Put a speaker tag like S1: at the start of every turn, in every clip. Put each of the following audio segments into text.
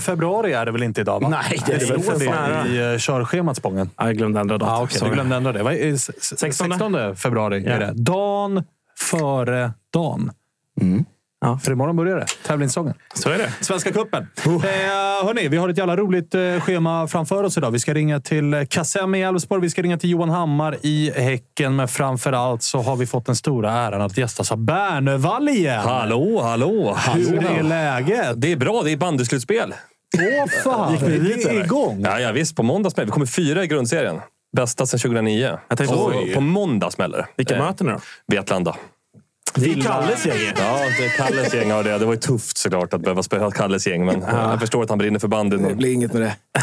S1: Februari är det väl inte idag? Va?
S2: Nej, det är det väl för fan.
S1: i uh, körschemat Spången.
S2: Ja, jag glömde ändra datum.
S1: Ah, okay, du glömde ändra det. Vad är- s- s-
S2: 16?
S1: 16 februari
S2: Ja.
S1: är det. Dagen före dagen.
S2: Ja.
S1: För imorgon börjar det. Tävlingssäsongen.
S2: Så är det.
S1: Svenska cupen. Eh, hörni, vi har ett jävla roligt eh, schema framför oss idag. Vi ska ringa till eh, Kassem i Elfsborg, vi ska ringa till Johan Hammar i Häcken, men framför allt så har vi fått den stora äran att gästas av Bernevall igen.
S3: Hallå, hallå!
S1: Hur är läget?
S3: Det är bra. Det är bandyslutspel.
S1: Åh fan!
S2: Gick ni dit, eller?
S1: igång.
S3: Ja, ja, visst. På måndag smäller Vi kommer fyra i grundserien. Bästa sedan 2009.
S2: Jag tänkte-
S3: på,
S2: Oj.
S3: på måndag smäller det.
S2: Vilka
S3: Eh,
S2: möten då?
S3: Vetlanda.
S2: Det är Kalles gäng.
S3: Ja, det är Kalles gäng. Ja, det, det var ju tufft såklart att behöva spela Kalles gäng, men jag förstår att han brinner för banden.
S2: Det blir inget med det.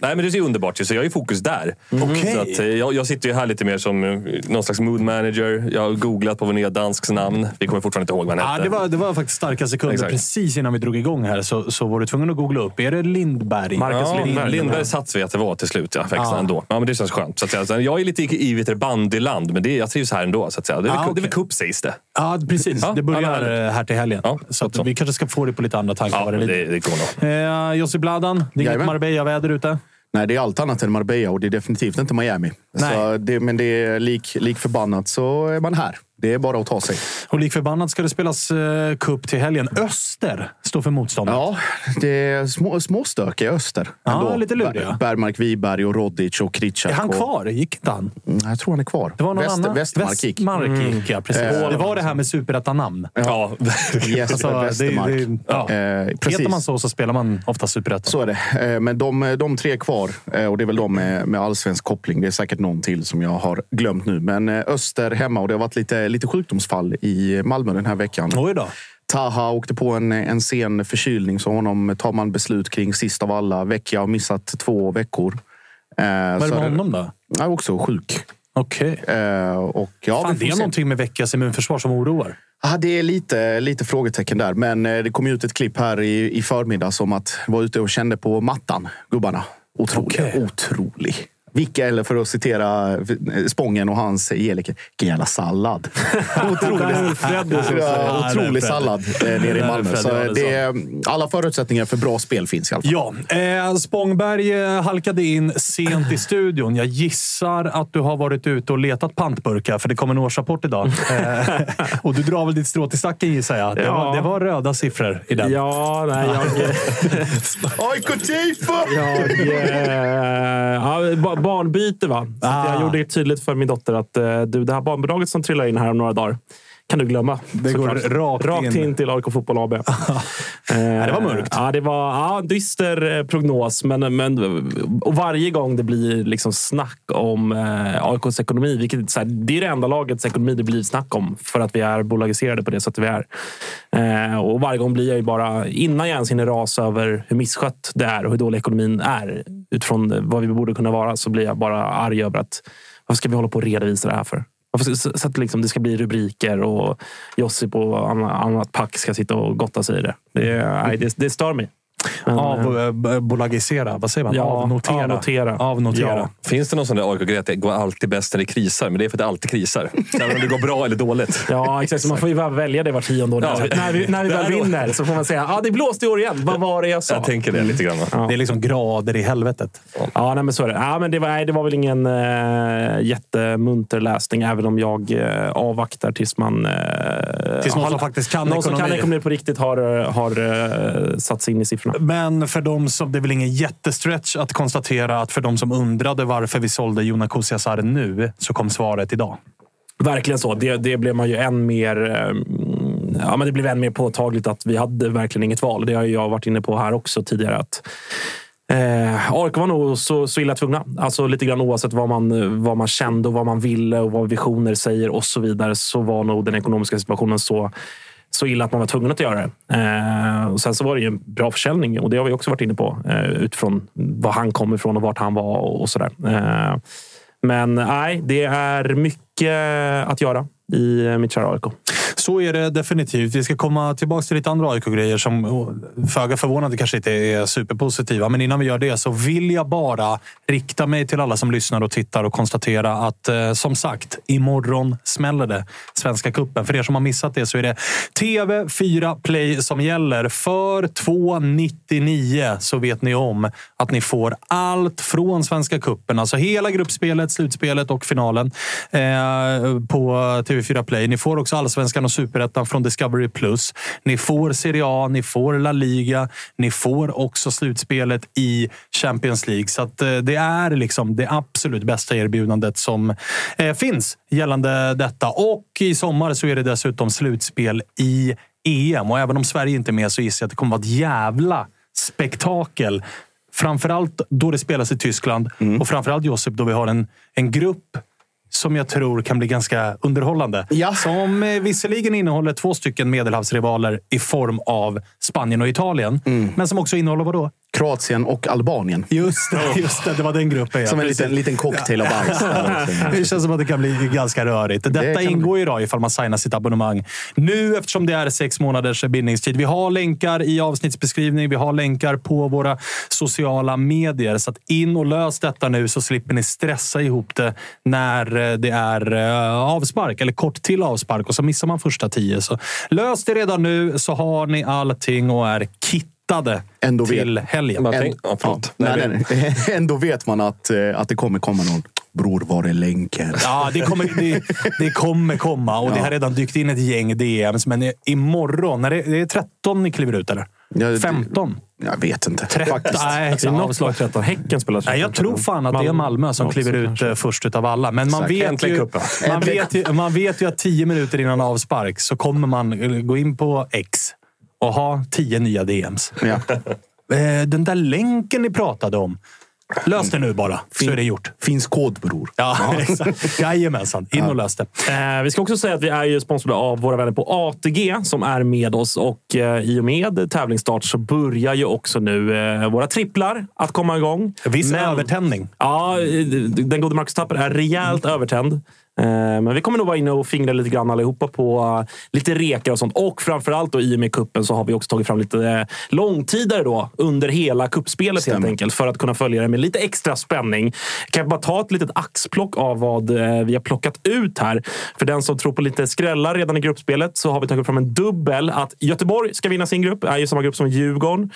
S3: Nej, men det är ju underbart. ju, Så jag är ju fokus där.
S1: Okej.
S3: Så att, eh, jag, jag sitter ju här lite mer som eh, någon slags mood manager. Jag har googlat på vår nya dansks namn. Vi kommer fortfarande inte ihåg vad han
S1: Ja,
S3: hette.
S1: det, var, det var faktiskt starka sekunder.
S3: Exakt.
S1: Precis innan vi drog igång här så, så var du tvungen att googla upp. Är det Lindberg?
S2: Marcus
S3: Ja,
S2: Lindberg.
S3: Lindberg, sats vi att det var till slut. Ja, faktiskt,
S1: Ja.
S3: ändå. Ja, men det känns skönt. Så att säga. Sen, jag är lite i, i bandyland, men det, jag trivs här ändå. Så att säga. Det, är väl, väl
S1: okej.
S3: cup sägs det.
S1: Ja, precis.
S3: Ja,
S1: det börjar
S3: ja,
S1: här till helgen. Så
S3: så.
S1: vi kanske ska få det på lite andra tankar
S3: Ja,
S1: det
S3: det, det går nog.
S1: Eh, Jussi Bladan, det är. Marbella-väder ute.
S4: Nej, det är allt annat än Marbella och det är definitivt inte Miami.
S1: Nej.
S4: Så det, men det är lik, lik förbannat så är man här. Det är bara att ta sig.
S1: Och lik förbannat ska det spelas eh, cup till helgen. Öster står för motståndet.
S4: Ja, det är små, småstökiga öster.
S1: Ja,
S4: ändå.
S1: lite luriga.
S4: Ber- Bergmark, Wiberg och Rodic och Kritschak.
S1: Är han
S4: och,
S1: kvar? Gick inte han?
S4: Mm, Jag tror han är kvar.
S1: Det var någon
S4: Väst,
S1: annan.
S4: Västmark gick.
S1: Västmark gick, ja. Precis.
S4: Eh,
S1: det var det här med superettan-namn.
S3: Ja,
S4: Jesper
S1: Alltså, det-
S4: Westermark.
S1: det- ja.
S4: Eh, precis.
S1: Heter man så så spelar man ofta superettan.
S4: Så är det. Eh, Men de, de tre kvar, eh, och det är väl de med, med allsvensk koppling. Det är säkert någon till som jag har glömt nu. Men eh, Öster hemma och det har varit lite, lite sjukdomsfall i Malmö den här veckan.
S1: Oj då.
S4: Taha åkte på en, en sen förkylning så honom tar man beslut kring sist av alla. Vecchia har missat två veckor. Eh,
S1: Vad är det med honom då?
S4: Jag är också sjuk.
S1: Okej.
S4: Eh, och ja,
S1: Fan, det är
S4: se.
S1: någonting med Vecchias immunförsvar som oroar.
S4: Ja, det är lite, lite frågetecken där. Men eh, det kom ut ett klipp här i, i förmiddags om att vara ute och kände på mattan, gubbarna. Otrolig.
S1: Okej.
S4: Otrolig. Vilka, eller för att citera eh, Spången och hans vilken jävla sallad. otrolig ja, otrolig sallad eh, nere i Malmö. Så eh, det är, alla förutsättningar för bra spel finns i alla fall.
S1: Ja, eh, Spångberg halkade in sent i studion. Jag gissar att du har varit ute och letat pantburkar, för det kommer en årsrapport idag. Och du drar väl ditt strå till stacken gissar jag. Det,
S2: Ja.
S1: var, det var röda siffror i den.
S2: Ja, nej, jag...
S4: AIK tifo!
S2: jag eh, ja, ba- barnbyte va. Så
S1: Ah.
S2: jag gjorde det tydligt för min dotter att eh, du, det här barnbidraget som trillar in här om några dagar kan du glömma.
S1: Det går
S2: Såklart.
S1: rakt in.
S2: in till AIK Fotboll AB. Eh,
S1: det var mörkt.
S2: Ja, det var ja, en dyster eh, prognos. Men, men, och varje gång det blir liksom snack om eh, AIKs ekonomi, vilket så här, det är det enda lagets ekonomi det blir snack om för att vi är bolagiserade på det sättet vi är. Eh, och varje gång blir jag ju bara, innan jag ens hinner rasa över hur misskött det är och hur dålig ekonomin är utifrån vad vi borde kunna vara, så blir jag bara arg över att varför ska vi hålla på och redovisa det här för? Så att liksom det ska bli rubriker och Josip och anna- annat pack ska sitta och gotta sig i det. Det, nej, det, det stör mig. Men, eh,
S1: Avbolagisera. Vad säger man?
S2: Ja,
S1: avnotera.
S2: avnotera.
S1: Avnotera.
S2: Ja.
S3: Finns det någon sån där AIK-grej att det går alltid bäst när det krisar? Men det är för att det alltid krisar. Även om det går bra eller dåligt.
S2: Ja, exakt. Så man får ju bara välja det var tionde år.
S3: Ja.
S2: När vi, när vi väl vinner så får man säga ah, det blåste i år igen. Vad var det jag sa?
S3: Jag tänker det lite grann.
S2: Ja.
S1: Det är liksom grader i helvetet.
S2: Ja, nej, men så är det. Ja, men det, var, nej, det var väl ingen äh, jättemunter läsning, även om jag äh, avvaktar tills man... Äh,
S1: Tills någon som faktiskt kan
S2: någon som
S1: ekonomi.
S2: kan ekonomi på riktigt har, har äh, satt sig in i siffrorna.
S1: Men för de som, det är väl ingen jättestretch att konstatera att för de som undrade varför vi sålde Jona Kusiasar nu, så kom svaret idag.
S2: Verkligen så. Det, det blev man ju än mer... Eh, ja, men det blev än mer påtagligt att vi hade verkligen inget val. Det har jag varit inne på här också tidigare. Att, eh, AIK var nog så, så illa tvungna. Alltså lite grann oavsett vad man, vad man kände och vad man ville och vad visioner säger och så vidare så var nog den ekonomiska situationen så så illa att man var tvungen att göra det. Eh, och sen så var det ju en bra försäljning och det har vi också varit inne på eh, utifrån var han kom ifrån och vart han var och, och sådär. Eh, men nej, det är mycket att göra i eh, mitt kära AIK.
S1: Så är det definitivt. Vi ska komma tillbaka till lite andra AIK-grejer som föga föga förvånande kanske inte är superpositiva. Men innan vi gör det så vill jag bara rikta mig till alla som lyssnar och tittar och konstatera att eh, som sagt, imorgon smäller det. Svenska kuppen. För er som har missat det så är det TV4 Play som gäller. För 2,99 så vet ni om att ni får allt från Svenska kuppen. Alltså hela gruppspelet, slutspelet och finalen eh, på TV4 Play. Ni får också Allsvenskan och Superettan från Discovery+. Plus. Ni får Serie A, ni får La Liga. Ni får också slutspelet i Champions League. Så att, eh, det är liksom det absolut bästa erbjudandet som eh, finns gällande detta. Och i sommar så är det dessutom slutspel i EM. Och även om Sverige inte är med så gissar jag att det kommer vara ett jävla spektakel. Framförallt då det spelas i Tyskland och framförallt Josip då vi har en, en grupp som jag tror kan bli ganska underhållande.
S4: Ja.
S1: Som eh, visserligen innehåller två stycken medelhavsrivaler i form av Spanien och Italien. Men som också innehåller vadå?
S4: Kroatien och Albanien.
S1: Just det, just det, det var den gruppen. Ja,
S4: Som en
S1: precis.
S4: liten, liten cocktail av bajs.
S1: Det känns som att det kan bli ganska rörigt. Detta
S4: det
S1: ingår ju idag ifall man signar sitt abonnemang nu eftersom det är sex månaders bindningstid. Vi har länkar i avsnittsbeskrivning. Vi har länkar på våra sociala medier. Så att in och lös detta nu så slipper ni stressa ihop det när eh, det är eh, avspark eller kort till avspark och så missar man första tio. Så lös det redan nu så har ni allting och är kittade
S4: Ändå vet-
S1: till helgen.
S3: Man
S4: Än-
S3: tänk, ja, förlåt.
S4: Nej,
S3: Nej,
S4: nej. Ändå vet man att, eh, att det kommer komma någon. Bror, var är länken?
S1: Ja, det kommer, det, det kommer komma och det har redan dykt in ett gäng DMs. Men imorgon, när det, det är 13 ni kliver ut eller?
S4: Ja, det-
S1: 15?
S4: Jag vet inte.
S1: 13?
S4: Faktiskt.
S1: Nej,
S2: I
S1: exakt.
S2: något slag 13. Häcken spelar 13.
S1: Nej, jag tror fan att det är Malmö som
S2: Ja,
S1: kliver ut
S2: kanske.
S1: eh, först utav alla. Men man vet, ju, man, vet ju, man vet ju att tio minuter innan avspark så kommer man eh, gå in på X och ha tio nya DMs.
S4: Ja.
S1: Eh, Den där länken ni pratade om. Lös det nu bara, så är det gjort.
S4: Finns kod, bror.
S1: Ja, exakt. Jajamensan. In och lös det.
S2: Eh, vi ska också säga att vi är ju sponsrade av våra vänner på ATG som är med oss och eh, i och med tävlingsstart så börjar ju också nu eh, våra tripplar att komma igång.
S1: Viss
S2: Men-
S1: övertändning.
S2: Ja, eh, den gode Marcus Tapper är rejält övertänd. Eh, Men vi kommer nog vara inne och fingra lite grann allihopa på eh, lite rekar och sånt. Och framförallt då, i och med kuppen så har vi också tagit fram lite eh, långtidare då under hela kuppspelet helt enkelt. För att kunna följa det med lite extra spänning. Kan jag bara ta ett litet axplock av vad vi har plockat ut här. För den som tror på lite skrällar redan i gruppspelet så har vi tagit fram en dubbel. Att Göteborg ska vinna sin grupp, är ju samma grupp som Djurgården.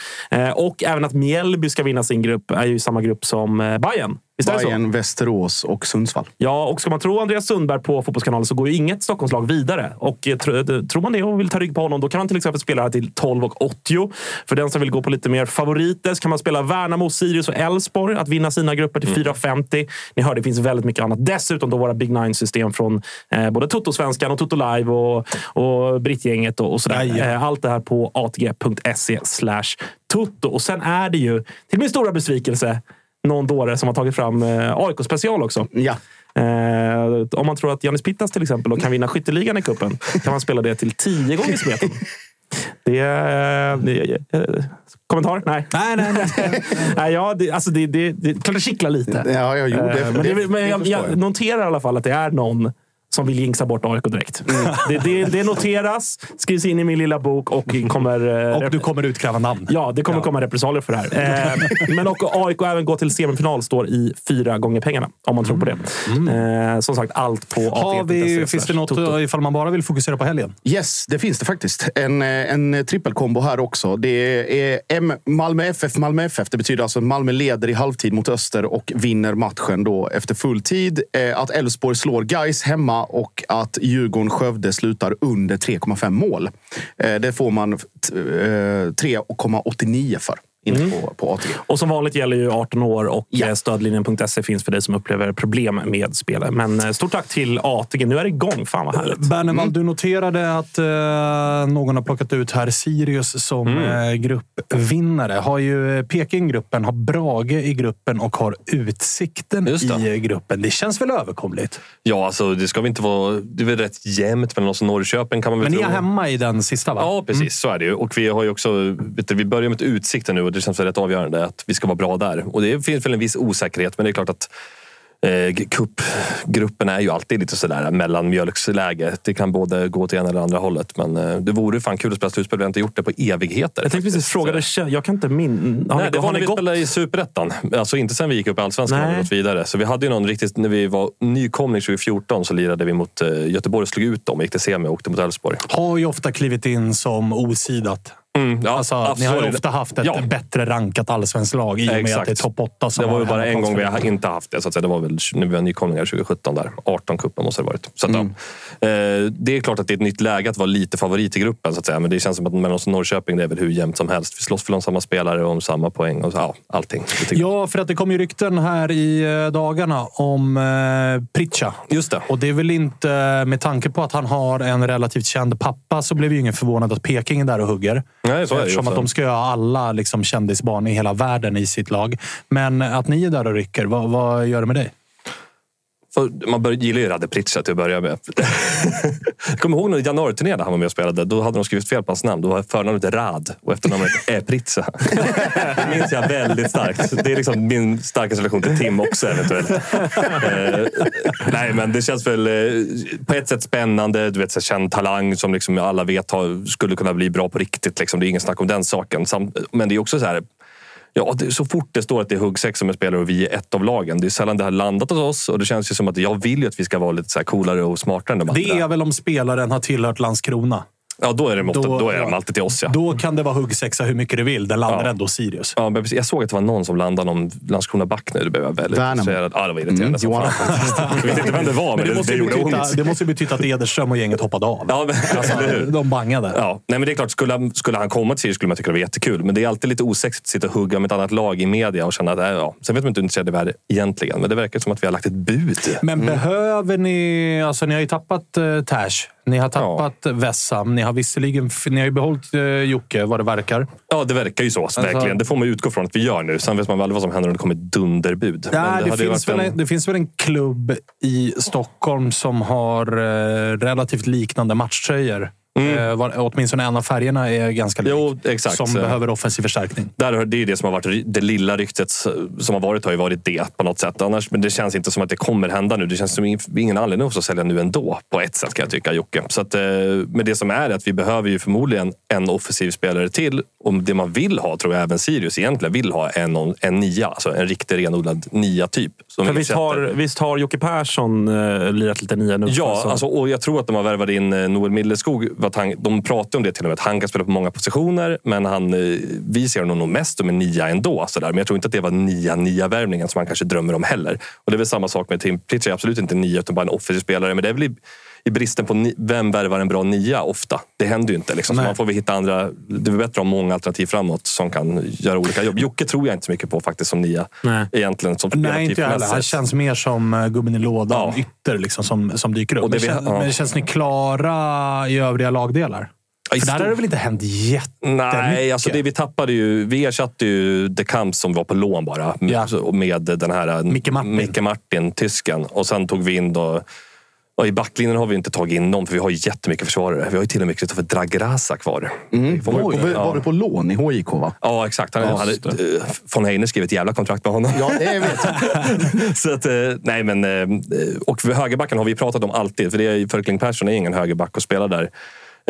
S2: Och även att Mjällby ska vinna sin grupp, är ju samma grupp som Bayern Visst?
S4: Bayern, Västerås och Sundsvall.
S2: Ja, och ska man tro Andreas Sundberg på Fotbollskanalen så går ju inget Stockholmslag vidare. Och eh, tro, eh, tror man det och vill ta rygg på honom, då kan man till exempel spela till 12,80. För den som vill gå på lite mer favoriter så kan man spela Värnamo, Sirius och Elfsborg att vinna sina grupper till 4,50. Ni hör, det finns väldigt mycket annat. Dessutom då våra Big Nine-system från eh, både Toto-svenskan och Toto Live och, och Brittgänget och, och sådär.
S1: Jajamän.
S2: Eh, allt det här på atg.se slash Toto. Och sen är det ju, till min stora besvikelse, någon dåre som har tagit fram eh, AIK-special också.
S4: Ja.
S2: Eh, om man tror att Janis Pittas till exempel då kan vinna skytteligan i kuppen kan man spela det till tio gånger smeten. Det är... det- eh, Kommentar? Nej.
S1: Nej, nej, nej.
S2: Nej, ja, det, alltså det, det, det, klart det kittlar lite.
S4: Ja, jag gjorde
S2: Eh, men det, men jag, jag noterar i alla fall att det är någon som vill jinxa bort AIK direkt. Det, det, det noteras, skrivs in i min lilla bok och kommer... eh,
S1: Och du kommer utkräva namn.
S2: Ja, det kommer komma repressalier för det här. Eh, men och AIK även gå till semifinal står i fyra gånger pengarna, om man tror på det. Eh, som sagt, allt på
S1: Har vi, finns det något
S2: Toto.
S1: ifall man bara vill fokusera på helgen?
S4: Yes, det finns det faktiskt. En, eh, en trippelkombo här också. Det är M Malmö FF, Malmö FF. Det betyder alltså att Malmö leder i halvtid mot Öster och vinner matchen då efter full tid. Eh, Att Elfsborg slår Gais hemma och att Djurgården-Skövde slutar under 3,5 mål. Eh, det får man 3,89 eh, för inne på, på ATG.
S2: Och som vanligt gäller ju 18 år och
S4: Ja.
S2: ja. stödlinjen.se finns för dig som upplever problem med spel. Men eh, stort tack till ATG. Nu är det igång. Fan vad härligt.
S1: Bernevall, du noterade att eh, någon har plockat ut här Sirius som
S3: Mm.
S1: eh, gruppvinnare. Har ju eh, Peking-gruppen, har Brage i gruppen och har Utsikten i eh, gruppen. Det känns väl överkomligt?
S3: Ja, alltså det ska väl inte vara... Det är väl rätt jämnt mellan oss och Norrköping kan man väl
S1: Men ni
S3: tro.
S1: är hemma i den sista, va?
S3: Ja, precis. Så är det ju. Och vi har ju också... Vet du, vi börjar med ett utsikten nu och det känns rätt avgörande att vi ska vara bra där. Och det finns väl en viss osäkerhet, men det är klart att eh, cupgruppen är ju alltid lite sådär mellanmjölksläge. Det kan både gå till ena eller andra hållet. Men eh, det vore fan kul att spela slutspel. Vi har inte gjort det på evigheter.
S2: Jag tänkte precis fråga, det, jag kan inte min... Har
S3: Nej,
S2: ni,
S3: det var när vi
S2: gått?
S3: spelade i Superettan. Alltså inte sen vi gick upp i Allsvenskan
S2: Nej.
S3: gått vidare. Så vi hade ju någon riktigt... När vi var nykomling 2014 så lirade vi mot eh, Göteborg och slog ut dem. Gick till semi och åkte mot Elfsborg.
S1: Har ju ofta klivit in som osidat.
S3: Mm, ja,
S1: Alltså, ni har ju
S3: absolut.
S1: ofta haft ett
S3: Ja.
S1: bättre rankat allsvenskt lag i och med
S3: Exakt.
S1: att det är topp 8 som
S3: Det var ju bara en gång vi har inte haft det. Så att säga. Det var väl när vi var nykomlingar 2017. där. 18 kuppen måste det ha varit. Så att,
S1: Mm.
S3: ja. eh, det är klart att det är ett nytt läge att vara lite favorit i gruppen. Så att säga. Men det känns som att mellan oss och Norrköping det är väl hur jämnt som helst. Vi slåss väl om samma spelare och om samma poäng. Och så, ja, allting.
S1: Ja, för att det kom ju rykten här i eh, dagarna om eh, Pritcha.
S3: Just det.
S1: Och det är väl inte, med tanke på att han har en relativt känd pappa, så blev ju ingen förvånad att Peking är där och hugger.
S3: Nej, så
S1: Eftersom att de ska ha alla liksom, kändisbarn i hela världen i sitt lag. Men att ni är där och rycker, vad, vad gör det med dig?
S3: För man bör, gillar ju Rade Pritcha till att börja med. jag kommer ihåg när januariturnén där han var med och spelade. Då hade de skrivit fel på hans namn. Då var förnamnet Rad och efternamnet är Pritcha. det minns jag väldigt starkt. Det är liksom min starkaste relation till Tim också eventuellt. Eh, nej, men det känns väl eh, på ett sätt spännande. Du vet, så känd talang som liksom alla vet har, skulle kunna bli bra på riktigt. Liksom. Det är ingen snack om den saken. Men det är också så här Ja, det, så fort det står att det är huggsex som är spelare och vi är ett av lagen. Det är sällan det har landat hos oss och det känns ju som att jag vill ju att vi ska vara lite så coolare och smartare än de
S1: Det
S3: andra.
S1: är väl om spelaren har tillhört Landskrona.
S3: Ja, då är, det måttet,
S1: Då-
S3: då, är de alltid till oss. Ja.
S1: Då kan det vara huggsexa hur mycket du vill. Den landar
S3: Ja.
S1: ändå Sirius.
S3: Ja, men precis. jag såg att det var någon som landade någon Landskrona-back nu. Det blev jag väldigt
S4: Värnamo.
S3: Ja, det var irriterande som fan. Jag vet inte vem det var, men,
S1: Men det,
S3: det,
S1: måste
S3: det
S1: ju
S3: gjorde
S1: betyda,
S3: ont.
S1: det måste ju betyda att Ederström och gänget hoppade av.
S3: Ja, men, alltså?
S1: De bangade.
S3: Ja, nej, men det är klart, skulle, skulle han komma till Sirius skulle man tycka det var jättekul. Men det är alltid lite osexigt att sitta och hugga med ett annat lag i media och känna att, äh, ja. Sen vet man inte hur intresserade vi är egentligen. Men det verkar som att vi har lagt ett bud.
S1: Men behöver ni... Alltså ni har ju tappat uh, Tash. Ni har tappat Vessam. Ni har visserligen ni har ju behållit uh, Jocke, vad det verkar.
S3: Ja, det verkar ju så. verkligen. Det får man utgå från att vi gör nu. Sen vet man väl aldrig vad som händer om det kommer ett dunderbud.
S1: Ja, det,
S3: ju
S1: finns
S3: en-
S1: en, det finns väl en klubb i Stockholm som har eh, relativt liknande matchtröjor. Eh, var, åtminstone en av färgerna är ganska lik.
S3: Mm. Jo, exakt.
S1: Som behöver offensiv förstärkning.
S3: Där, det är det som har varit det lilla ryktet som har varit har ju varit det på något sätt. Annars, men det känns inte som att det kommer hända nu. Det känns som ing- ingen anledning att sälja nu ändå på ett sätt kan jag tycka Jocke. Så att, eh, men det som är att vi behöver ju förmodligen en offensiv spelare till. Och det man vill ha tror jag även Sirius egentligen vill ha en, en nia. Alltså en riktig renodlad nia typ. Som
S2: För visst, har, visst har Jocke Persson uh, lirat lite nia nu?
S3: Ja,
S2: Alltså-
S3: alltså, och jag tror att de har värvat in eh, Noel Milleskog på att han, de pratar om det till och med, att han kan spela på många positioner. Men han, eh, vi ser honom nog mest som en nia ändå. Så där. Men jag tror inte att det var nia-nia-värvningen som han kanske drömmer om heller. Och det är väl samma sak med Tim Pritchard. Absolut inte nia, utan bara en offensiv spelare. Men det är väl i, i bristen på vem värvar en bra nia ofta. Det händer ju inte. Liksom. Så man får väl hitta andra. Det är bättre att ha många alternativ framåt som kan göra olika jobb. Jocke tror jag inte så mycket på faktiskt som nia.
S1: Nej.
S3: Egentligen, som
S1: Nej, inte jag heller. Han känns mer som uh, gubben i lådan,
S3: Ja.
S1: ytter liksom, som, som dyker upp.
S3: Och det
S1: men,
S3: vi-
S1: känns,
S3: ja.
S1: men känns ni klara i övriga lagdelar?
S3: Ja,
S1: För där har det väl inte hänt jättemycket?
S3: Nej, alltså det, vi tappade ju... Vi ersatte ju De Camp som var på lån bara.
S1: Ja.
S3: Så- Med den här
S1: Micke Martin.
S3: Micke Martin, tysken. Och sen tog vi in då... Och I backlinjen har vi inte tagit in någon, för vi har jättemycket försvarare. Vi har ju till och med Kristoffer Dragrasa kvar.
S4: Mm. Var,
S3: man-
S4: var, var du på lån i HIK? Va?
S3: Ja, exakt. Han, hade,
S4: just
S3: eh, von Heine skrev ett jävla kontrakt med honom.
S4: Ja, det vet jag.
S3: så att, eh, nej, men, eh, och för högerbacken har vi pratat om alltid. För det är, Förkling Persson är ingen högerback och spelar där.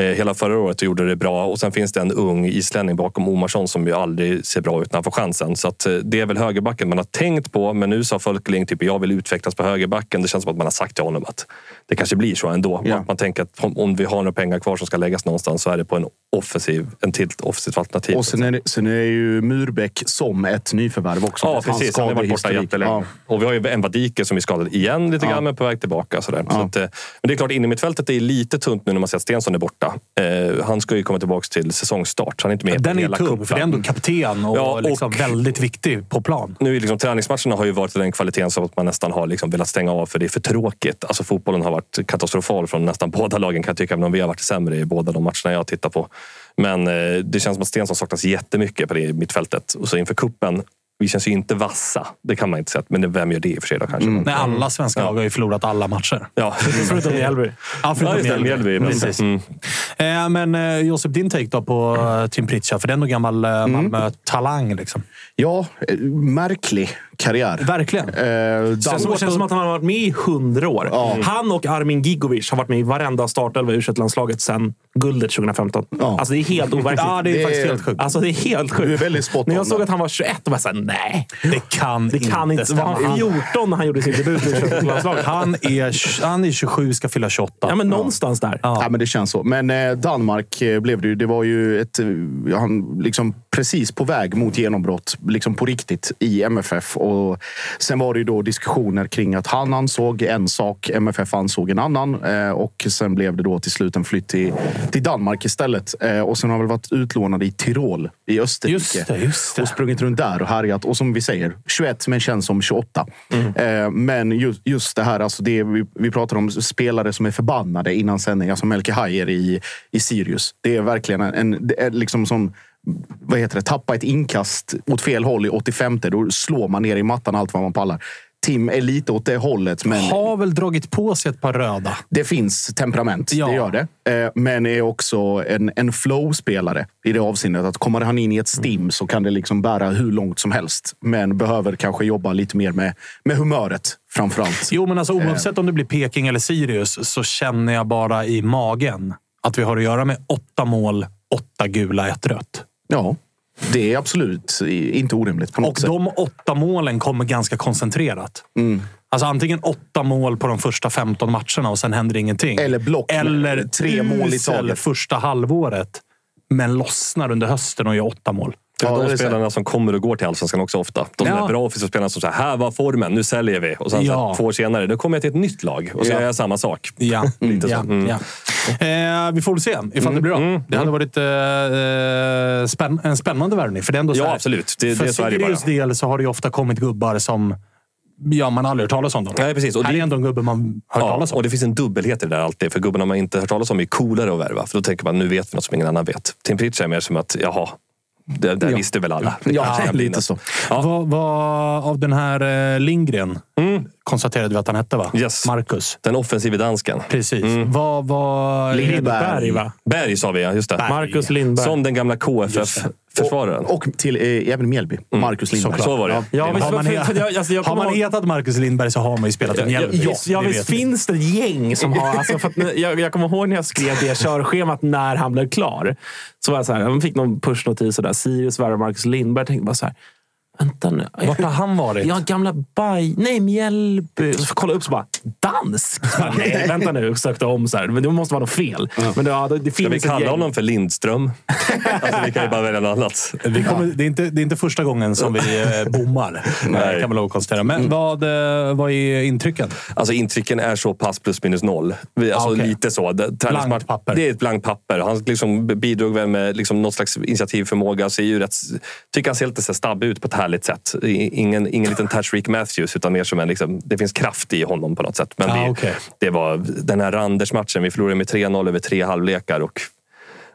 S3: Eh, Hela förra året och gjorde det bra. Och sen finns det en ung islänning bakom Omarsson som ju aldrig ser bra ut när han får chansen. Så eh, det är väl högerbacken man har tänkt på. Men nu sa Förkling typ jag vill utvecklas på högerbacken. Det känns som att man har sagt till honom att det kanske blir så ändå.
S4: Ja.
S3: Man, tänker att om- vi har några pengar kvar som ska läggas någonstans så är det på en offensiv, en till offensivt alternativ.
S4: Och sen är, det, sen är ju Murbäck som ett nyförvärv också.
S3: Ja, precis. Han har varit borta jättelänge.
S4: Ja.
S3: Och vi har ju en Vadike som är skadad igen lite
S4: Ja.
S3: grann, men på väg tillbaka. Sådär. Så
S4: Ja.
S3: att, eh, men det är klart, in i mittfältet är lite tunt nu när man ser att Stensson är borta. Eh, han ska ju komma tillbaka till säsongstart, han är inte med på
S1: Den är ju
S3: hela
S1: tung, för det är ändå kapten och,
S3: Ja, och-
S1: liksom väldigt viktig på plan.
S3: Nu är liksom, träningsmatcherna har ju varit den kvaliteten så att man nästan har liksom velat stänga av för det är för tråkigt. Alltså fotbollen har varit katastrofal från nästan båda lagen kan jag tycka, även om vi har varit sämre i båda de matcherna jag tittar på. Men eh, det känns som att Stensson saknas jättemycket på det mittfältet. Och så inför kuppen vi känns ju inte vassa. Det kan man inte säga. Men vem gör det i och för sig då kanske?
S1: Nej, alla svenska lag har ju förlorat alla matcher.
S3: Ja.
S2: Förutom Mjällby.
S1: Ja,
S3: Ja,
S1: förutom
S3: det.
S1: Mjällby. Precis.
S3: Mm.
S1: Eh, men eh, Josef, din take då på eh, Tim Pritchard? För det är ändå gammal eh, Malmö-talang. Liksom.
S4: Ja, eh, märklig karriär.
S1: Verkligen.
S4: Eh,
S2: Det känns, det känns som att han har varit med i hundra år.
S4: Ja.
S2: Han och Armin Gigovic har varit med i varenda startelva i u landslaget sedan guldet 2015.
S4: Ja.
S2: Alltså det är helt overkligt.
S1: Ja, det är
S4: Det
S1: faktiskt
S4: är-
S1: helt sjukt.
S2: Alltså det är helt sjukt.
S4: Du är väldigt spot
S2: När jag såg att han var 21, då var jag såhär, nej.
S1: Det kan,
S2: Det kan inte. Var
S1: stämma.
S2: han 14 när han gjorde sin debut i U21-landslaget?
S1: Han är, han är 27, ska fylla 28.
S2: Ja, men någonstans där.
S1: Ja.
S4: Ja, men det känns så. Men eh, Danmark eh, blev det ju. Det var ju ett, han liksom precis på väg mot genombrott, liksom på riktigt, i MFF. Och sen var det ju då diskussioner kring att han ansåg en sak, MFF ansåg en annan. Eh, och sen blev det då till slut en flytt till, till Danmark istället. Eh, och sen har han väl varit utlånad i Tirol i Österrike.
S1: Just det, just det.
S4: Och sprungit runt där och härjat. Och som vi säger, 21 men känns som 28. Eh, men just, just det här, alltså det, vi, vi pratar om spelare som är förbannade innan sändning. Alltså Melke Hajer i, i Sirius. Det är verkligen en, en liksom som vad heter det, tappa ett inkast åt fel håll i 85. Då slår man ner i mattan allt vad man pallar. Tim är lite åt det hållet, men
S1: Har väl dragit på sig ett par röda.
S4: det finns temperament.
S1: Ja.
S4: Det gör det. Eh, Men är också en, en flow-spelare i det avseendet. Att kommer han in i ett stim så kan det liksom bära hur långt som helst. Men behöver kanske jobba lite mer med, med humöret framför allt.
S1: Jo, men alltså, oavsett om det blir Peking eller Sirius så känner jag bara i magen att vi har att göra med åtta mål, åtta gula, ett rött.
S4: Ja, det är absolut inte orimligt på något
S1: Och
S4: sätt.
S1: de åtta målen kommer ganska koncentrerat.
S4: Mm.
S1: Alltså antingen åtta mål på de första 15 matcherna och sen händer ingenting.
S4: Eller block
S1: Eller
S4: tre mål i taget.
S1: första halvåret. Men lossnar under hösten och gör åtta mål.
S3: Det är
S4: Ja, det
S3: de
S4: är så.
S3: spelarna som kommer och går till Allsvenskan också ofta. De
S1: Ja.
S3: är bra offensiva spelarna som säger här var formen, nu säljer vi. Och sen så
S1: Ja.
S3: här, två år senare, då kommer jag till ett nytt lag och så
S4: Ja.
S3: gör jag samma sak.
S1: Ja,
S3: så.
S1: ja,
S3: Mm.
S1: ja. Eh, vi får väl se ifall det blir bra. Det hade varit eh, spänn en spännande värvning. För det är ändå så
S3: Ja,
S1: här,
S3: absolut. Det-
S1: för
S3: det är så är det bara.
S1: del så har det ju ofta kommit gubbar som ja, man aldrig hört talas om. Dem.
S3: Nej, precis. Och
S1: här
S3: det-
S1: är ändå en gubbe man hört
S3: Ja,
S1: talas om.
S3: och det finns en dubbelhet i det där alltid. För gubbarna man inte hört talas om är coolare att värva. För då tänker man, nu vet vi något som ingen annan vet. Tim Pritchard är mer som att, jaha, det, det
S4: Ja.
S3: visste väl alla.
S4: Ja, lite så.
S3: Ja.
S1: Vad, vad, av den här eh, Lindgren konstaterade vi att han hette, va?
S3: Mm. Yes.
S1: Marcus.
S3: Den offensive dansken.
S1: Precis.
S3: Mm.
S1: Vad var...
S2: Lindberg, va?
S3: Berg sa vi, ja. Just det.
S2: Marcus Lindberg.
S3: Som den gamla KFF-försvararen.
S4: Och till eh, även Mjällby. Marcus Lindberg.
S1: Såklart.
S3: Så var det.
S2: Ja, visst,
S1: Har man,
S2: för-
S1: he-
S2: för jag- alltså, jag
S1: har man
S2: ihåg-
S1: hetat Marcus Lindberg så har man ju spelat i Mjällby.
S2: Ja, ja,
S1: Det
S2: visst finns det ett gäng som har... Alltså, för att, jag, jag kommer ihåg när jag skrev det körschemat när han blev klar. Så var jag så här, jag fick någon pushnotis. Sirius värvar Marcus Lindberg. Jag tänkte bara så här, vänta nu.
S1: Vart har han varit?
S2: Ja, gamla Baj... Nej, Mjällby. Så kolla upp så bara, dansk? Nej, vänta nu. Sökte om så här. Men det måste vara något fel. Men det, ja, det finns
S3: Ska vi kalla honom för Lindström? alltså, vi kan ju bara välja något annat.
S1: Vi kommer, det, är inte, det är inte första gången som vi eh, bommar,
S3: Nej.
S1: kan man lov konstatera. Men vad, eh, vad är intrycken?
S3: Alltså intrycken är så pass plus minus noll. Vi- Alltså
S1: Ah, okej.
S3: lite så. Det,
S1: Blankt papper.
S3: Det är ett blankt papper. Han liksom bidrog väl med liksom något slags initiativförmåga. Ser ju rätt, tycker han ser lite så här stabb ut på ett härligt sätt. Ingen, ingen liten Rick Matthews, utan mer som en... Liksom, det finns kraft i honom på något sätt. Men
S1: Ah,
S3: det,
S1: okej.
S3: det var den här Randers-matchen. Vi förlorade med 3-0 över tre halvlekar. Och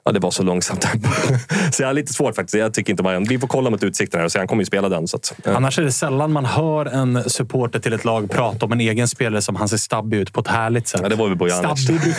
S3: Ja, det var så långsamt. Så jag har lite svårt faktiskt. Jag tycker inte man, vi får kolla mot utsikterna här och se. Han kommer ju spela den. Så att, ja.
S1: Annars är det sällan man hör en supporter till ett lag prata om en egen spelare som han ser stabbig ut på ett härligt sätt.
S3: Ja, det var väl Bojanic.
S1: Stabbig,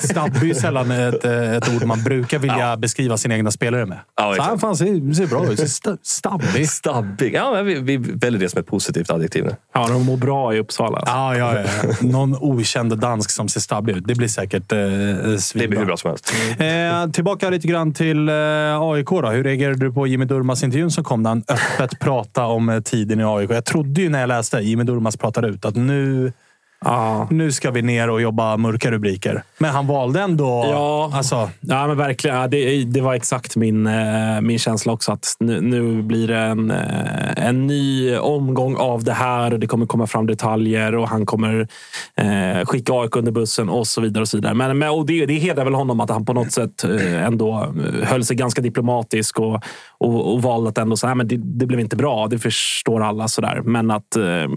S1: stabbig är sällan ett, eh, ett ord man brukar vilja beskriva sina egna spelare med.
S3: Ja,
S1: så han fan ser, ser bra ut. Stabbig.
S3: Stabbig. Ja, men vi, vi väljer det som ett positivt adjektiv nu.
S2: Ja, de mår bra i Uppsala. Alltså.
S1: Ja, ja, ja. Någon okänd dansk som ser stabbig ut. Det blir säkert eh,
S3: Det
S1: svinbra.
S3: blir hur bra som helst.
S1: Eh, tillbaka lite grann till eh, AIK. Då. Hur reagerade du på Jimmy Durmas intervjun som kom där han öppet pratade om eh, tiden i AIK? Jag trodde ju när jag läste Jimmy Durmas pratade ut att nu,
S2: Ja.
S1: nu ska vi ner och jobba mörka rubriker. Men han valde ändå...
S2: Ja.
S1: Alltså,
S2: Ja, men verkligen. Det, det var exakt min, eh, min känsla också. Att nu, nu blir det en, eh, en ny omgång av det här och det kommer komma fram detaljer och han kommer eh, skicka AIK under bussen och så vidare. Och så vidare. Men, men, och det, det hedrar väl honom att han på något sätt eh, ändå höll sig ganska diplomatisk och, och, och valde att ändå säga men det, det blev inte bra. Det förstår alla. sådär. Men att... Eh,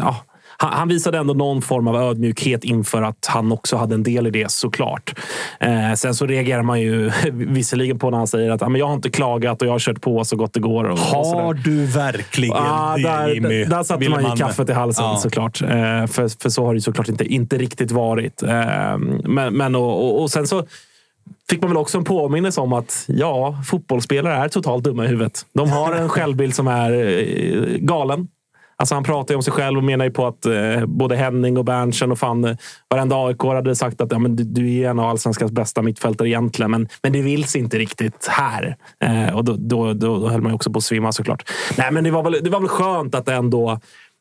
S2: ja, han, han visade ändå någon form av ödmjukhet inför att han också hade en del i det såklart. Eh, sen så reagerar man ju visserligen på när han säger att "Ja, men jag har inte klagat och jag har kört på så gott det går. Och, och
S1: har du verkligen
S2: Ah,
S1: det,
S2: där,
S1: Jimmy?
S2: där satte man ju kaffet i halsen
S1: Ja.
S2: såklart. Eh, för, för så har det såklart inte, inte riktigt varit. Eh, men, men och, och, och sen så fick man väl också en påminnelse om att ja, fotbollsspelare är totalt dumma i huvudet. De har en självbild som är eh, galen. Alltså han pratar ju om sig själv och menar ju på att eh, både Henning och Berntsen och fan eh, varenda AIK hade sagt att ja, men du, du är en av allsvenskans bästa mittfältare egentligen, men, men det vills inte riktigt här. Eh, och då, då, då, då höll man ju också på att svimma såklart. Nej, men det var väl, det var väl skönt att det ändå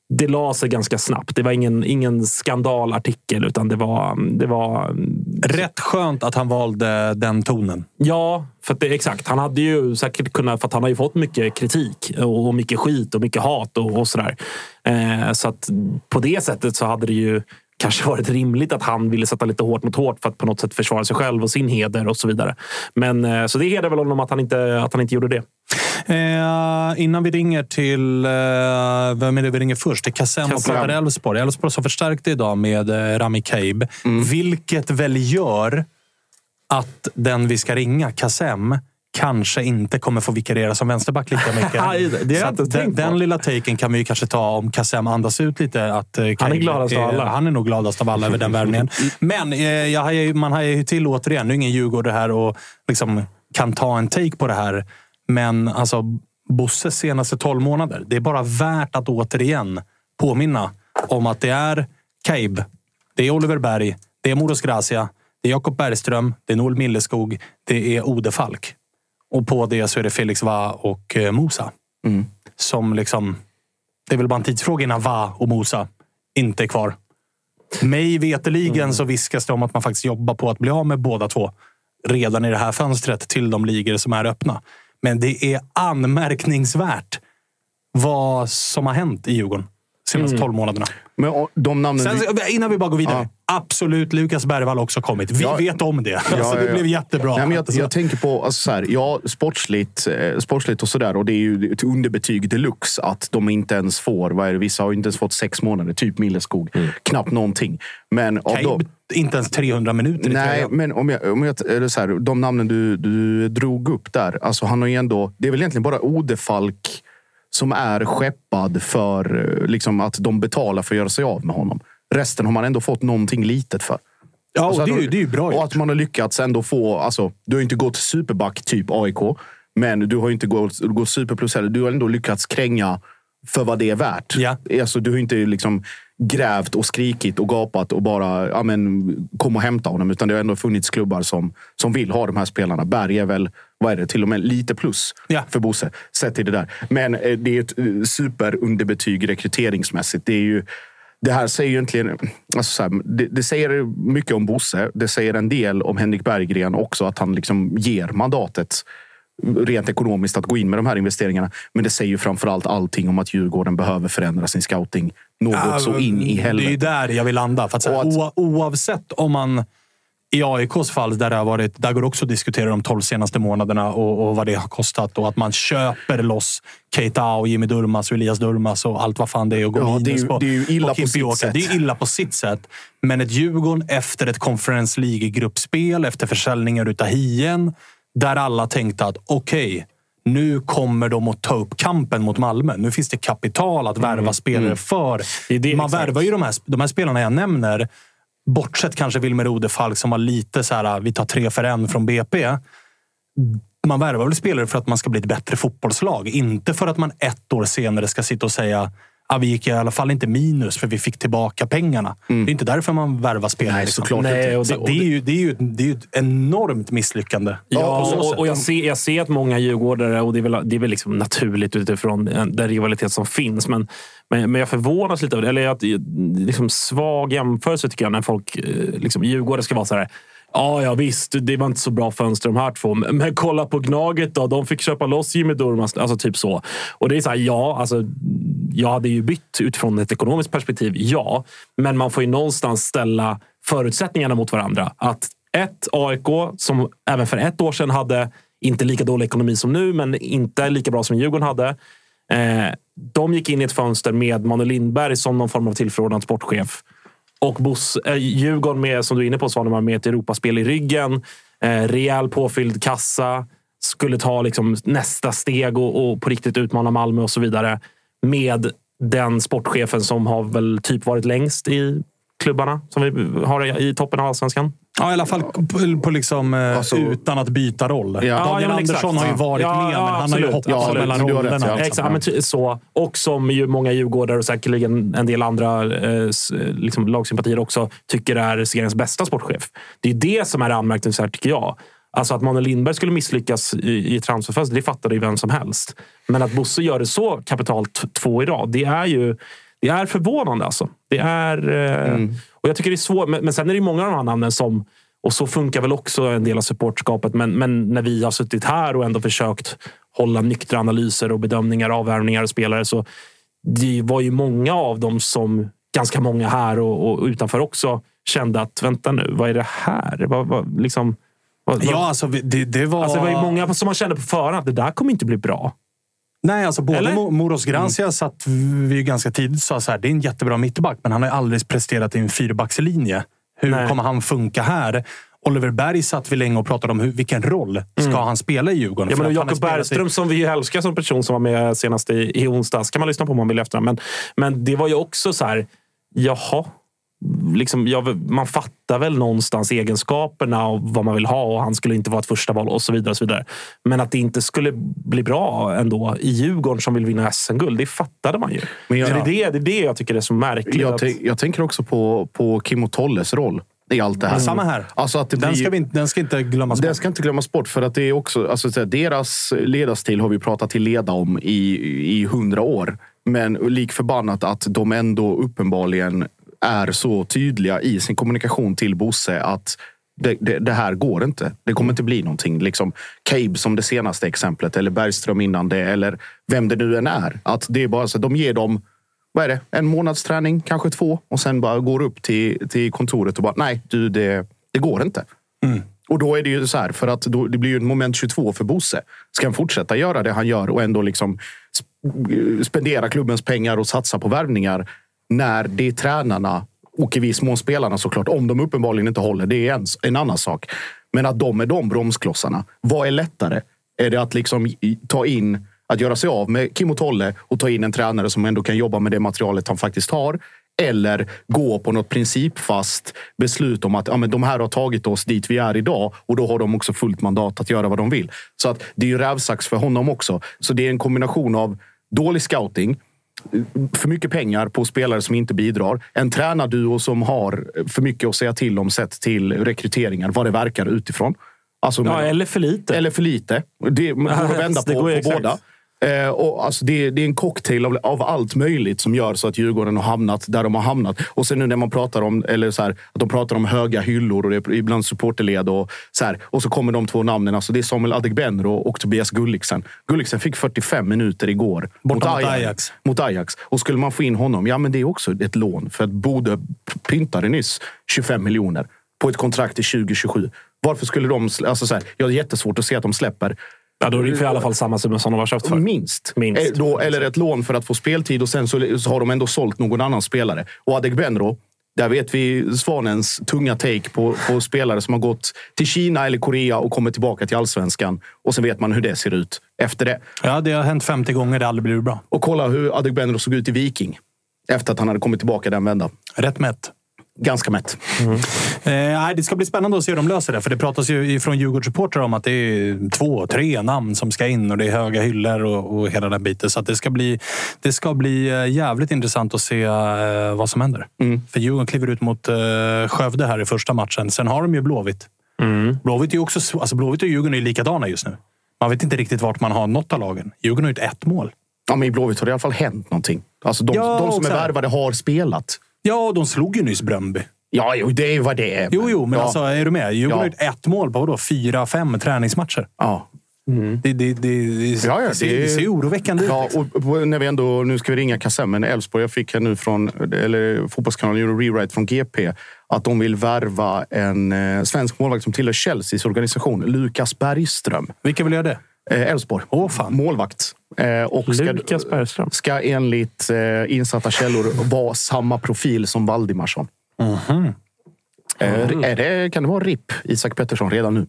S2: det la sig ganska snabbt. Det var ingen, ingen skandalartikel, utan det var, det var
S1: Rätt skönt att han valde den tonen.
S2: Ja, för det, exakt. Han hade ju säkert kunnat, för att han har ju fått mycket kritik och, och mycket skit och mycket hat och, och sådär. Eh, så att på det sättet så hade det ju kanske varit rimligt att han ville sätta lite hårt mot hårt för att på något sätt försvara sig själv och sin heder och så vidare. Men eh, så det hedrar väl honom att han inte, att han inte gjorde det.
S1: Eh, innan vi ringer till... Eh, vem är det vi ringer först? Det är Kassem och pratar Elfsborg. Elfsborg som förstärkte idag med eh, Rami Kaib. Vilket väl gör att den vi ska ringa, Kassem, kanske inte kommer få vikariera som vänsterback lika mycket.
S2: Det har
S1: den, den lilla taken kan vi ju kanske ta om Kassem andas ut lite. Att, eh, Kaib
S2: gladast av alla.
S1: Han är nog gladast av alla över den värvningen. Men eh, man hajar ju till återigen. Nu är ingen Djurgårdare här och liksom kan ta en take på det här. Men alltså, Bosses senaste 12 månader. Det är bara värt att återigen påminna om att det är Kaib, det är Oliver Berg, det är Moros Gracia, det är Jakob Bergström, det är Noel Milleskog, det är Ode Falk. Och på det så är det Felix Va och eh, Mosa. Som liksom... Det är väl bara en tidsfråga innan Va och Mosa inte är kvar. Mig veteligen så viskas det om att man faktiskt jobbar på att bli av med båda två redan i det här fönstret till de ligor som är öppna. Men det är anmärkningsvärt vad som har hänt i Djurgården senaste 12 månaderna.
S4: Men och, de namnen...
S1: Sen,
S4: du-
S1: innan vi bara går vidare.
S4: Ja.
S1: Absolut, Lukas Bergvall också kommit. Vi
S4: Ja.
S1: vet om det. alltså,
S4: Ja, ja,
S1: det blev jättebra.
S4: Nej, men jag,
S1: Alltså,
S4: jag tänker på, alltså så här, ja, sportsligt, eh, sportsligt och sådär. Och det är ju ett underbetyg deluxe att de inte ens får, vad är det, vissa har inte ens fått sex månader, typ Milleskog. Knappt någonting. Men av dem,
S1: inte ens 300 minuter
S4: Nej, men om jag, om jag, eller så här, de namnen du, du drog upp där. Alltså han har ju ändå, det är väl egentligen bara Odefalk som är skeppad för eh, liksom, att de betalar för att göra sig av med honom. Resten har man ändå fått någonting litet för.
S1: Ja,
S4: Alltså
S1: det, är det är bra
S4: Och
S1: gjort.
S4: att man har lyckats ändå få... Alltså, du har inte gått superback typ AIK. Men du har inte gått, gått superplus heller. Du har ändå lyckats kränga för vad det är värt.
S1: Ja.
S4: Alltså, du har inte liksom grävt och skrikit och gapat och bara ja, men, kom och hämta honom. Utan det har ändå funnits klubbar som, som vill ha de här spelarna. Berg är väl vad är det, till och med lite plus
S1: Ja.
S4: för Bosse. Sett till det där. Men eh, det är ett eh, superunderbetyg rekryteringsmässigt. Det är ju det här säger ju egentligen... Alltså så här, det, det, säger mycket om Bosse. Det säger en del om Henrik Berggren också. Att han liksom ger mandatet rent ekonomiskt att gå in med de här investeringarna. Men det säger ju framförallt allting om att Djurgården behöver förändra sin scouting något ja, så in i helvete.
S1: Det är ju där jag vill landa. För att, att, oavsett om man i AIKs fall, där, det har varit, där går också att diskutera de tolv senaste månaderna och, och, vad det har kostat. Och att man köper loss Keita och Jimmy Durmas och Elias Durmas och allt vad fan det är. Och går
S4: ja, ju,
S1: på,
S4: det är ju illa på sitt sätt.
S1: Det är illa på sitt sätt. Men ett Djurgården efter ett Conference League-gruppspel, efter försäljningar utav Hien, där alla tänkte att okej, okay, nu kommer de att ta upp kampen mot Malmö. Nu finns det kapital att värva mm. spelare mm. för. Det det, man exakt. värvar ju de här, de här spelarna jag nämner Bortsett kanske Wilmer Odefalk som var lite så här, vi tar tre för en från BP. Man värvar väl spelare för att man ska bli ett bättre fotbollslag. Inte för att man ett år senare ska sitta och säga Ja, vi gick i alla fall inte minus för vi fick tillbaka pengarna. Mm. Det är inte därför man värvar spelare.
S4: Nej, såklart Nej,
S1: och det, och det, är ju, det, är ju, det är ju ett enormt misslyckande.
S2: Ja, och, och jag, ser, jag ser att många djurgårdare, och det är väl, det är väl liksom naturligt utifrån den rivalitet som finns, men, men, men jag förvånas lite av det. Eller jag, liksom svag jämförelse tycker jag när folk, eh, liksom, djurgårdare ska vara så här Ja, ja visst, det var inte så bra fönster de här två. Men kolla på Gnaget då. De fick köpa loss Jimmy Durmaz. Alltså typ så. Och det är så här, ja, alltså, jag hade ju bytt utifrån ett ekonomiskt perspektiv, ja. Men man får ju någonstans ställa förutsättningarna mot varandra. Att ett AIK, som även för ett år sedan hade inte lika dålig ekonomi som nu, men inte lika bra som Djurgården hade. Eh, de gick in i ett fönster med Manuel Lindberg som någon form av tillförordnad sportchef. Och Bos, eh, Djurgården med, som du är inne på, Svanemar, med ett Europaspel i ryggen. Eh, rejäl påfylld kassa. Skulle ta liksom nästa steg och, och på riktigt utmana Malmö och så vidare. Med den sportchefen som har väl typ varit längst i klubbarna som vi har i toppen av allsvenskan.
S1: Ja, i alla fall på, på liksom, eh, alltså, utan att byta roll. Ja. Daniel ja, Andersson har ju varit ja, med, men han absolut. har ju hoppat ja, mellan rollerna.
S2: Rätt, exakt, men så. Och som ju många djurgårdare och säkerligen en del andra eh, liksom lagsympatier också tycker är seriens bästa sportchef. Det är det som är anmärkningsvärt, tycker jag. Alltså att Manuel Lindberg skulle misslyckas i, i transferfönstret, det fattade ju vem som helst. Men att Bosse gör det så kapitalt två i rad, det är ju det är förvånande. Alltså. Det är, eh, mm. och jag tycker det är svårt. Men, men sen är det många av de här namnen som... Och så funkar väl också en del av supportskapet. Men, men när vi har suttit här och ändå försökt hålla nyktra analyser och bedömningar av värvningar och spelare så det var ju många av dem som ganska många här och, och utanför också kände att vänta nu, vad är det här? Vad, vad, liksom,
S1: vad, ja, alltså det, det var...
S2: Alltså, det var ju många som man kände på förhand att det där kommer inte bli bra.
S1: Nej, alltså både Eller? Moros Grancia mm. satt vi ganska tidigt sa så här, det är en jättebra mittback, men han har ju aldrig presterat i en fyrbackslinje. Hur Nej. kommer han funka här? Oliver Berg satt vi länge och pratade om hur, vilken roll ska mm. han spela i Djurgården.
S2: Ja, men Jakob Bergström, i... som vi älskar som person, som var med senast i, i onsdags, kan man lyssna på om man vill efter. Men, men det var ju också så här, jaha, liksom, ja, man fattar väl någonstans egenskaperna och vad man vill ha och han skulle inte vara ett första val och så vidare. Och så vidare. Men att det inte skulle bli bra ändå i Djurgården som vill vinna SM-guld, det fattade man ju. Men jag, det, är det, det är det jag tycker är så märkligt.
S4: Jag, att... jag tänker också på, på Kim och Tolles roll i allt det här.
S1: Mm. Samma här. Alltså att det den, blir, ska vi, den ska inte glömmas
S4: bort. Den ska inte glömmas bort. För att det är också, alltså, deras ledarstil har vi pratat till leda om i, i hundra år. Men lik förbannat att de ändå uppenbarligen är så tydliga i sin kommunikation till Bosse att det, det, det, här går inte. Det kommer inte bli någonting. Liksom Cabe som det senaste exemplet, eller Bergström innan det, eller vem det nu än är. Att det är bara så, de ger dem vad är det, en månads träning, kanske två, och sen bara går upp till, till kontoret och bara nej, du, det, det går inte. Mm. Och då är det ju så här, för att då, det blir ju ett moment 22 för Bosse. Ska han fortsätta göra det han gör och ändå liksom spendera klubbens pengar och satsa på värvningar när det är tränarna och i viss mån spelarna såklart, om de uppenbarligen inte håller. Det är en, en annan sak. Men att de är de bromsklossarna. Vad är lättare? Är det att liksom ta in, att göra sig av med Kim och Tolle och ta in en tränare som ändå kan jobba med det materialet han faktiskt har? Eller gå på något principfast beslut om att ja, men de här har tagit oss dit vi är idag och då har de också fullt mandat att göra vad de vill. Så att det är ju rävsax för honom också. Så det är en kombination av dålig scouting, för mycket pengar på spelare som inte bidrar. En tränarduo som har för mycket att säga till om sett till rekryteringar, vad det verkar utifrån.
S2: Alltså, ja, eller för lite.
S4: Eller för lite. Det går att vända på, det på båda. Eh, och alltså det, det, är en cocktail av, av, allt möjligt som gör så att Djurgården har hamnat där de har hamnat. Och sen nu när man pratar om, eller så här, att de pratar om höga hyllor och det är ibland supporterled och så här, Och så kommer de två namnen. Alltså det är Samuel Adegbenro och Tobias Gulliksen. Gulliksen fick 45 minuter igår
S1: Borta mot, Ajax, Ajax.
S4: Mot Ajax. Och skulle man få in honom, ja men det är också ett lån. För att Bodö pyntade nyss 25 miljoner på ett kontrakt till 2027. Varför skulle de... Alltså så här, jag har jättesvårt att se att de släpper
S2: Ja, då är det i alla fall samma summa som de har köpt för.
S4: Minst. Minst. Eh, då, eller ett lån för att få speltid och sen så, så har de ändå sålt någon annan spelare. Och Adegbenro, där vet vi Svanens tunga take på, på, spelare som har gått till Kina eller Korea och kommit tillbaka till allsvenskan. Och sen vet man hur det ser ut efter det.
S1: Ja, det har hänt 50 gånger. Det har aldrig blivit bra.
S4: Och kolla hur Adegbenro såg ut i Viking. Efter att han hade kommit tillbaka den vändan.
S1: Rätt mätt.
S4: Ganska mätt.
S1: Mm. Eh, det ska bli spännande att se hur de löser det. För det pratas ju från Djurgårdssupportrar om att det är två, tre namn som ska in och det är höga hyllor och, och hela den biten. Så det, ska bli, det ska bli eh, jävligt intressant att se eh, vad som händer. Mm. För Djurgården kliver ut mot eh, Skövde här i första matchen. Sen har de ju Blåvitt. Mm. Blåvitt, är också, alltså Blåvitt och Djurgården är likadana just nu. Man vet inte riktigt vart man har något av lagen. Djurgården har gjort ett mål.
S4: Ja, men i Blåvitt har det i alla fall hänt någonting. Alltså de, ja, de som är värvade har spelat.
S1: Ja, de slog ju nyss Bröndby.
S4: Ja, jo, det är vad det är.
S1: Jo, jo, men ja. alltså, är du med? Djurgården har ja. ett mål på vadå? fyra, fem träningsmatcher.
S4: Ja.
S1: Mm. Det, det, det, ja, ja, det, ser, det ser oroväckande ut.
S4: Ja, och när vi ändå, nu ska vi ringa Kassem, men Elfsborg, jag fick här nu från eller Fotbollskanalen gjorde rewrite från GP att de vill värva en eh, svensk målvakt som tillhör Chelseas organisation, Lukas Bergström.
S1: Vilka vill göra det?
S4: Eh, Elfsborg.
S1: Oh,
S4: Målvakt. Eh, och ska,
S2: Lukas Bergström.
S4: Ska enligt eh, insatta källor vara samma profil som Valdimarsson.
S1: Mm -hmm.
S4: Mm. Är det, kan det vara RIP Isak Pettersson redan nu?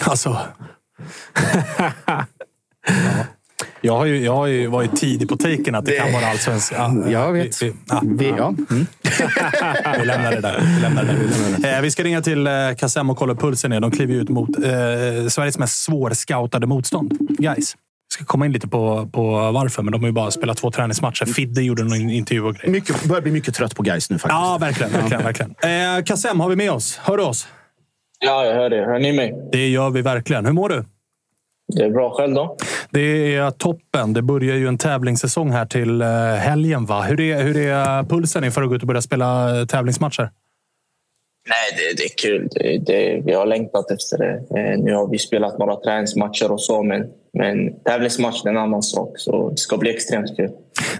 S1: Alltså... ja. Jag har, ju, jag har ju varit tidig på taken att det, det kan vara allsvensk.
S4: Ja, jag vet. Vi,
S1: ja,
S4: vi, ja. Mm.
S1: vi lämnar det där. Vi, lämnar det där. Eh, vi ska ringa till eh, Kassem och kolla pulsen. Ner. De kliver ut mot eh, Sveriges mest svårscoutade motstånd. Guys ska komma in lite på, på varför, men de har ju bara spelat två träningsmatcher. Fidde gjorde en intervju och grejer.
S4: Mycket, börjar bli mycket trött på guys nu faktiskt.
S1: Ja, verkligen. verkligen, verkligen. Eh, Kassem, har vi med oss? Hör du oss?
S5: Ja, jag hör det. Hör ni mig?
S1: Det gör vi verkligen. Hur mår du?
S5: Det är bra. Själv då?
S1: Det är toppen. Det börjar ju en tävlingssäsong här till eh, helgen. Va? Hur, är, hur är pulsen inför att gå ut och börja spela eh, tävlingsmatcher?
S5: Nej, det, det är kul. Det, det, vi har längtat efter det. Eh, nu har vi spelat några träningsmatcher och så, men, men tävlingsmatch är en annan sak. Så det ska bli extremt kul.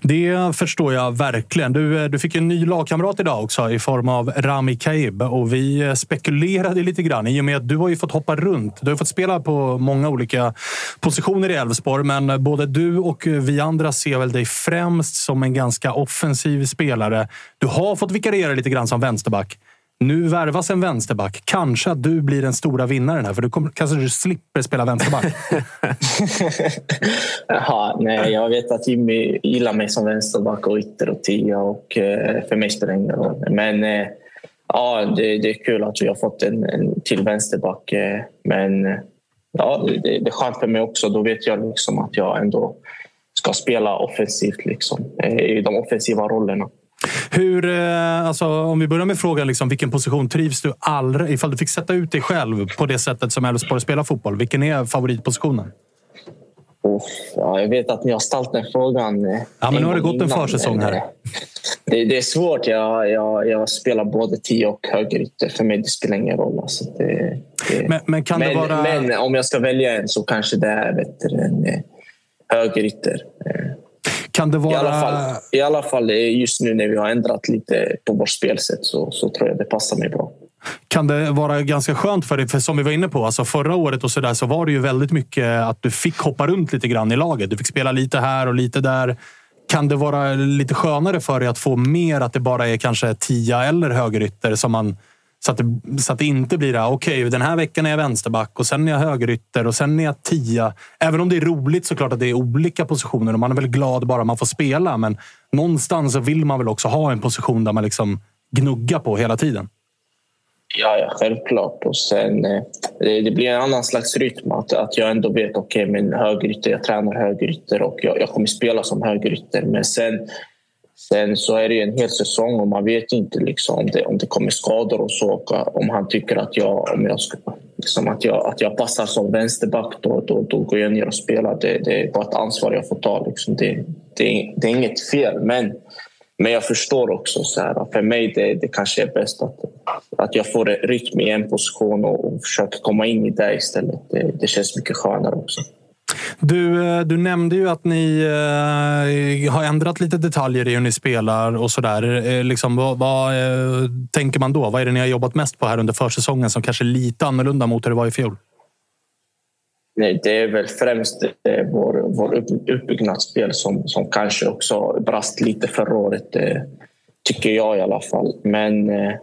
S1: Det förstår jag verkligen. Du, eh, du fick en ny lagkamrat idag också i form av Rami Kaib. Och vi eh, spekulerade lite grann i och med att du har ju fått hoppa runt. Du har fått spela på många olika positioner i Elfsborg, men både du och vi andra ser väl dig främst som en ganska offensiv spelare. Du har fått vikariera lite grann som vänsterback. Nu värvas en vänsterback. Kanske att du blir den stora vinnaren här, för du kommer, kanske du slipper spela vänsterback.
S5: Jaha, nej, jag vet att Jimmy gillar mig som vänsterback och ytter och tia och eh, för mig spelar det ingen roll. Men eh, ja, det, det, är kul att vi har fått en, en till vänsterback. Eh, men ja, det, det, är skönt för mig också. Då vet jag liksom att jag ändå ska spela offensivt liksom, i de offensiva rollerna.
S1: Hur, eh, alltså, om vi börjar med frågan, liksom, vilken position trivs du allra Ifall du fick sätta ut dig själv på det sättet som Elfsborg spelar fotboll, vilken är favoritpositionen?
S5: Oh, ja, jag vet att ni har ställt den frågan.
S1: Eh, ja, men nu har det gått en försäsong här. Eh,
S5: det, det, är svårt. Jag, jag, jag spelar både tio och högerytter. För mig det spelar ingen roll. Alltså det,
S1: det, men, men, kan
S5: men,
S1: det vara...
S5: men om jag ska välja en så kanske det är vet en högerytter.
S1: Kan det vara... I
S5: alla fall, i alla fall just nu när vi har ändrat lite på vårt spelsätt så, så tror jag det passar mig bra.
S1: Kan det vara ganska skönt för dig? För som vi var inne på, alltså förra året och så, där, så var det ju väldigt mycket att du fick hoppa runt lite grann i laget. Du fick spela lite här och lite där. Kan det vara lite skönare för dig att få mer att det bara är kanske tia eller högerytter som man så att, det, så att det inte blir det här, okej, okay, den här veckan är jag vänsterback och sen är jag högerytter och sen är jag tia. Även om det är roligt såklart att det är olika positioner och man är väl glad bara man får spela. Men någonstans så vill man väl också ha en position där man liksom gnuggar på hela tiden.
S5: Ja, ja självklart. Och sen, eh, det, det blir en annan slags rytm. Att, att jag ändå vet, okej, okay, men högerytter, jag tränar högerytter och jag, jag kommer spela som högerytter. Men sen Sen så är det en hel säsong och man vet inte liksom om, det, om det kommer skador och så. Om han tycker att jag, om jag ska, liksom att, jag, att jag passar som vänsterback, då, då, då går jag ner och spelar. Det, det är bara ett ansvar jag får ta. Liksom. Det, det, det är inget fel, men, men jag förstår också. Så här, för mig det, det kanske är bäst att, att jag får rytm i en position och, och försöker komma in i det istället. Det, det känns mycket skönare också.
S1: Du, eh, du nämnde ju att ni eh, har ändrat lite detaljer i hur ni spelar och sådär. Eh, liksom, vad, vad eh, tänker man då? Vad är det ni har jobbat mest på här under försäsongen som kanske är lite annorlunda mot hur det var i fjol?
S5: Nej, det är väl främst eh, vår, vår upp, uppbyggnadsspel som, som kanske också brast lite förra året. Eh, tycker jag i alla fall. Men eh,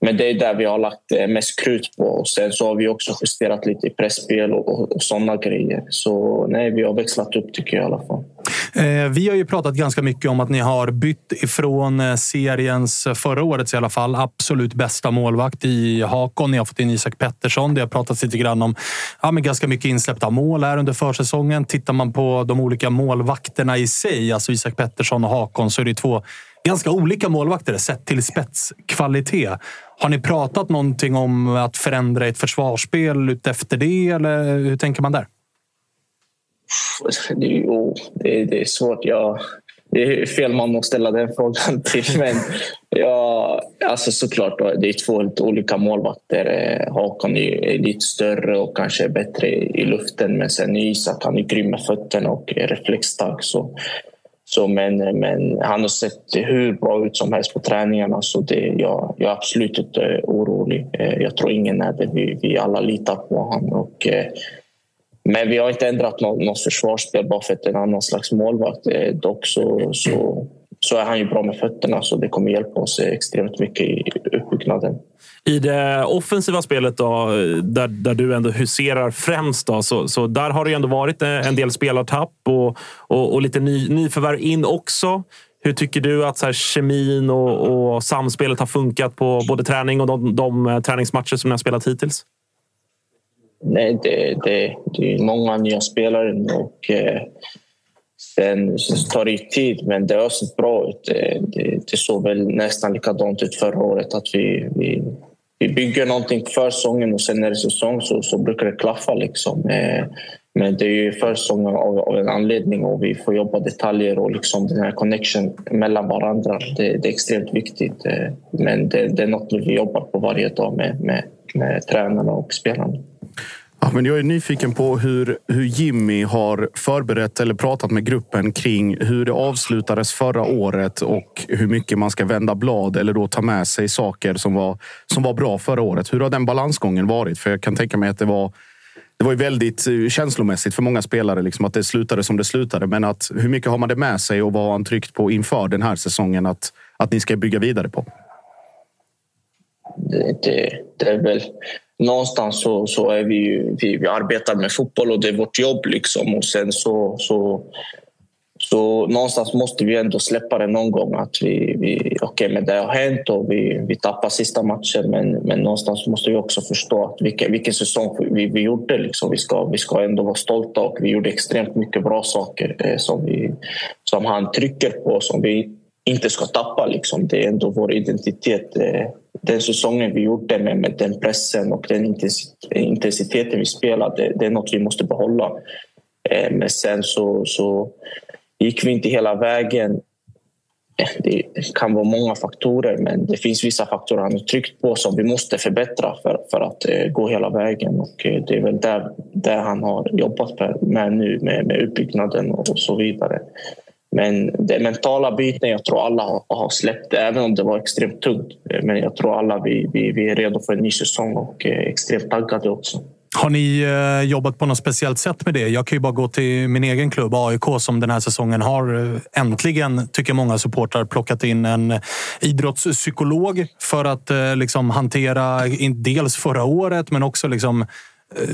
S5: men det är där vi har lagt eh, mest krut på. Och sen så har vi också justerat lite i pressspel och, och, och sådana grejer. Så nej, vi har växlat upp tycker jag i alla fall.
S1: Eh, vi har ju pratat ganska mycket om att ni har bytt ifrån eh, seriens, förra årets i alla fall, absolut bästa målvakt i Hakon. Ni har fått in Isak Pettersson. Det har pratats lite grann om ja, men ganska mycket insläppta mål här under försäsongen. Tittar man på de olika målvakterna i sig, alltså Isak Pettersson och Hakon, så är det två ganska olika målvakter sett till spetskvalitet. Har ni pratat någonting om att förändra ett försvarsspel utefter det? Eller hur tänker man där?
S5: Jo, det, det är svårt. Jag, det är fel man att ställa den frågan till. Men ja, alltså såklart, det är två helt olika målvakter. Eh, Hakan är lite större och kanske bättre i luften. Men sen Isak, han är grym med fötterna och reflexstark. Så så men, men han har sett hur bra ut som helst på träningarna så det, jag, jag är absolut inte orolig. Eh, jag tror ingen är det. Vi, vi alla litar på honom. Och, eh, men vi har inte ändrat något, något försvarsspel bara för att det är en annan slags målvakt. Eh, dock så, så, så är han ju bra med fötterna så det kommer hjälpa oss extremt mycket i uppbyggnaden.
S2: I det offensiva spelet då, där, där du ändå huserar främst, då, så, så där har det ändå varit eh, en del spelartapp och, och, och lite ny, nyförvärv in också. Hur tycker du att så här, kemin och, och samspelet har funkat på både träning och de, de eh, träningsmatcher som ni har spelat hittills?
S5: Nej, det, det, det är många nya spelare och eh, sen tar det tid, men det har sett bra ut. Det, det, det såg väl nästan likadant ut förra året. att vi, vi vi bygger någonting för säsongen och sen när det är säsong så, så brukar det klaffa. Liksom. Eh, men det är ju för säsongen av, av, en anledning och vi får jobba detaljer och liksom den här connection mellan varandra. Det, det är extremt viktigt. Eh, men det, det, är något vi jobbar på varje dag med, med, med tränarna och spelarna.
S4: Ja, men jag är nyfiken på hur, hur Jimmy har förberett eller pratat med gruppen kring hur det avslutades förra året och hur mycket man ska vända blad eller då ta med sig saker som var, som var bra förra året. Hur har den balansgången varit? För jag kan tänka mig att det var det var ju väldigt eh, känslomässigt för många spelare liksom, att det slutade som det slutade. Men att, hur mycket har man det med sig och vad har han tryckt på inför den här säsongen att, att ni ska bygga vidare på?
S5: Det, det, det är väl någonstans så, så är vi, vi, vi arbetar med fotboll och det är vårt jobb. Liksom. Och sen så, så, så någonstans måste vi ändå släppa det någon gång. Att vi, vi, okay, men det har hänt och vi, vi tappar sista matchen men, men någonstans måste vi också förstå att vilken, vilken säsong vi, vi gjorde. Liksom. Vi, ska, vi ska ändå vara stolta och vi gjorde extremt mycket bra saker eh, som, vi, som han trycker på som vi inte ska tappa. Liksom. Det är ändå vår identitet. Eh, den säsongen vi gjorde med, med den pressen och den intensiteten vi spelade, det är något vi måste behålla. Eh, men sen så, så gick vi inte hela vägen. Eh, det kan vara många faktorer, men det finns vissa faktorer han har tryckt på som vi måste förbättra för, för att gå hela vägen. Och det är väl där, där han har jobbat med nu, med, med uppbyggnaden och så vidare. Men det mentala biten, jag tror alla har släppt det, även om det var extremt tungt. Men jag tror alla vi, vi, vi är redo för en ny säsong och är extremt taggade också.
S1: Har ni eh, jobbat på något speciellt sätt med det? Jag kan ju bara gå till min egen klubb AIK som den här säsongen har eh, äntligen, tycker många supportrar, plockat in en eh, idrottspsykolog för att liksom hantera dels förra året men också liksom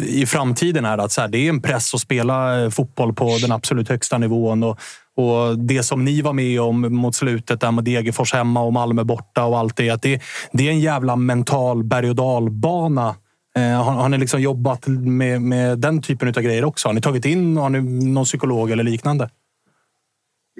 S1: i framtiden är att så här, det är en press att spela fotboll på den absolut högsta nivån. Och, och det som ni var med om mot slutet där med Degerfors hemma och Malmö borta och allt det. Att det, det är en jävla mental berg och dalbana. Eh, har, har, ni liksom jobbat med, med den typen av grejer också? Har ni tagit in har ni någon psykolog eller liknande?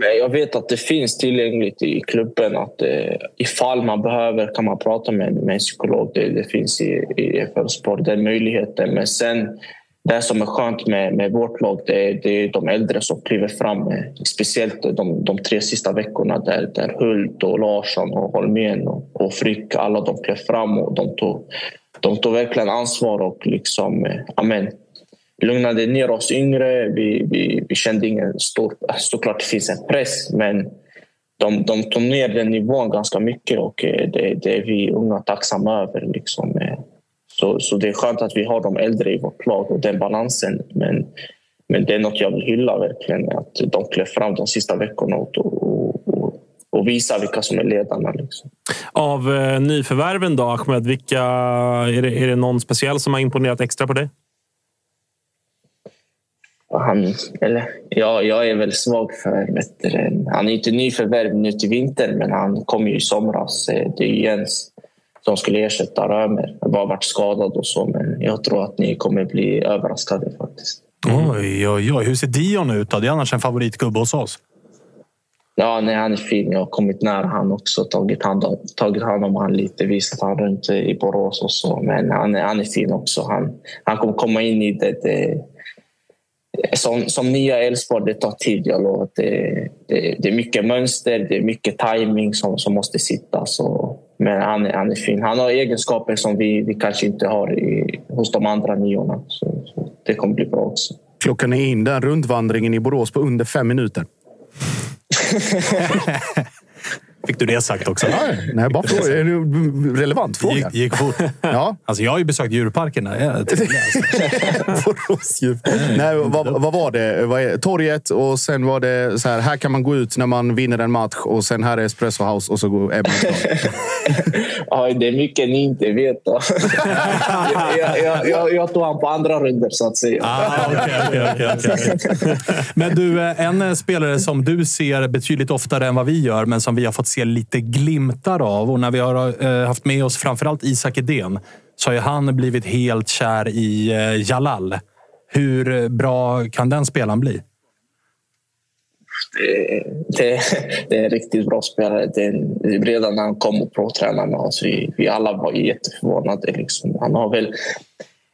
S5: Men jag vet att det finns tillgängligt i klubben att eh, ifall man behöver kan man prata med, med en psykolog. Det, det finns i, i FL Sport, den möjligheten. Men sen det som är skönt med, med vårt lag det är, det är de äldre som kliver fram. Eh, speciellt de, de tre sista veckorna där, där Hult, och Larsson, och Holmén och, och Frick, alla de klev fram och de tog, de tog verkligen ansvar och liksom, eh, amen, lugnade ner oss yngre. Vi, vi, vi kände ingen stor... Såklart det finns en press, men de, de tog ner den nivån ganska mycket och eh, det, det är vi unga tacksamma över. Liksom. Så, så det är skönt att vi har de äldre i vårt lag och den balansen. Men, men det är något jag vill hylla verkligen. Att de klev fram de sista veckorna och, och, och, och visar vilka som är ledarna. Liksom.
S2: Av eh, nyförvärven då, Ahmed, vilka, är, det, är det någon speciell som har imponerat extra på dig?
S5: Han, eller, ja, jag är väl svag för... Vet du, han är inte nyförvärv nu till vintern, men han kom ju i somras. Eh, Det är ju Jens som skulle ersätta Römer. Han har varit skadad och så, men jag tror att ni kommer bli överraskade faktiskt.
S1: Oj, oj, oj. Hur ser Dion ut då? Det är annars en favoritgubbe hos oss.
S5: Ja, nej, han är fin. Jag har kommit nära han också. Tagit hand om, tagit hand om han lite. Visat han runt i Borås och så. Men han är, han är fin också. Han, han kommer komma in i det. det som, som nya Elfsborg, det tar tid. Jag lovar. Det, det, det är mycket mönster, det är mycket timing som, som måste sitta. Så, men han är, han är fin. Han har egenskaper som vi, vi kanske inte har i, hos de andra niorna. Så, så det kommer bli bra också.
S4: Klockan är in den rundvandringen i Borås på under fem minuter.
S1: Fick du det sagt också?
S4: Nej, nej bara fråga. Det är en relevant fråga.
S1: Gick, gick fort.
S4: Ja.
S1: Alltså, jag har ju besökt djurparkerna. Det
S4: Boråsdjur. Nej, vad, vad var det? Vad är, torget och sen var det så här. Här kan man gå ut när man vinner en match och sen här är Espresso House och så går klar.
S5: Ja, det är mycket ni inte vet. Då. jag, jag, jag, jag tog han på andra runder så att säga.
S1: Ah, okej, okej, okej, okej. Men du, eh, en eh, spelare som du ser betydligt oftare än vad vi gör, men som vi har fått se lite glimtar av. Och när vi har eh, haft med oss framförallt Isak Edén så har ju han blivit helt kär i eh, Jalal. Hur bra kan den spelaren bli?
S5: Det, det, det är en riktigt bra spelare. Det redan när han kom och provtränade med oss, alltså, vi, vi alla var jätteförvånade. Liksom. Han har väl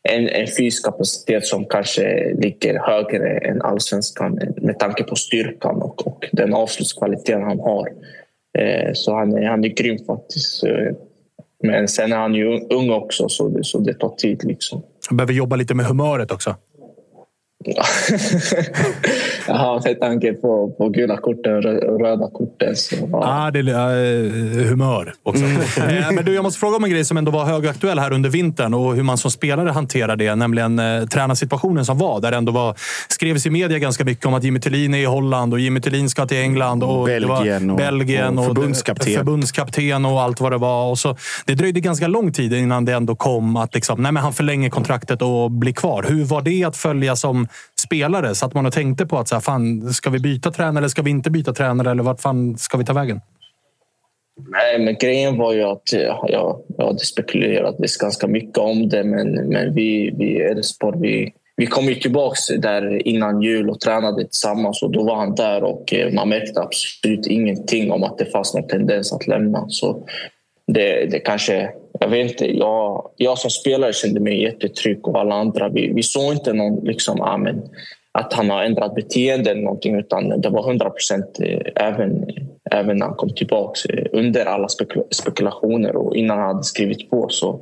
S5: en, en fysisk kapacitet som kanske ligger högre än allsvenskan med tanke på styrkan och, och den avslutskvaliteten han har. Eh, så han är, han är grym faktiskt. Eh, men sen är han ju ung också, så det, så det tar tid. Liksom.
S1: Han behöver jobba lite med humöret också.
S5: Jaha, med tanke på, på gula korten och rö- röda korten. Så, ja.
S1: Ah, det är eh, humör också. Eh, Men du, jag måste fråga om en grej som ändå var högaktuell här under vintern och hur man som spelare hanterar det. Nämligen eh, tränarsituationen som var. Där det ändå var, skrevs i media ganska mycket om att Jimmy Tillin är i Holland och Jimmy Tillin ska till England. Och
S4: Belgien och-
S1: Belgien
S4: och förbundskapten.
S1: förbundskapten och allt vad det var. Och så, det dröjde ganska lång tid innan det ändå kom att liksom, nej, men han förlänger kontraktet och blir kvar. Hur var det att följa som spelare? satt man och tänkte på att så här, fan, ska vi byta tränare eller ska vi inte byta tränare? Eller vart fan ska vi ta vägen?
S5: Nej, men grejen var ju att eh, ja, jag, jag hade spekulerat ganska mycket om det, men, men vi, vi i Elfsborg, vi, vi kom ju tillbaks där innan jul och tränade tillsammans och då var han där och eh, man märkte absolut ingenting om att det fanns någon tendens att lämna. Så det, det kanske, jag vet inte, jag, jag som spelare kände mig jättetrygg och alla andra, vi, vi såg inte någon liksom, ah, amen, att han har ändrat beteende eller någonting utan det var 100 procent eh, även, även när han kom tillbaka eh, under alla spekula- spekulationer och innan han hade skrivit på så,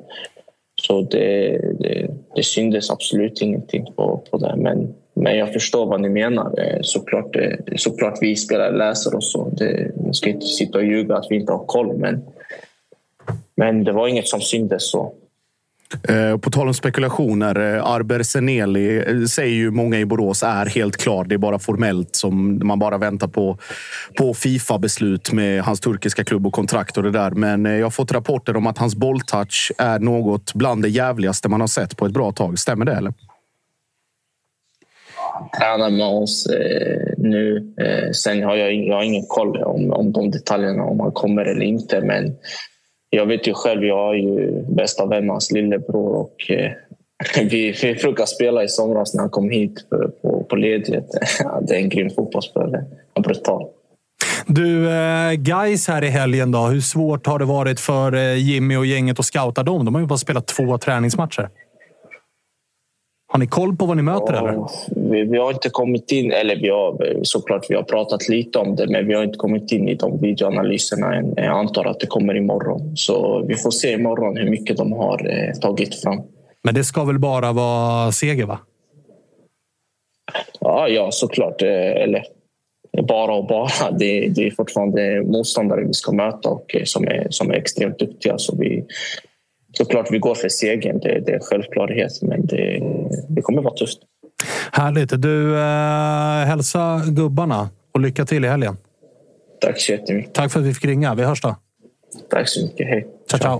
S5: så det, det, det syndes absolut ingenting på, på det. Men, men jag förstår vad ni menar. Eh, såklart, såklart vi spelare läser och så. Det, man ska inte sitta och ljuga att vi inte har koll men, men det var inget som syndes så.
S4: Eh, På tal om spekulationer. eh, Arber Seneli eh, säger ju många i Borås är helt klar. Det är bara formellt som man bara väntar på, på Fifa-beslut med hans turkiska klubb och kontrakt och det där. Men jag har fått rapporter om att hans bolltouch är något bland det jävligaste man har sett på ett bra tag. Stämmer det eller?
S5: tränar med oss eh, nu. Eh, sen har jag, jag har ingen koll om, om de detaljerna, om han kommer eller inte. Men jag vet ju själv, jag är ju bästa vän med hans lillebror och eh, vi, vi brukar spela i somras när han kom hit på, på, på ledighet. Det är en grym fotbollsspelare. Brutal.
S1: Du, eh, guys här i helgen då. Hur svårt har det varit för eh, Jimmy och gänget att scouta dem? De har ju bara spelat två träningsmatcher. Har ni koll på vad ni möter? eller?
S5: Ja, vi, vi har inte kommit in, eller vi har såklart vi har pratat lite om det, men vi har inte kommit in i de videoanalyserna än. Jag antar att det kommer imorgon. Så vi får se imorgon hur mycket de har eh, tagit fram.
S1: Men det ska väl bara vara seger, va?
S5: Ja, ja såklart. Eh, Eller bara och bara. Det, det är fortfarande motståndare vi ska möta och eh, som är, som är extremt duktiga. Så vi, såklart vi går för segern. Det, det är en självklarhet, men det, det kommer vara tufft.
S1: Härligt. Du, eh, hälsa gubbarna och lycka till i helgen.
S5: Tack så jättemycket.
S1: Tack för att vi fick ringa. Vi hörs då.
S5: Tack så mycket. Hej.
S1: Ciao, ciao.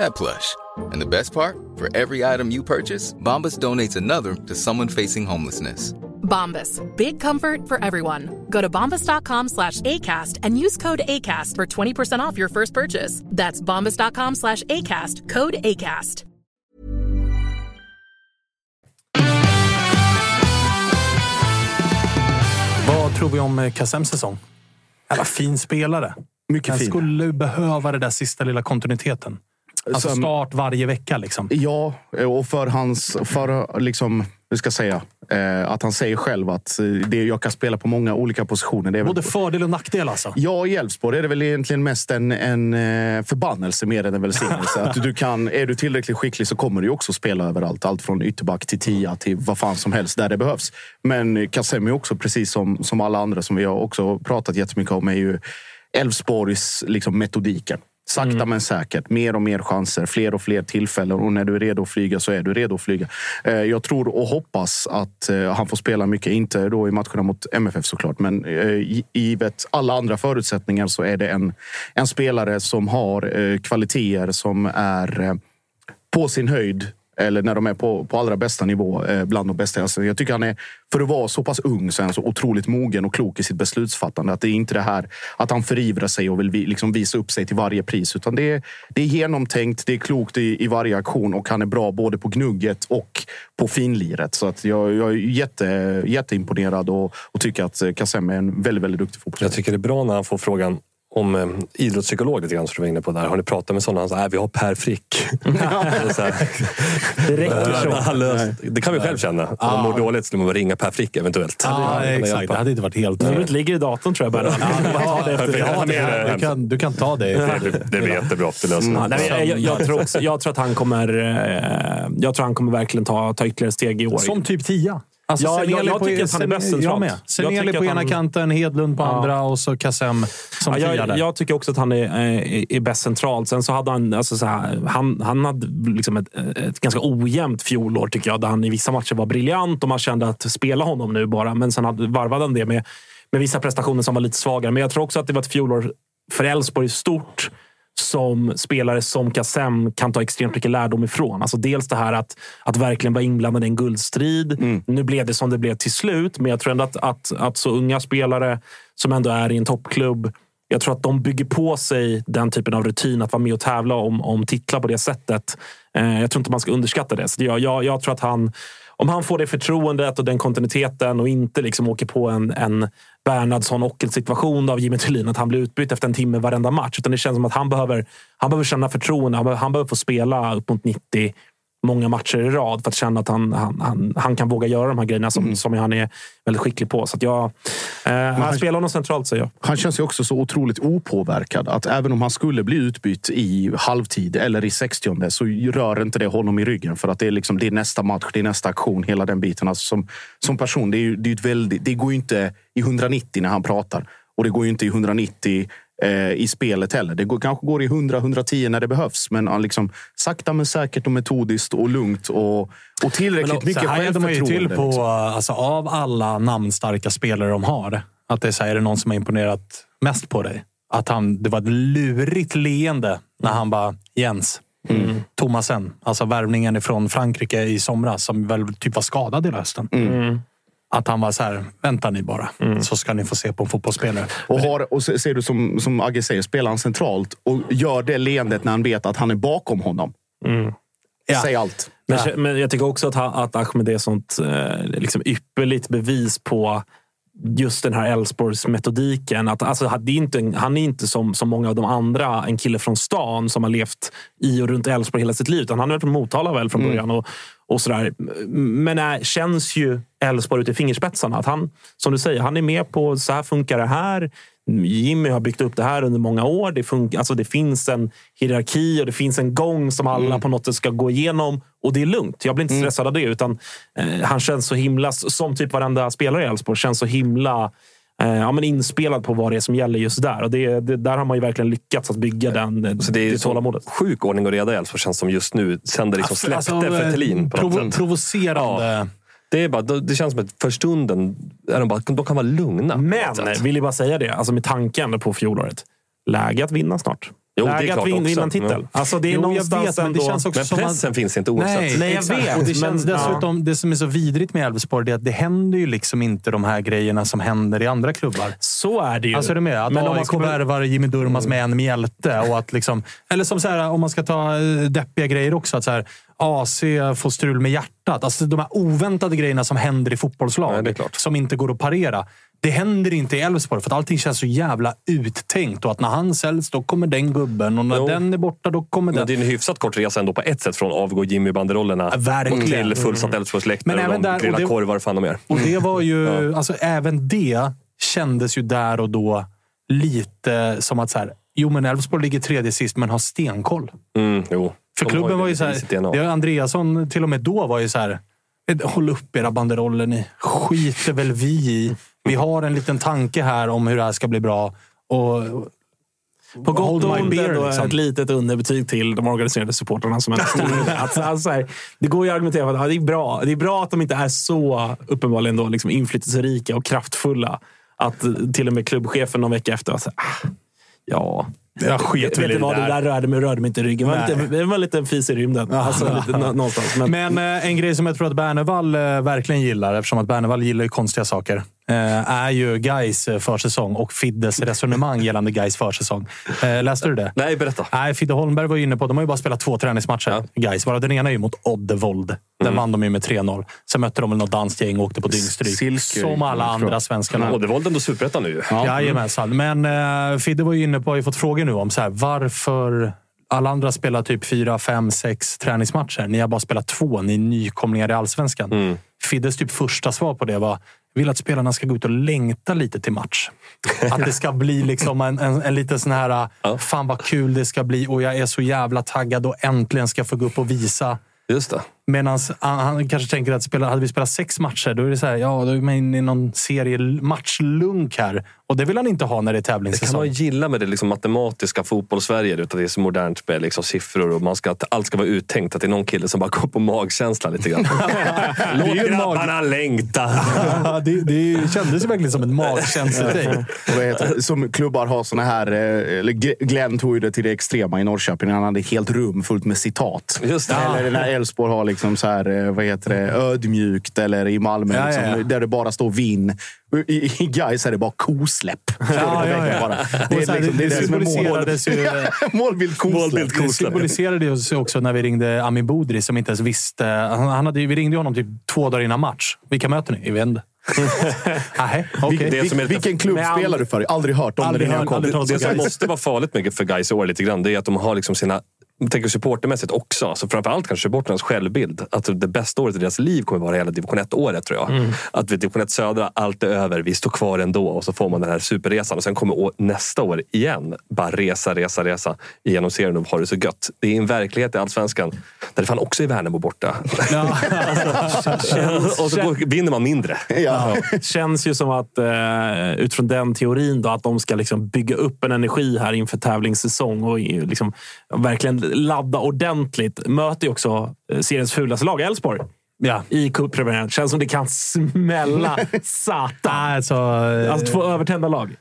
S6: that plush. And the best part? For every item you purchase, Bombas donates another to someone facing homelessness.
S7: Bombas. Big comfort for everyone. Go to bombas.com slash ACAST and use code ACAST for 20% off your first purchase. That's bombas.com slash ACAST. Code ACAST.
S1: Vad tror vi om eh, Kassems säsong? Jävla fin spelare.
S4: Mycket
S1: Han
S4: fin.
S1: skulle behöva den där sista lilla kontinuiteten. Alltså
S4: Som-
S1: start varje vecka liksom.
S4: Ja, och för hans... För liksom, hur ska säga? Eh, att han säger själv att det, jag kan spela på många olika positioner. Det är väl-
S1: Både fördel och nackdel alltså.
S4: Ja, i Elfsborg är det väl egentligen mest en, en eh, förbannelse mer än en välsignelse. att du kan, är du tillräckligt skicklig så kommer du också spela överallt. Allt från ytterback till tia till vad fan som helst där det behövs. Men Kassem är också, precis som, som alla andra som vi har också pratat jättemycket om, är ju Elfsborgs liksom, metodiken. Sakta men säkert. Mer och mer chanser, fler och fler tillfällen. Och när du är redo att flyga så är du redo att flyga. Eh, Jag tror och hoppas att eh, han får spela mycket. Inte då i matcherna mot MFF såklart, men eh, gi- givet alla andra förutsättningar så är det en, en spelare som har kvaliteter som är på sin höjd eller när de är på, på allra bästa nivå, eh, bland de bästa. Alltså, jag tycker han är, för att vara så pass ung, så är han så otroligt mogen och klok i sitt beslutsfattande. Att det är inte det här att han förivrar sig och vill vi, liksom visa upp sig till varje pris. Utan det är, det är genomtänkt, det är klokt i, i varje aktion och han är bra både på gnugget och på finliret. Så att jag, jag är jätte, jätteimponerad och, och tycker att eh, Kassem är en väldigt, väldigt duktig fotbollsspelare.
S3: Jag tycker det är bra när han får frågan om eh, idrottspsykolog lite grann som du var inne på där. Har ni pratat med sådana? Han säger, nej vi har Per Frick. Så här.
S2: Det räcker så.
S3: Han löst- det kan vi själv känna. Om man mår dåligt skulle man bara ringa Per Frick eventuellt. Kan
S1: exakt. Det hade inte varit helt...
S2: Numret ligger i datorn tror jag. Bara. Ja, det
S1: det. Du kan, du kan ta det.
S3: Det, det blir jättebra. Det löser man.
S2: nej, jag, jag, jag, tror också, jag tror att han kommer... Eh, jag tror han kommer verkligen ta, ta ytterligare steg i år.
S1: Som typ tia. Alltså,
S2: Ja, jag- jag
S1: på-
S2: tycker att han är bäst centralt.
S1: Seneli på ena
S2: han-
S1: kanten, Hedlund på
S2: Ja.
S1: andra och så Kassem som
S2: Ja, jag, jag tycker också att han är, är, är bäst centralt. Sen så hade han, alltså så här, han, han hade liksom ett, ett ganska ojämnt fjolår tycker jag. Där han i vissa matcher var briljant och man kände att spela honom nu bara. Men sen hade, varvade han det med, med vissa prestationer som var lite svagare. Men jag tror också att det var ett fjolår för Elfsborg stort som spelare som Kassem kan ta extremt mycket lärdom ifrån. Alltså dels det här att, att verkligen vara inblandad i en guldstrid. Nu blev det som det blev till slut, men jag tror ändå att, att, att så unga spelare som ändå är i en toppklubb jag tror att de bygger på sig den typen av rutin att vara med och tävla om, om titlar på det sättet. Eh, jag tror inte man ska underskatta det. Så jag, jag, jag tror att han, om han får det förtroendet och den kontinuiteten och inte liksom åker på en, en Bernhardsson Ockel-situation av Jimmy Thulin, att han blir utbytt efter en timme varenda match. Utan det känns som att han behöver, han behöver känna förtroende. Han behöver, han behöver få spela upp mot 90 många matcher i rad för att känna att han, han, han, han kan våga göra de här grejerna som, mm. som han är väldigt skicklig på. Så att jag, eh, han spelar honom centralt, säger jag.
S4: Han känns ju också så otroligt opåverkad. Att även om han skulle bli utbytt i halvtid eller i 60 så rör inte det honom i ryggen. För att det är, liksom, det är nästa match, det är nästa aktion, hela den biten. Alltså som, som person, det, är, det, är väldigt, det går ju inte i 190 när han pratar. Och det går ju inte i 190 eh, i spelet heller. Det går, kanske går i 100-110 när det behövs, men liksom, sakta men säkert och metodiskt och lugnt och, och tillräckligt men, mycket självförtroende.
S1: man ju till på,
S4: liksom.
S1: alltså, av alla namnstarka spelare de har, att det är, så här, är det någon som har imponerat mest på dig? Att han, det var ett lurigt leende när han bara Jens, Mm. Thomasen, alltså värvningen från Frankrike i somras som väl typ var skadad hela hösten. Mm. Att han var så här, vänta ni bara, mm. så ska ni få se på en fotbollsspelare.
S4: Och, har, och ser du som, som Agge säger, spelar han centralt och gör det leendet när han vet att han är bakom honom. Mm. Ja. Säg allt.
S2: Men, ja. men jag tycker också att, att Ahmed är ett sånt eh, liksom ypperligt bevis på just den här Elfsborgs metodiken. Att, alltså, det är inte, han är inte som, som många av de andra en kille från stan som har levt i och runt Elfsborg hela sitt liv. Utan han är från Motala väl från mm. början. Mm. Och, och sådär. Men är, känns ju Elfsborg ut i fingerspetsarna. Att han, som du säger, han är med på så här funkar det här. Jimmy har byggt upp det här under många år. Det, funkar, alltså det finns en hierarki och det finns en gång som alla mm. på något sätt ska gå igenom. Och det är lugnt. Jag blir inte mm. stressad mm. av det. Utan, eh, han känns så himla, som typ varenda spelare i Elfsborg, känns så himla ja, men inspelad på vad det är som gäller just där. Och det, det där har man ju verkligen lyckats att bygga den,
S3: så alltså, det, är
S2: det
S3: tålamodet. Sjuk ordning och reda i Elfsborg känns som just nu. Sen det liksom släppte alltså, för Thelin.
S1: Provo provocerande. Ja.
S3: Det, är bara, det känns som att för stunden är de, bara, de kan vara lugna.
S2: Men, vill jag bara säga det, alltså med tanken på fjolåret. Läge att vinna snart. Jo, Läge det att vinna en titel. Alltså, det är jo, någonstans vet,
S3: men, det känns också men pressen man... finns inte oavsett.
S1: Nej, nej jag vet. Och det, känns men, dessutom, ja. det som är så vidrigt med Elfsborg är att det händer ju liksom inte de här grejerna som händer i andra klubbar.
S2: Så är det ju.
S1: Alltså, är du med? Att men AIK kommer... värvar Jimmy Durmaz med en mjälte. Och att liksom, eller som så här, om man ska ta eh, deppiga grejer också. Att så här, AC får strul med hjärtat. Alltså de här oväntade grejerna som händer i fotbollslag. Nej, som inte går att parera. Det händer inte i Elfsborg för att allting känns så jävla uttänkt. Och att när han säljs, då kommer den gubben. Och när jo. den är borta, då kommer den.
S3: Men det är en hyfsat kort resa ändå på ett sätt från avgå Jimmy-banderollerna ja, till fullsatt Elfsborgsläktare och de grilla korvar och fan de är.
S1: Och det var ju... ja. alltså, även det kändes ju där och då lite som att så här, jo, men Elfsborg ligger tredje sist, men har stenkoll.
S3: Mm, jo.
S1: För klubben var ju så här... Det Andreasson till och med då var ju så här... Håll upp era banderoller ni. Skiter väl vi i. Vi har en liten tanke här om hur det här ska bli bra. Och,
S2: på gott och ont liksom. ett litet underbetyg till de organiserade supportrarna. Som alltså, alltså, här, det går ju att argumentera för att ja, det, är bra. det är bra att de inte är så uppenbarligen då, liksom inflytelserika och kraftfulla. Att till och med klubbchefen någon vecka efter var så ah, ja,
S1: jag sket väl i det
S2: vad,
S1: där.
S2: Det där rörde mig, rörde mig inte i ryggen. Det var, lite, det var en liten fis i rymden. Alltså, lite, någonstans.
S1: Men, men eh, en grej som jag tror att Bernevall eh, verkligen gillar, eftersom att Bernevall gillar ju konstiga saker, är ju Gais försäsong och Fiddes resonemang gällande Gais försäsong. Läste du det?
S3: Nej, berätta.
S1: Nej, Fidde Holmberg var inne på, de har ju bara spelat två träningsmatcher, ja. Gais. Varav den ena är ju mot Oddevold. Den mm. vann de ju med 3-0. Sen mötte de väl något danskt gäng och åkte på dyngstryk. Som alla andra svenskar.
S3: Oddevold är ändå superettan nu
S1: ja. Jajamensan. Men uh, Fidde var ju inne på, har ju fått frågor nu om så här, varför alla andra spelar typ fyra, fem, sex träningsmatcher. Ni har bara spelat två. Ni är nykomlingar i allsvenskan. Mm. Fiddes typ första svar på det var vill att spelarna ska gå ut och längta lite till match. Att det ska bli liksom en, en, en liten sån här... Ja. Fan vad kul det ska bli och jag är så jävla taggad och äntligen ska få gå upp och visa
S3: Just det.
S1: Medan han kanske tänker att spela, hade vi spelat sex matcher, då är det så här, ja, då är man inne i någon serie matchlunk här. Och det vill han inte ha när det är tävlingssäsong.
S3: Det kan man gilla med det liksom matematiska fotbollssverige. Att det är så modernt med liksom siffror och man ska, att allt ska vara uttänkt. Att det är någon kille som bara går på magkänsla lite grann. Låt grabbarna mag... längta!
S1: det, det kändes verkligen som en magkänsletänk.
S4: som klubbar har såna här... Eh, eller Glenn tog ju det till det extrema i Norrköping. Han hade ett helt rum fullt med citat.
S3: Just det.
S4: Eller när Elfsborg har liksom liksom så här, eh, vad heter det, ödmjukt eller i Malmö
S1: Ja,
S4: liksom,
S1: ja, ja.
S4: där det bara står vinn. I, i Gais är det bara kosläpp.
S1: Ja, ja, ja.
S4: Bara.
S1: Och
S4: Det är liksom, det
S1: det
S4: det
S1: symboliserades ju...
S4: mål. Målbild kosläpp.
S1: Det symboliserade ju också när vi ringde Amin Bodri som inte ens visste. Han, hade, vi ringde honom typ två dagar innan match. Vilka möter ni? Vet inte. Nej, okej.
S3: Det som är
S4: Vilken klubb
S2: Men
S4: spelar du för? Aldrig hört om
S1: Aldrig
S4: det.
S1: hört,
S3: Det
S1: om
S3: som
S1: Gais.
S3: måste vara farligt mycket för guys i år lite grann, det är att de har liksom sina jag tänker supportermässigt också, alltså framförallt kanske supporternas självbild. Att det bästa året i deras liv kommer vara hela division 1-året tror jag. Att vid division 1 södra, allt är över, vi står kvar ändå och så får man den här superresan. Och sen kommer å- nästa år igen, bara resa, resa, resa genom serien och ha det så gött. Det är en verklighet i Allsvenskan där det fan också är Värnamo borta.
S1: Ja,
S3: och så går, vinner man mindre.
S4: Ja.
S2: Känns ju som att eh, utifrån den teorin då, att de ska liksom bygga upp en energi här inför tävlingssäsong och liksom verkligen ladda ordentligt. Möter ju också eh, seriens fulaste lag, Elfsborg.
S1: ja.
S2: I cuppremiären. Känns som det kan smälla satan.
S1: Alltså,
S2: Alltså två övertända lag.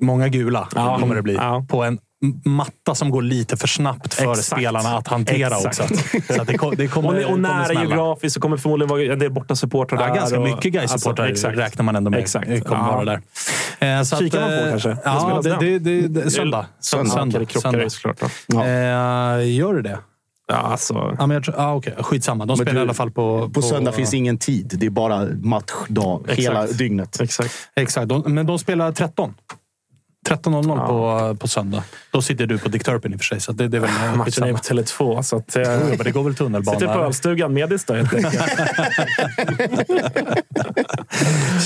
S1: många gula
S2: Ja.
S1: kommer det bli.
S2: Ja.
S1: På en matta som går lite för snabbt för
S2: Exakt.
S1: spelarna att hantera
S2: Exakt.
S1: också. Så att det, det kommer,
S2: Och, och
S1: det kommer
S2: nära
S1: smälla.
S2: geografiskt så kommer förmodligen vara en del borta supportrar
S1: Ja,
S2: där.
S1: ganska
S2: och,
S1: mycket Gais-supportrar
S2: Alltså, exakt.
S1: räknar man ändå med
S2: Exakt.
S1: kommer
S2: Ja.
S1: vara där. Eh, så
S2: Kikar man på
S1: eh,
S2: kanske?
S1: Ja, det, det, det, det, söndag.
S4: Söndag.
S1: Söndag.
S2: Det krockar ju såklart.
S4: Ja.
S1: Eh, gör det det?
S2: Ja, alltså.
S1: Ja, men jag tror, ah, okej. Skitsamma. De spelar
S4: du-
S1: i alla fall på...
S4: På söndag finns ingen tid. Det är bara matchdag hela dygnet.
S2: Exakt.
S1: Exakt. De, men de spelar 13. 13.00 på, på söndag. Då sitter du på Dick Turpin i och för sig, så det, det är väl eh,
S2: Matchen är på Tele2. Så att, eh,
S1: men det går väl tunnelbana.
S2: sitter på ölstugan medis då helt enkelt.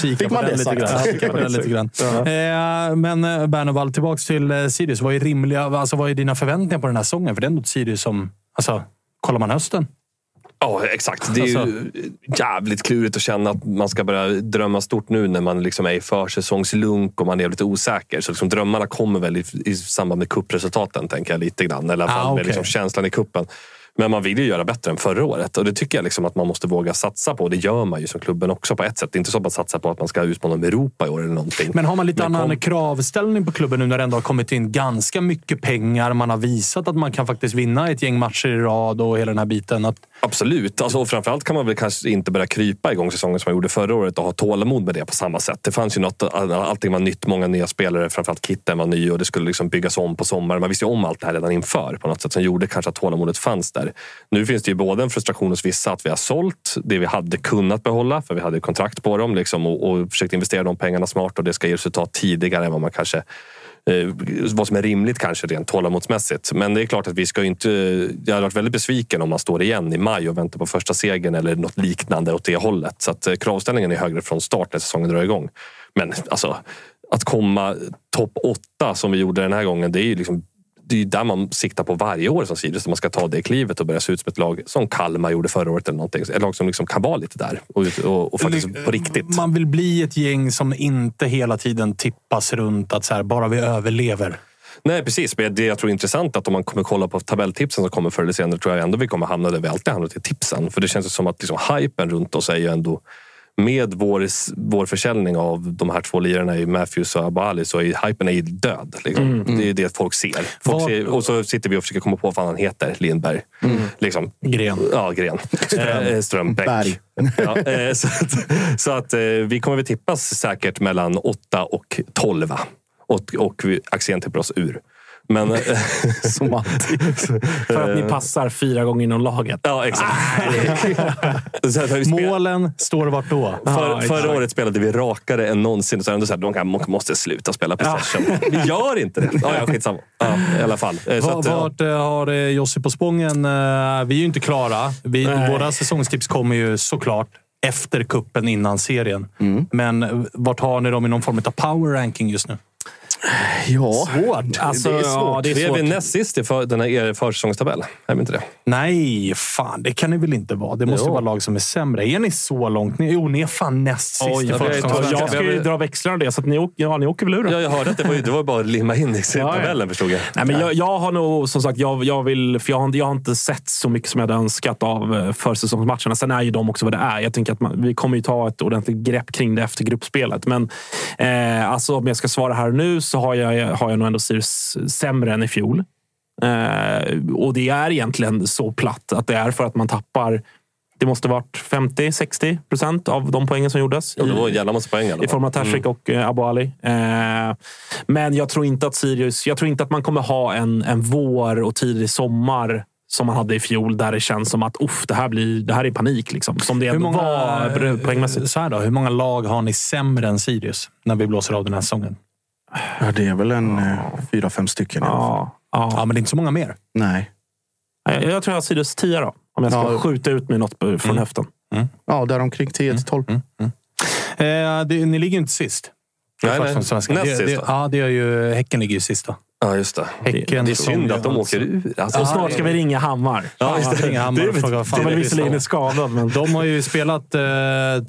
S1: Kika
S4: Fick
S1: på
S4: man
S1: den
S4: det sagt?
S1: grann.
S4: Ja,
S1: Kika på den lite grann. Eh, men eh, Bernevall, tillbaka till eh, Sirius. Vad är rimliga? Alltså, vad är dina förväntningar på den här säsongen? För det är ändå ett Sirius som... Alltså, kollar man hösten?
S3: Ja, exakt. Det är
S1: Alltså-
S3: jävligt klurigt att känna att man ska börja drömma stort nu när man liksom är i försäsongslunk och man är lite osäker. Så liksom drömmarna kommer väl i, i samband med kuppresultaten, tänker jag lite grann. Eller i alla fall
S1: Ah,
S3: med
S1: okej.
S3: liksom känslan i kuppen. Men man vill ju göra bättre än förra året och det tycker jag liksom att man måste våga satsa på. Det gör man ju som klubben också på ett sätt. Det är inte så att man satsar på att man ska utmana med Europa i år eller någonting.
S1: Men har man lite
S3: Men
S1: annan
S3: kom-
S1: kravställning på klubben nu när det ändå har kommit in ganska mycket pengar? Man har visat att man kan faktiskt vinna ett gäng matcher i rad och hela den här biten. Att,
S3: Absolut. Alltså, och framförallt kan man väl kanske inte börja krypa igång säsongen som man gjorde förra året och ha tålamod med det på samma sätt. Det fanns ju något, allting var nytt, många nya spelare, framförallt Kitten var ny och det skulle liksom byggas om på sommaren. Man visste ju om allt det här redan inför på något sätt som gjorde kanske att tålamodet fanns där. Nu finns det ju både en frustration hos vissa att vi har sålt det vi hade kunnat behålla för vi hade kontrakt på dem liksom, och, och försökt investera de pengarna smart och det ska ge resultat tidigare än vad man kanske Eh, vad som är rimligt kanske rent tålamodsmässigt. Men det är klart att vi ska ju inte... Jag hade varit väldigt besviken om man står igen i maj och väntar på första segern eller något liknande åt det hållet. Så att eh, kravställningen är högre från start när säsongen drar igång. Men alltså, att komma topp åtta som vi gjorde den här gången, det är ju liksom det är ju där man siktar på varje år som Sirius. Man ska ta det klivet och börja se ut som ett lag som Kalmar gjorde förra året. eller någonting. Ett lag som liksom kan vara lite där och, och, och faktiskt på riktigt.
S1: Man vill bli ett gäng som inte hela tiden tippas runt att så här, bara vi överlever.
S3: Nej, precis. Men det jag tror är intressant att om man kommer kolla på tabelltipsen som kommer förr eller senare tror jag ändå vi kommer hamna där vi alltid hamnat i tipsen. För det känns som att liksom, hypen runt oss är ju ändå med vår, vår försäljning av de här två lirarna i Matthews och Abali så är hypen är död. Liksom. Det är det folk ser. Folk ser. Och så sitter vi och försöker komma på vad fan han heter, Lindberg. Liksom.
S1: Gren.
S3: Ja, Gren. Eh, Strömbäck.
S4: Berg.
S3: Ja, eh, så att, så att eh, vi kommer väl tippas säkert mellan 8 och 12. Och, och Axén tippar oss ur. Men... eh,
S4: Som alltid.
S2: För att ni passar fyra gånger inom laget.
S3: Ja, exakt. Spel-
S1: Målen står vart då?
S3: För, förra året spelade vi rakare än någonsin. Så ändå så här, de kan, måste sluta spela possession. Vi gör inte det. Ja, ja, skitsamma. Ja, I alla fall. Eh, Så
S1: Va-
S3: att, ja.
S1: Vart eh, har eh, Jossi på spången? Eh, Vi är ju inte klara. Vi,
S2: Nej.
S1: våra säsongstips kommer ju såklart efter kuppen innan serien.
S3: Mm.
S1: Men eh, vart har ni dem i någon form av power ranking just nu?
S4: Ja,
S1: Svårt.
S2: Alltså,
S4: det är
S2: ja,
S4: svårt.
S2: det är
S3: Vi är
S2: svårt.
S3: vi näst sist i för, den här er försäsongstabell. Är vi inte det?
S1: Nej, fan det kan ni väl inte vara? Det måste ju
S3: Jo.
S1: vara lag som är sämre. Är ni så långt ner? Jo, ni är fan näst sist
S2: Oj,
S1: i
S2: jag,
S1: försäsongen.
S2: jag ska ju dra växlar av det, så att ni, ja, ni åker väl ur.
S3: Ja, jag hörde att det var, ju- det var bara att limma in i
S2: Ja, ja.
S3: tabellen, förstod jag.
S2: Nej, men jag, jag har nog, som sagt, jag, jag, vill, för jag, har, jag har inte sett så mycket som jag hade önskat av eh, försäsongsmatcherna. Sen är ju de också vad det är. Jag tänker att man, vi kommer ju ta ett ordentligt grepp kring det efter gruppspelet. Men eh, alltså, om jag ska svara här nu så har jag, har jag nog ändå Sirius sämre än i fjol. Eh, och det är egentligen så platt att det är för att man tappar Det måste varit 50-60 procent av de poängen som gjordes.
S3: Ja, det var en jävla massa poäng.
S2: I form av Tashrik mm. och eh, Abu Ali. Eh, men jag tror inte att Sirius... Jag tror inte att man kommer ha en, en vår och tidig sommar som man hade i fjol, där det känns som att Uff, det, här blir, det här är panik. Liksom. Som det
S1: hur många,
S2: var poängmässigt.
S1: Så här då, hur många lag har ni sämre än Sirius när vi blåser av den här säsongen?
S4: Ja, det är väl en ja. fyra, fem stycken
S1: ja. Ja. ja, men det är inte så många mer.
S4: Nej.
S2: Jag, jag tror jag har Sirius 10 då. Om jag ska ja. skjuta ut med något från mm. höften.
S4: Mm. Ja, däromkring 10 till 12. Mm.
S1: Mm. Eh, det, ni ligger inte sist.
S3: Nej, nej. Näst
S1: sist. Det, ja, det gör ju Häcken ligger ju sist då.
S3: Ja, just det.
S1: Häcken,
S3: det är synd att de åker ur.
S2: Alltså, och snart ska vi ringa Hammar.
S1: Ja, ja, ringa Hammar det, fråga,
S2: fan, det är visserligen är skadad, men...
S1: De har ju spelat eh,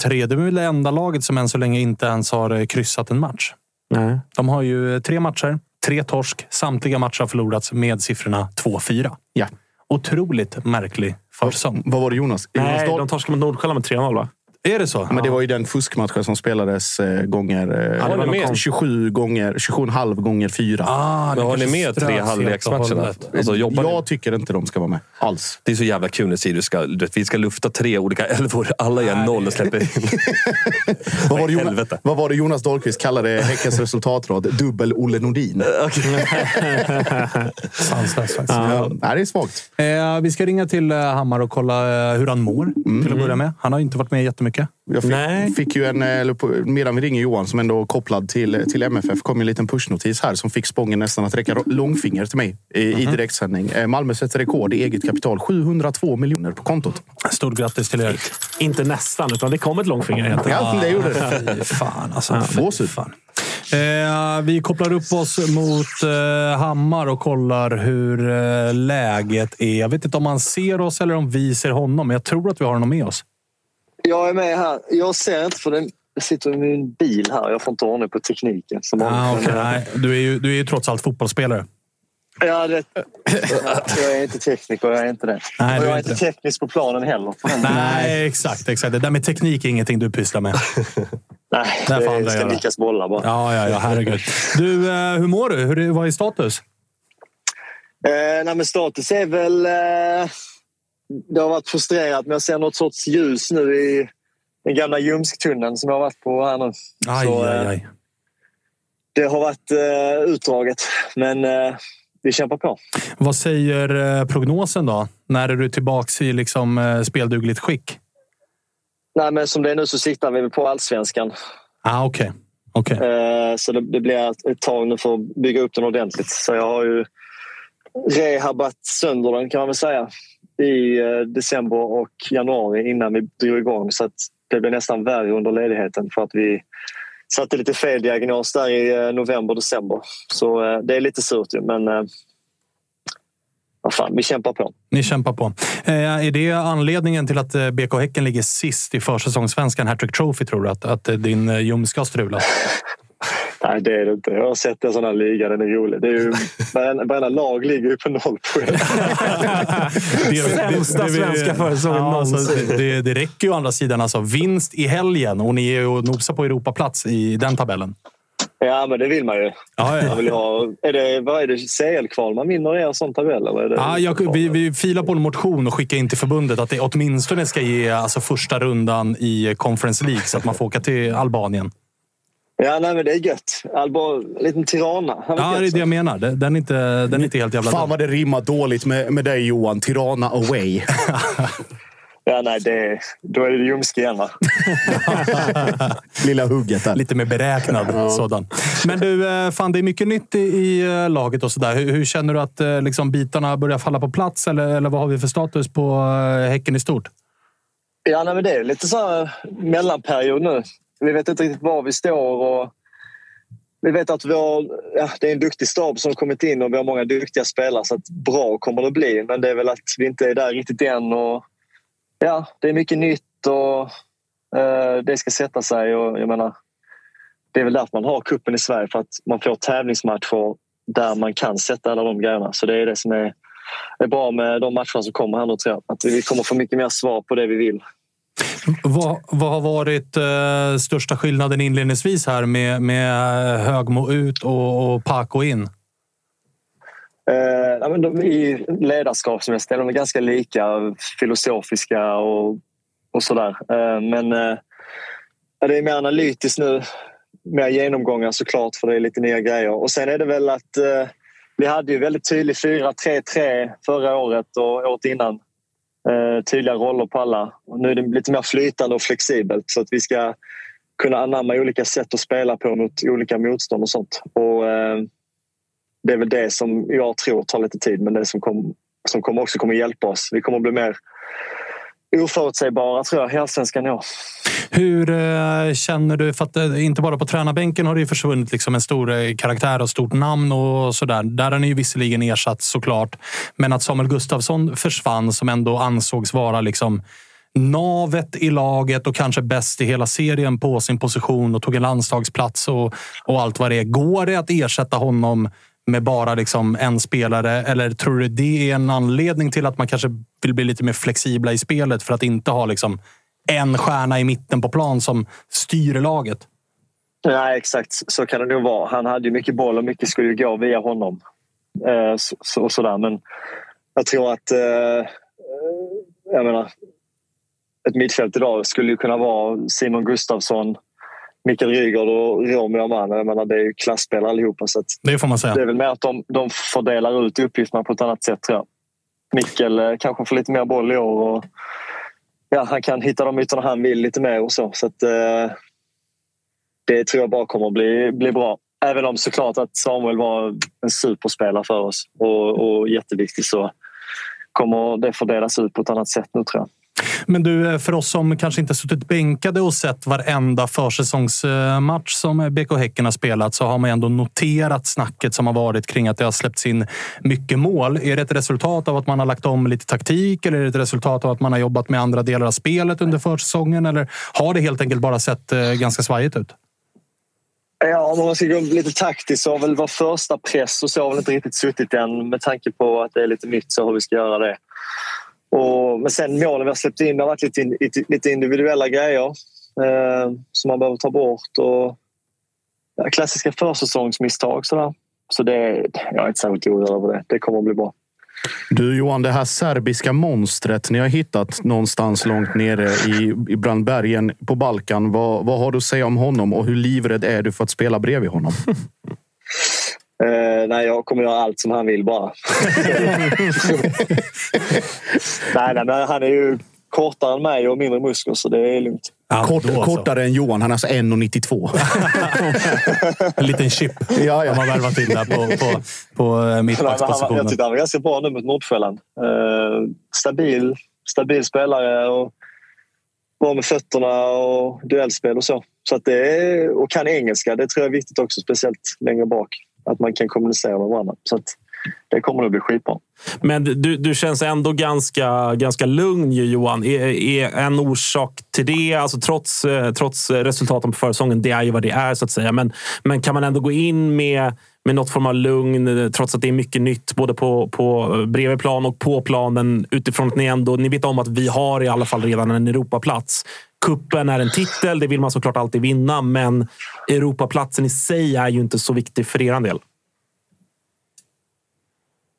S1: tre. Det är väl det enda laget som än så länge inte ens har eh, kryssat en match.
S2: Nej.
S1: De har ju tre matcher, tre torsk. Samtliga matcher har förlorats med siffrorna 2-4.
S4: Ja.
S1: Otroligt märklig försäsong.
S4: Vad var det Jonas?
S2: Nej, Jonas de torskade mot Nordsjälland med 3-0 va?
S1: Är det så?
S4: Men det var ju den fuskmatchen som spelades eh, gånger... Eh, ja, var med. 27 gånger, 27,5 gånger 4.
S3: Ah, Men har ni med tre halvleksmatcherna?
S4: Alltså, jag ni? tycker inte de ska vara med alls.
S3: Det är så jävla kul när Sirius ska... Vi ska lufta tre olika älvor. Alla gör noll och släpper in.
S4: vad, var det Jonas, vad var det Jonas Dahlqvist kallade Häckens resultatrad? Dubbel Olle Nordin.
S1: Sanslöst faktiskt.
S4: Ja. Ja, det är svagt.
S1: Eh, vi ska ringa till eh, Hammar och kolla hur han mår. Mm. Till att börja med. Han har inte varit med jättemycket mycket?
S4: Jag fick, Nej. fick ju en, på, medan vi ringer Johan som ändå är kopplad till, till MFF, kom en liten pushnotis här som fick Spången nästan att räcka långfinger till mig i, mm -hmm. i mhm. direktsändning. Eh, Malmö sätter rekord i eget kapital. 702 miljoner på kontot.
S1: Stort grattis till er.
S2: Inte nästan, utan det kom ett långfinger. Helt
S4: ja, det gjorde det.
S1: Fan alltså. Fy fan. Eh, vi kopplar upp oss mot eh, Hammar och kollar hur eh, läget är. Jag vet inte om han ser oss eller om vi ser honom, men jag tror att vi har honom med oss.
S8: Jag är med här. Jag ser inte för den jag sitter i min bil här. Jag får inte ordning på tekniken. Som
S1: ah, okay. Nej, du, är ju, du är ju trots allt fotbollsspelare.
S8: Ja, det, jag är inte tekniker. Jag är inte det. Nej, och jag är inte teknisk på planen heller.
S1: Nej, exakt, exakt. Det där med teknik är ingenting du pysslar med.
S8: Nej, det, det ska nickas bollar bara.
S1: Ja, ja, ja, herregud. Du, eh, hur mår du? Hur, vad är status?
S8: Eh, nej, men status är väl... Eh, det har varit frustrerat men jag ser något sorts ljus nu i den gamla Ljumsktunneln som jag har varit på här nu.
S1: Aj, Så, aj, aj.
S8: Det har varit uh, utdraget, men uh, vi kämpar på.
S1: Vad säger uh, prognosen då? När är du tillbaka i liksom, uh, speldugligt skick?
S8: Nej, men som det är nu så siktar vi på allsvenskan.
S1: Ah, okay. Okay.
S8: Så det, det, blir ett tag nu för att bygga upp den ordentligt. Så jag har ju rehabat sönder den kan man väl säga i eh, december och januari innan vi drog igång så det blev nästan värre under ledigheten för att vi satte lite fel diagnos där i eh, november, december. Så eh, det är lite surt men vad fan, vi kämpar på.
S1: Ni kämpar på. är det anledningen till att BK Häcken ligger sist i försäsongssvenskan Hattrick Trophy tror du? Att, att din ljum ska strula?
S8: Nej, det är det inte. Jag har sett en sån här liga. Den är rolig. Det är ju, varenda, lag ligger ju på noll poäng.
S2: Sämsta svenska försäsongen ja,
S1: alltså, det, det räcker ju å andra sidan. Alltså, vinst i helgen och ni är ju nosar på Europaplats i den tabellen.
S8: Ja, men det vill man ju.
S1: Ja, ja.
S8: Man vill ha, är det, vad är det? CL-kval man vinner i en sån tabell? Eller är det
S1: ja, jag, vi, vi filar på en motion och skickar in till förbundet att det åtminstone ska ge alltså, första rundan i Conference League så att man får åka till Albanien.
S8: Ja, nej, men det är gött. Alba, en liten Tirana.
S1: Ja, det är det jag menar. Den är inte, den är inte helt jävla
S4: Fan vad det rimmar dåligt med, med dig Johan. Tirana away.
S8: ja, nej, det, då är det ljumske igen va?
S4: Lilla hugget där.
S1: Lite mer beräknad ja. sådan. Men du, eh, fan det är mycket nytt i, i eh, laget och sådär. Hur, hur, känner du att eh, liksom, bitarna börjar falla på plats? Eller, eller vad har vi för status på Häcken i stort?
S8: Ja, nej, men det är lite så här mellanperiod nu. Vi vet inte riktigt var vi står. Och vi vet att vi har, ja, det är en duktig stab som kommit in och vi har många duktiga spelare så att bra kommer det bli. Men det är väl att vi inte är där riktigt än. Och, ja, det är mycket nytt och eh, det ska sätta sig. Och, jag menar, det är väl därför man har kuppen i Sverige för att man får tävlingsmatcher där man kan sätta alla de grejerna. Så det är det som är, är bra med de matcherna som kommer här nu tror jag. Att vi kommer få mycket mer svar på det vi vill.
S1: Vad, vad har varit eh, största skillnaden inledningsvis här med, med eh, Högmo ut och, och Paco in?
S8: Eh, I ledarskap som jag ställer, de är ganska lika filosofiska och och sådär. Eh, men eh, det är mer analytiskt nu. Mer genomgångar såklart för det är lite nya grejer. Och sen är det väl att eh, vi hade ju väldigt tydlig 4-3-3 förra året och året innan. Eh, tydliga roller på alla. Och nu är det lite mer flytande och flexibelt så att vi ska kunna anamma olika sätt att spela på mot olika motstånd och sånt. Och, eh, det är väl det som jag tror tar lite tid men det som, kom, som kommer också kommer hjälpa oss. Vi kommer bli mer oförutsägbara tror jag i allsvenskan i år.
S1: Hur eh, känner du? För att eh, inte bara på tränarbänken har det ju försvunnit liksom en stor eh, karaktär och stort namn och sådär. Där har ni ju visserligen ersatt såklart. Men att Samuel Gustafsson försvann som ändå ansågs vara liksom navet i laget och kanske bäst i hela serien på sin position och tog en landslagsplats och, och allt vad det är. Går det att ersätta honom med bara liksom en spelare? Eller tror du det är en anledning till att man kanske vill bli lite mer flexibla i spelet för att inte ha liksom en stjärna i mitten på plan som styr laget?
S8: Nej, exakt så kan det nog vara. Han hade ju mycket boll och mycket skulle gå via honom. Eh, så, så, sådär. Men jag tror att... Eh, eh, jag menar, ett mittfält idag skulle ju kunna vara Simon Gustafsson, Mikael Rygaard och Romy Amman. Jag menar, det är ju klasspelare allihopa. Så
S1: det får man säga.
S8: Det är väl mer att de, de fördelar ut uppgifterna på ett annat sätt tror jag. Mikkel eh, kanske får lite mer boll i år. Och, ja, han kan hitta de ytorna han vill lite mer och så. så att, eh, det tror jag bara kommer att bli, bli bra. Även om såklart att Samuel var en superspelare för oss och, och jätteviktig så kommer det fördelas ut på ett annat sätt nu tror jag.
S1: Men du, eh, för oss som kanske inte suttit bänkade och sett varenda försäsongsmatch som eh, BK Häcken har spelat så har man ändå noterat snacket som har varit kring att det har släppts in mycket mål. Är det ett resultat av att man har lagt om lite taktik eller är det ett resultat av att man har jobbat med andra delar av spelet under försäsongen? Eller har det helt enkelt bara sett eh, ganska svajigt ut?
S8: Ja, om man ska gå lite taktiskt så har väl vår första press och så har väl inte riktigt suttit än med tanke på att det är lite nytt så hur vi ska göra det. Och, men sen målen vi har släppt in det har varit lite, lite individuella grejer eh, som man behöver ta bort. Och, ja, klassiska försäsongsmisstag. Sådär. Så det, jag är inte särskilt orolig över det. Det kommer att bli bra.
S4: Du Johan, det här serbiska monstret ni har hittat någonstans långt nere i, i bland bergen på Balkan. Vad, vad har du att säga om honom och hur livrädd är du för att spela bredvid honom?
S8: Uh, nej, jag kommer göra allt som han vill bara. nej, nej, men han är ju kortare än mig och mindre muskler så det är lugnt.
S4: Ja, Kort, kortare än Johan. Han är alltså
S1: 1,92. en liten chip ja, ja. har värvat in där på, på, på mittbackspositionen.
S8: Jag tyckte han var ganska bra nu mot Nordsjälland. Uh, stabil, stabil spelare och bra med fötterna och duellspel och så. så att det är, och kan engelska. Det tror jag är viktigt också, speciellt längre bak att man kan kommunicera med varandra. Så det kommer att bli skitbra.
S2: Men du, du känns ändå ganska, ganska lugn Johan. Är, är en orsak till det, alltså trots, eh, trots resultaten på försäsongen, det är ju vad det är så att säga. Men, men kan man ändå gå in med med något form av lugn, eh, trots att det är mycket nytt både på, på eh, bredvid plan och på planen utifrån att ni ändå ni vet om att vi har i alla fall redan en Europaplats. Kuppen är en titel, det vill man såklart alltid vinna, men Europaplatsen i sig är ju inte så viktig för er del.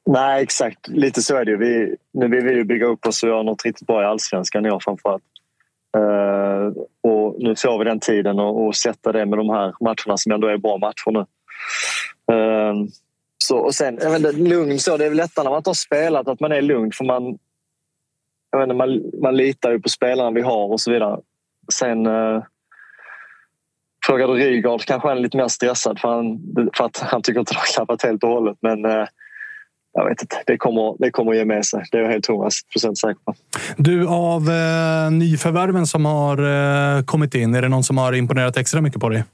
S8: Nej, exakt. Lite så är det ju. Vi, nu vill vi ju bygga upp oss och göra något riktigt bra i allsvenskan i år framförallt. Uh, och nu får vi den tiden och, och sätta det med de här matcherna som ändå är bra matcher nu. Uh, så, och sen, jag vet inte, lugn så, det är väl lättare när man inte har spelat att man är lugn för man, jag vet inte, man, man litar ju på spelarna vi har och så vidare. Sen frågar du Rygaard kanske han är lite mer stressad för, han, för att han tycker inte det har klappat helt och hållet. Men uh, jag vet inte, det kommer, det kommer ge med sig. Det är jag helt hundra procent säker på.
S1: Du, av eh, nyförvärven som har eh, kommit in, är det någon som har imponerat extra mycket på dig?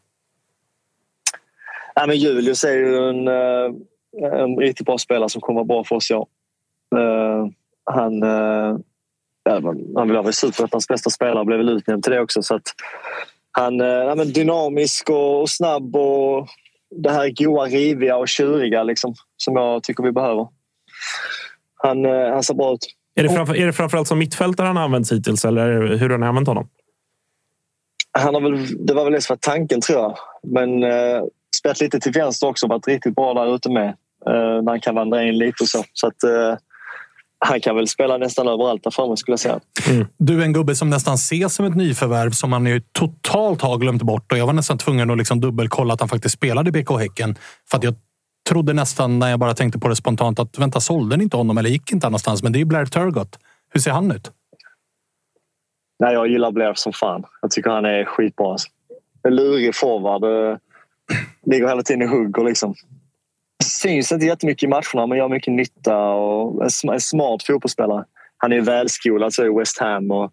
S8: Ja, men Julius är ju en, eh, en riktigt bra spelare som kommer vara bra för oss, ja. Uh, han, uh, han vara superettans bästa spelare blev väl utnämnd till det också. Så att han är uh, dynamisk och, och snabb och det här goa, riviga och tjuriga liksom, som jag tycker vi behöver. Han, eh, han ser bra ut.
S2: Är det, framför, är det framförallt som mittfältare han har använts hittills eller hur har ni använt honom?
S8: Han har väl, det var väl det som var tanken tror jag. Men eh, spelat lite till vänster också. Varit riktigt bra där ute med. Eh, när han kan vandra in lite och så. så att, eh, han kan väl spela nästan överallt där framme skulle jag säga.
S1: Du är en gubbe som nästan ses som ett nyförvärv som man ju totalt har glömt bort. Och jag var nästan tvungen att liksom dubbelkolla att han faktiskt spelade i BK Häcken. För att jag trodde nästan, när jag bara tänkte på det spontant, att vänta, sålde ni inte honom eller gick inte han någonstans? Men det är ju Blair Turgott. Hur ser han ut?
S8: Nej, jag gillar Blair som fan. Jag tycker han är skitbra. Alltså. En lurig forward. eh, Ligger hela tiden i hugg och liksom. Syns inte jättemycket i matcherna men gör mycket nytta och en en smart fotbollsspelare. Han är välskolad så i West Ham och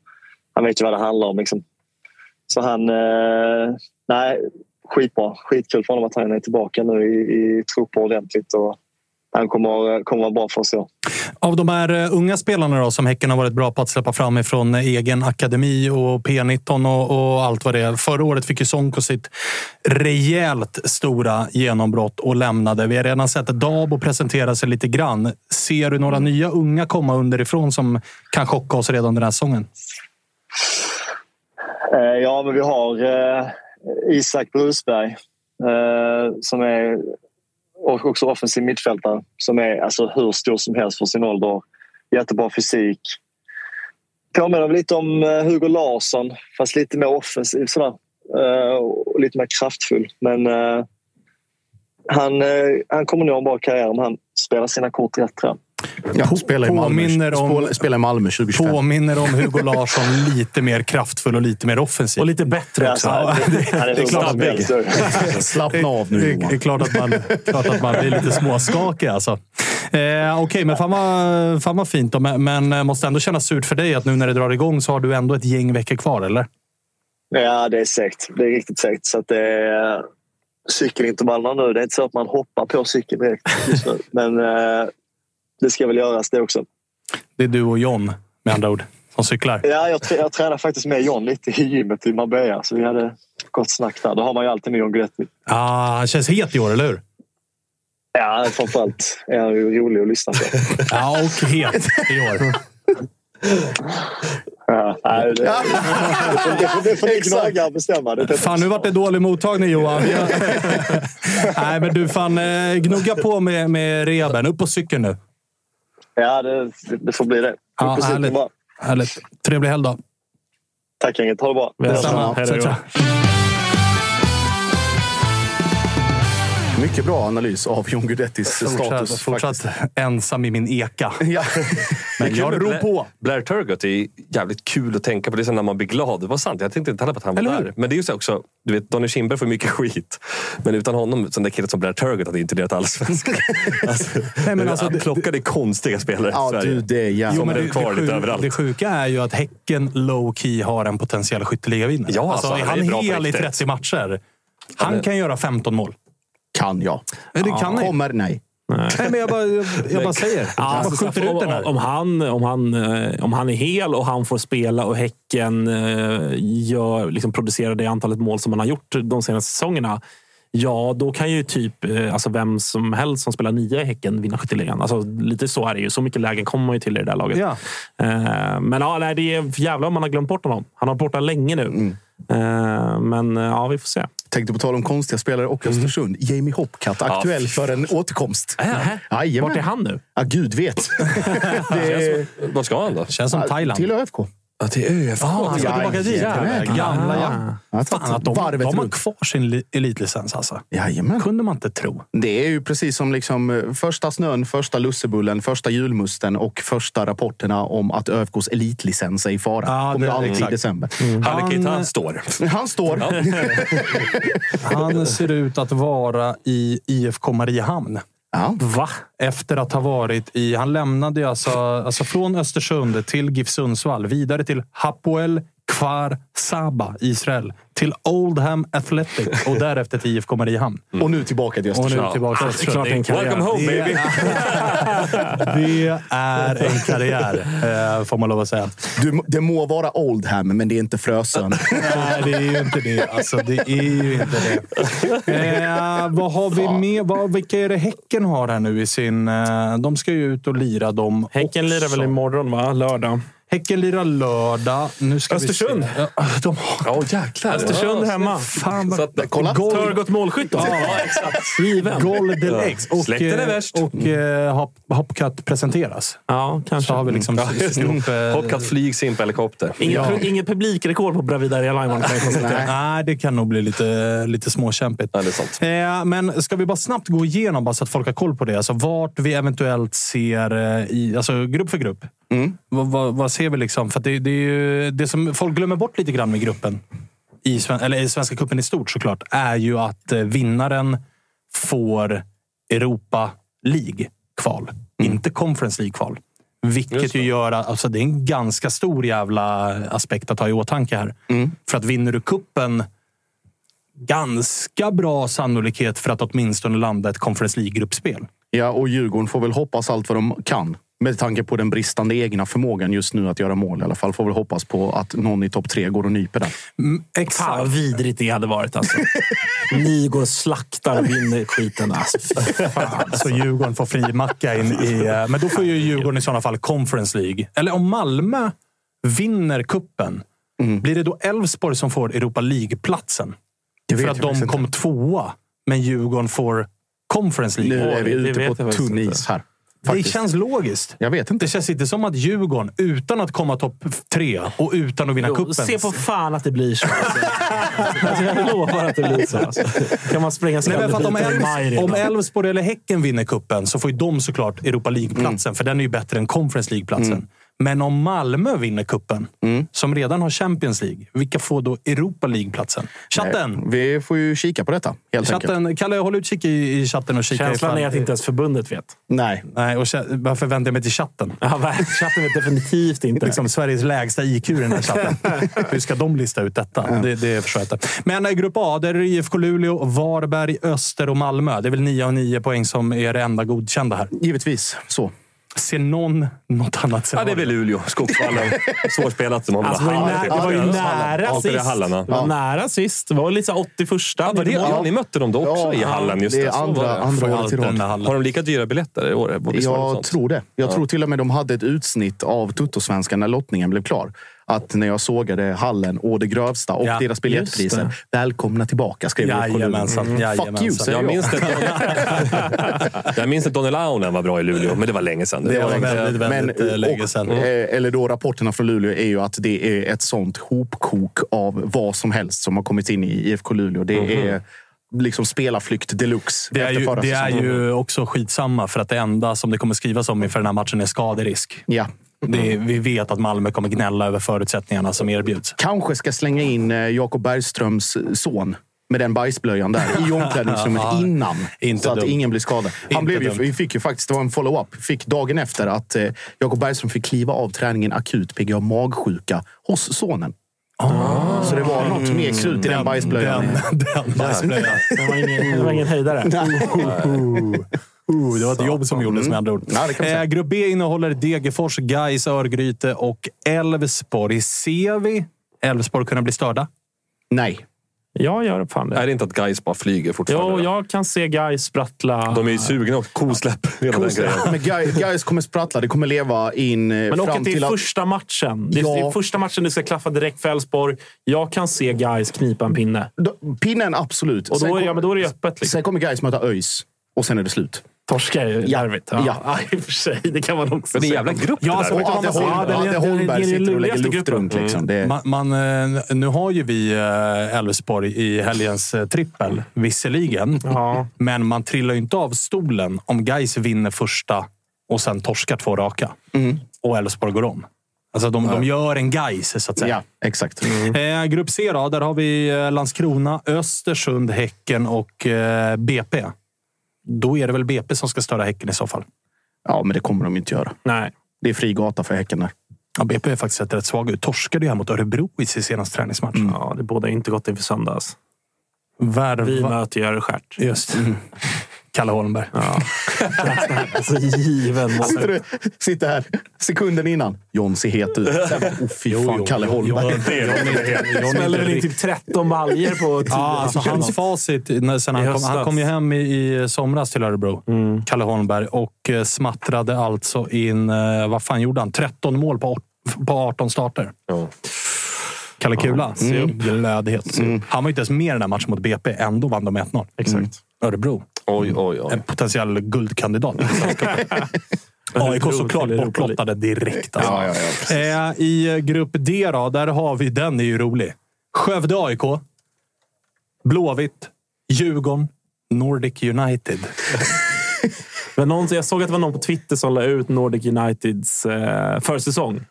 S8: han vet ju vad det handlar om. Liksom. Så han... Eh, nej, skitbra. Skitkul för honom att han är tillbaka nu i, i trupp ordentligt. Och han kommer, kommer vara bra för oss i år.
S1: Av de här eh, unga spelarna då, som Häcken har varit bra på att släppa fram ifrån egen akademi och P19 och, och allt vad det är. Förra året fick ju Sonko sitt rejält stora genombrott och lämnade. Vi har redan sett Dabo presentera sig lite grann. Ser du några nya unga komma underifrån som kan chocka oss redan den här säsongen?
S8: Eh, Ja, men vi har eh, Isak Brusberg eh, som är och också offensiv mittfältare som är alltså, hur stor som helst för sin ålder. Jättebra fysik. Påminner lite om eh, Hugo Larsson fast lite mer offensiv sådär. Eh, och lite mer kraftfull. Men eh, han, han kommer nog ha en bra karriär om han spelar sina kort rätt tror jag.
S4: Ja, spela i Malmö,
S1: påminner om-
S4: spela i Malmö 2025.
S1: Påminner om Hugo Larsson lite mer kraftfull och lite mer offensiv.
S2: Och lite bättre också.
S1: Ja, det,
S8: är
S1: det är klart att
S8: snabbig.
S4: Slappna av nu
S1: det,
S4: Johan.
S1: det är klart att man, klart att man blir lite småskakig alltså. Eh, Okej, men fan vad, fan vad fint. Då. Men, men måste ändå kännas surt för dig att nu när det drar igång så har du ändå ett gäng veckor kvar, eller?
S8: Ja, det är segt. Det är riktigt segt. Så att det är cykelintervallerna nu. Det är inte så att man hoppar på cykeln direkt just nu. Men eh, det ska väl göras det också.
S1: Det är du och John, med andra ord, som cyklar.
S8: Ja, jag, jag tränar faktiskt med John lite i gymmet i Marbella. Så vi hade gott snack där. Då har man ju alltid med John Guidetti.
S1: Ah, han känns het i år, eller hur?
S8: Ja, framförallt är han ju rolig att lyssna på.
S1: Ja, och het i år.
S8: Ja, nej, det, det, får- det, får- det ni gnagare bestämma. Det,
S1: Fan, nu vart det dålig mottagning Johan. Nej, men du fan eh, gnugga på med, med rehaben. Upp på cykeln nu.
S8: Ja, det, det får bli det.
S1: Ja, härligt. Härligt. Trevlig helg då.
S8: Tack gänget. Ha det bra.
S1: Detsamma.
S2: Hej då,
S4: Mycket bra analys av John Guidettis status.
S1: Fortsatt,
S4: faktiskt.
S1: ensam i min eka.
S4: Ja.
S1: Men jag ror på.
S3: Blair Turgott är jävligt kul att tänka på. Det är när man blir glad. Det var sant. Jag tänkte inte heller på att han var där. Men det är ju så också. Du vet, Donny Kindberg får mycket skit. Men utan honom, sån där killen som Blair Turgott hade inte lirat allsvenskan. alltså,
S1: Nej, men alltså,
S3: han
S1: det-
S3: plockade konstiga spelare i
S4: Ja,
S3: Sverige.
S4: du, det är jävla...
S3: Jo, men det är kvar
S1: det,
S3: lite överallt.
S1: det sjuka är ju att Häcken low key har en potentiell skytteligavinnare.
S3: Ja,
S1: alltså,
S3: alltså,
S1: är
S3: han
S1: han
S3: är bra på
S1: hel i
S3: riktigt.
S1: 30 matcher, han kan göra 15 mål.
S4: Kan jag.
S1: Det kan ni.
S4: Kommer, nej.
S1: Nej, men jag bara, jag, jag bara säger.
S2: Ja,
S1: jag bara skjuter ut den
S2: om,
S1: här.
S2: om, han, om, han, eh, om han är hel och han får spela och Häcken eh, gör, liksom producerar det antalet mål som han har gjort de senaste säsongerna. Ja, då kan ju typ eh, alltså vem som helst som spelar nia i Häcken vinna skytteligan. Alltså, lite så är det ju. Så mycket lägen kommer man ju till i det där laget.
S1: Ja.
S2: Men ja, nej, det är jävlar om man har glömt bort honom. Han har varit borta länge nu. Eh, Men ja, vi får se.
S4: Tänkte på tal om konstiga spelare och Östersund. Jamie Hopcat, aktuell för en återkomst. Jajamän.
S2: Vart är han nu?
S4: Ja, gud vet. det
S3: Vad ska han då?
S1: Känns som Thailand.
S4: till ÖFK.
S3: Ja, till ÖFK.
S1: Ah, han ska
S4: Ja,
S1: tillbaka dit. Gamla, ja.
S4: Han tagit
S1: Fan, att de, de har kvar sin li- elitlicens alltså.
S4: Jajamän.
S1: kunde man inte tro.
S4: Det är ju precis som liksom eh, första snön, första lussebullen, första julmusten och första rapporterna om att ÖFKs elitlicens är i fara.
S1: Ja,
S4: Kommer alltid i
S1: exakt.
S4: december.
S3: Halle Keita
S1: Han-
S3: står.
S4: Han står.
S1: Han ser ut att vara i IFK Mariehamn.
S4: Ja.
S2: Va?
S1: Efter att ha varit i... Han lämnade alltså, alltså från Östersund till GIF Sundsvall, vidare till Hapoel Kfar Saba, Israel, till Oldham Athletic och därefter till IFK Mariehamn.
S4: Och nu tillbaka till
S1: Och nu
S4: Östersund.
S1: tillbaka till
S2: Ah, det är klart det är en
S1: Östersund.
S2: karriär.
S3: Welcome home baby!
S1: Det är en karriär, eh, får man lov att säga.
S4: Du, det må vara Oldham, men det är inte Frösön.
S1: Nej, det är ju inte det. Alltså, det är ju inte det. Eh, vad har vi med? Vad, vilka är det Häcken har här nu i sin... Eh, de ska ju ut och lira dem
S2: Häcken lirar
S1: också.
S2: väl imorgon, va? Lördag.
S1: Häcken lirar lördag. Nu ska
S2: Östersund.
S1: Vi se. Ja, de
S3: Ja, jäklar.
S2: Östersund hemma.
S1: Fan, vad...
S3: Så att,
S4: Kolla.
S1: Gol-
S2: Törgott målskytt då.
S1: Ja,
S2: Given.
S1: Golden Eggs. Och,
S3: Släkten är
S1: eh,
S3: värst.
S1: Och eh, Hop, Hopcut presenteras.
S2: Ja, kanske.
S1: Så har vi liksom...
S3: Ja, just
S1: ihop,
S3: det.
S1: eh,
S3: Hopcat flygs in på helikopter.
S2: Inget,
S1: Ja.
S2: inget publikrekord på Bravida jag konstatera.
S1: Nej, det kan nog bli lite, lite småkämpigt.
S3: Ja, det är sant.
S1: Eh, men ska vi bara snabbt gå igenom, bara så att folk har koll på det. Alltså, vart vi eventuellt ser, eh, i, alltså grupp för grupp. Vad, vad, vad ser vi liksom? För det, det är ju det som folk glömmer bort lite grann med gruppen, i, eller i Svenska cupen i stort såklart, är ju att eh, vinnaren får Europa League-kval. Inte Conference League-kval. Vilket ju gör att alltså, det är en ganska stor jävla aspekt att ha i åtanke här. För att vinner du kuppen ganska bra sannolikhet för att åtminstone landa ett Conference League-gruppspel.
S4: Ja, och Djurgården får väl hoppas allt vad de kan. Med tanke på den bristande egna förmågan just nu att göra mål i alla fall. Får väl hoppas på att någon i topp tre går och nyper där.
S1: Mm,
S2: Fan
S1: exakt.
S2: vad vidrigt det hade varit alltså. Ni går och slaktar och vinner skiten. Alltså, fan.
S1: Så Djurgården får fri macka in i... eh, Men då får ju Djurgården i sådana fall Conference League. Eller om Malmö vinner kuppen, blir det då Elfsborg som får Europa League-platsen? För att de kom
S4: inte.
S1: tvåa, men Djurgården får Conference
S4: Nu
S1: League.
S4: är vi ute på tunn is här.
S1: Det
S4: Faktiskt.
S1: känns logiskt.
S4: Jag vet inte.
S1: Det känns inte som att Djurgården, utan att komma topp tre och utan att vinna
S2: Jo,
S1: kuppen
S2: Se på fan att det blir så. Alltså. Alltså, jag lovar att det blir så. Alltså. Kan man spränga
S1: Nej, men för att om, Elfs- om Elfsborg eller Häcken vinner kuppen så får ju de såklart Europa League-platsen,
S4: Mm.
S1: för den är ju bättre än Conference League-platsen. Men om Malmö vinner kuppen,
S4: Mm.
S1: som redan har Champions League, vilka får då Europa League-platsen? Chatten!
S4: Vi får ju kika på detta, helt enkelt.
S1: chatten Kalle, håll utkik i, i chatten och kika
S2: Känslan
S1: ifall-
S2: är att inte ens förbundet vet.
S4: Nej.
S1: Nej, och varför vänder jag mig till chatten?
S2: Ja, chatten vet definitivt inte.
S1: Liksom Sveriges lägsta IQ i den här chatten. Hur ska de lista ut detta? Det, det förstår jag inte. Men eh, Grupp A, där är det IFK Luleå, Varberg, Öster och Malmö. Det är väl 9 av 9 poäng som är det enda godkända här.
S4: Givetvis så.
S1: Ser någon något annat
S3: Ja,
S1: scenario?
S3: det är väl Luleå. Skogsvallen. Svårspelat som
S2: Alltså, det, var ju nä- det var ju nära
S3: Ja,
S2: sist.
S3: Hallarna.
S2: Det var nära sist. Det var lite så här 81
S3: Ja, var det, ja, ni mötte dem då också i Hallen. Just
S4: det är andra, andra året i rad.
S3: Har de lika dyra biljetter i år?
S4: Jag tror det. Jag
S3: Ja.
S4: tror till och med de hade ett utsnitt av Tuttosvenskan när lottningen blev klar. Att när jag sågade hallen och det grövsta och
S1: Ja,
S4: deras biljettpriser. Välkomna tillbaka, skrev IFK Luleå.
S1: Jajamensan.
S4: Fuck you, säger
S3: Jag
S4: jag.
S3: minns, att, jag minns att Donny Launen var bra i Luleå, men det var länge sedan.
S1: Det var
S3: inte-
S1: väldigt, väldigt
S4: Men,
S1: eh, länge
S4: och,
S1: sedan.
S4: eh, eller då rapporterna från Luleå är ju att det är ett sånt hopkok av vad som helst som har kommit in i IFK Luleå. Det är liksom spelarflykt deluxe.
S1: Det är, ju, det är ju också skitsamma, för att det enda som det kommer skrivas om inför den här matchen är skaderisk.
S4: Ja.
S1: Det är, vi vet att Malmö kommer gnälla över förutsättningarna som erbjuds.
S4: Kanske ska slänga in eh, Jakob Bergströms son med den bajsblöjan där i omklädningsrummet innan.
S1: inte
S4: så att ingen blir skadad. Han
S1: Inte
S4: blev ju, vi fick ju faktiskt, det var en follow-up, fick dagen efter att eh, Jakob Bergström fick kliva av träningen akut PGA magsjuka hos sonen. Så det var något mer krut i den bajsblöjan.
S1: Den, den bajsblöjan.
S2: Det var ingen, det var ingen höjdare.
S1: Uh, det var ett jobb som gjordes med andra ord.
S4: Ja.
S1: Eh, grupp B innehåller Degerfors, Gais, Örgryte och Elfsborg. Ser vi Elfsborg kunna bli störda?
S4: Nej.
S2: Jag gör fan det.
S3: Är det inte att Gais bara flyger fortfarande?
S2: Jo, jag kan se guys sprattla.
S3: De är ju sugna också. Kosläpp. Grejen.
S4: Men Guy- Guys kommer sprattla. Det kommer leva in eh,
S2: Men åka
S4: fram
S2: till
S4: till att...
S2: första matchen. Det är,
S4: Ja.
S2: det är första matchen det ska klaffa direkt för Elfsborg. Jag kan se guys knipa en pinne.
S4: Pinnen, absolut.
S2: Och
S4: Sen
S2: då, är-
S4: kom-
S2: ja, men då är det öppet. Liksom.
S4: Sen kommer Guys möta ÖIS och sen är det slut.
S2: Torska är ju
S4: Ja.
S2: larvigt.
S4: Ja.
S2: Ja. I och för sig. Det kan man också
S3: Men det är en
S2: säga.
S3: jävla grupp
S1: Ja,
S3: det där.
S4: Adde
S2: Ja, är-
S4: Adde Holmberg
S2: det är den
S4: sitter och lägger luft
S2: gruppen.
S4: runt. Liksom. Det,
S1: Man, man, eh, nu har ju vi eh, Elfsborg i helgens eh, trippel, visserligen.
S2: Ja.
S1: Men man trillar ju inte av stolen om Gais vinner första och sen torskar två raka. Och Elfsborg går om. Alltså de, de gör en Gais, så att säga.
S4: ja, exakt.
S1: Eh, grupp C då, där har vi Landskrona, Östersund, Häcken och eh, BP. Då är det väl BP som ska störa Häcken i så fall.
S4: Ja, men det kommer de inte göra.
S2: Nej.
S4: Det är fri gata för Häcken där.
S1: Ja, BP är faktiskt sett rätt svaga ut. Torskade ju här mot Örebro i sin senaste träningsmatch.
S2: Ja, det båda inte gott inför söndags.
S1: Värva...
S2: Vi möter ju Öreskärt.
S1: Just Kalle Holmberg.
S2: Ja. alltså given
S4: Sitter, du, sitter här sekunden innan. John ser het ut. Oh, fy fan, Kalle Holmberg.
S2: Smäller väl in typ 13 baljor på 10
S1: Ja, alltså hans facit, när, sen han, kom, han kom ju hem i, i somras till Örebro, Kalle Holmberg, och eh, smattrade alltså in, eh, vad fan gjorde han? 13 mål på på 18 starter. Kalle Kula.
S3: Mm.
S1: Glödhet. Han var inte ens med i den här matchen mot BP. Ändå vann de 1-0.
S2: Exakt.
S1: Örebro.
S3: Oj, oj, oj.
S1: En potentiell guldkandidat. AIK såklart bortlottade direkt. Alltså.
S4: Ja, ja, ja,
S1: eh, I grupp D då, där har vi, den är ju rolig. Skövde AIK. Blåvitt. Djurgården. Nordic United.
S2: Men någon, jag såg att det var någon på Twitter som la ut Nordic Uniteds eh, försäsong.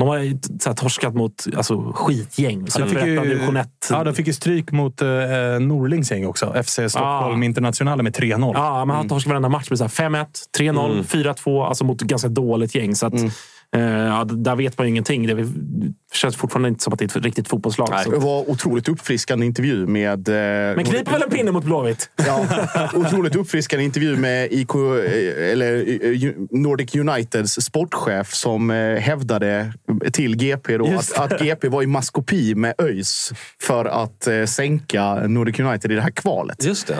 S2: De har ju så här, torskat mot alltså, skitgäng. Så
S1: De fick,
S2: division
S1: ju,
S2: 1.
S1: ja, de fick ju stryk mot eh, Norlings gäng också. FC Stockholm
S2: Ah.
S1: Internationale med 3-0.
S2: Ja, men han torskade varenda match med så här 5-1, 3-0,
S1: Mm.
S2: 4-2. Alltså mot ganska dåligt gäng. Så att, eh, ja, d- där vet man ju ingenting. Det känns fortfarande inte som att det är ett riktigt fotbollslag.
S4: Det var otroligt uppfriskande intervju med... eh,
S2: Men kniper väl en pinne mot Blåvitt?
S4: Ja, otroligt uppfriskande intervju med IK, eh, eller eh, Nordic Uniteds sportchef som eh, hävdade till GP då att, att GP var i maskopi med ÖIS för att eh, sänka Nordic United i det här kvalet.
S3: Just det.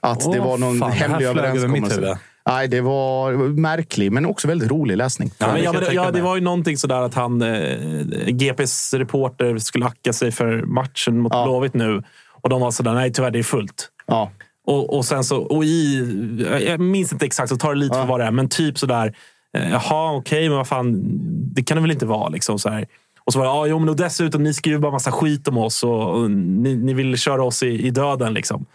S4: Att det
S1: Åh,
S4: var någon
S1: fan,
S4: hemlig överenskommelse. Nej, det var märklig, men också väldigt rolig läsning.
S2: Ja, men,
S1: det
S2: ja, men, ja, det var ju någonting sådär att han, eh, GPs reporter skulle akta sig för matchen mot
S4: Ja.
S2: Blåvitt nu. Och de var sådär, nej tyvärr det är fullt.
S4: Ja.
S2: Och, och sen så, och i, jag minns inte exakt, så tar det lite för vad det är. Men typ sådär, eh, jaha okej, men vad fan, det kan det väl inte vara. Liksom, så här. Och så var det, ja, jo, men och dessutom, ni skriver bara massa skit om oss och, och ni, ni vill köra oss i, i döden. Liksom.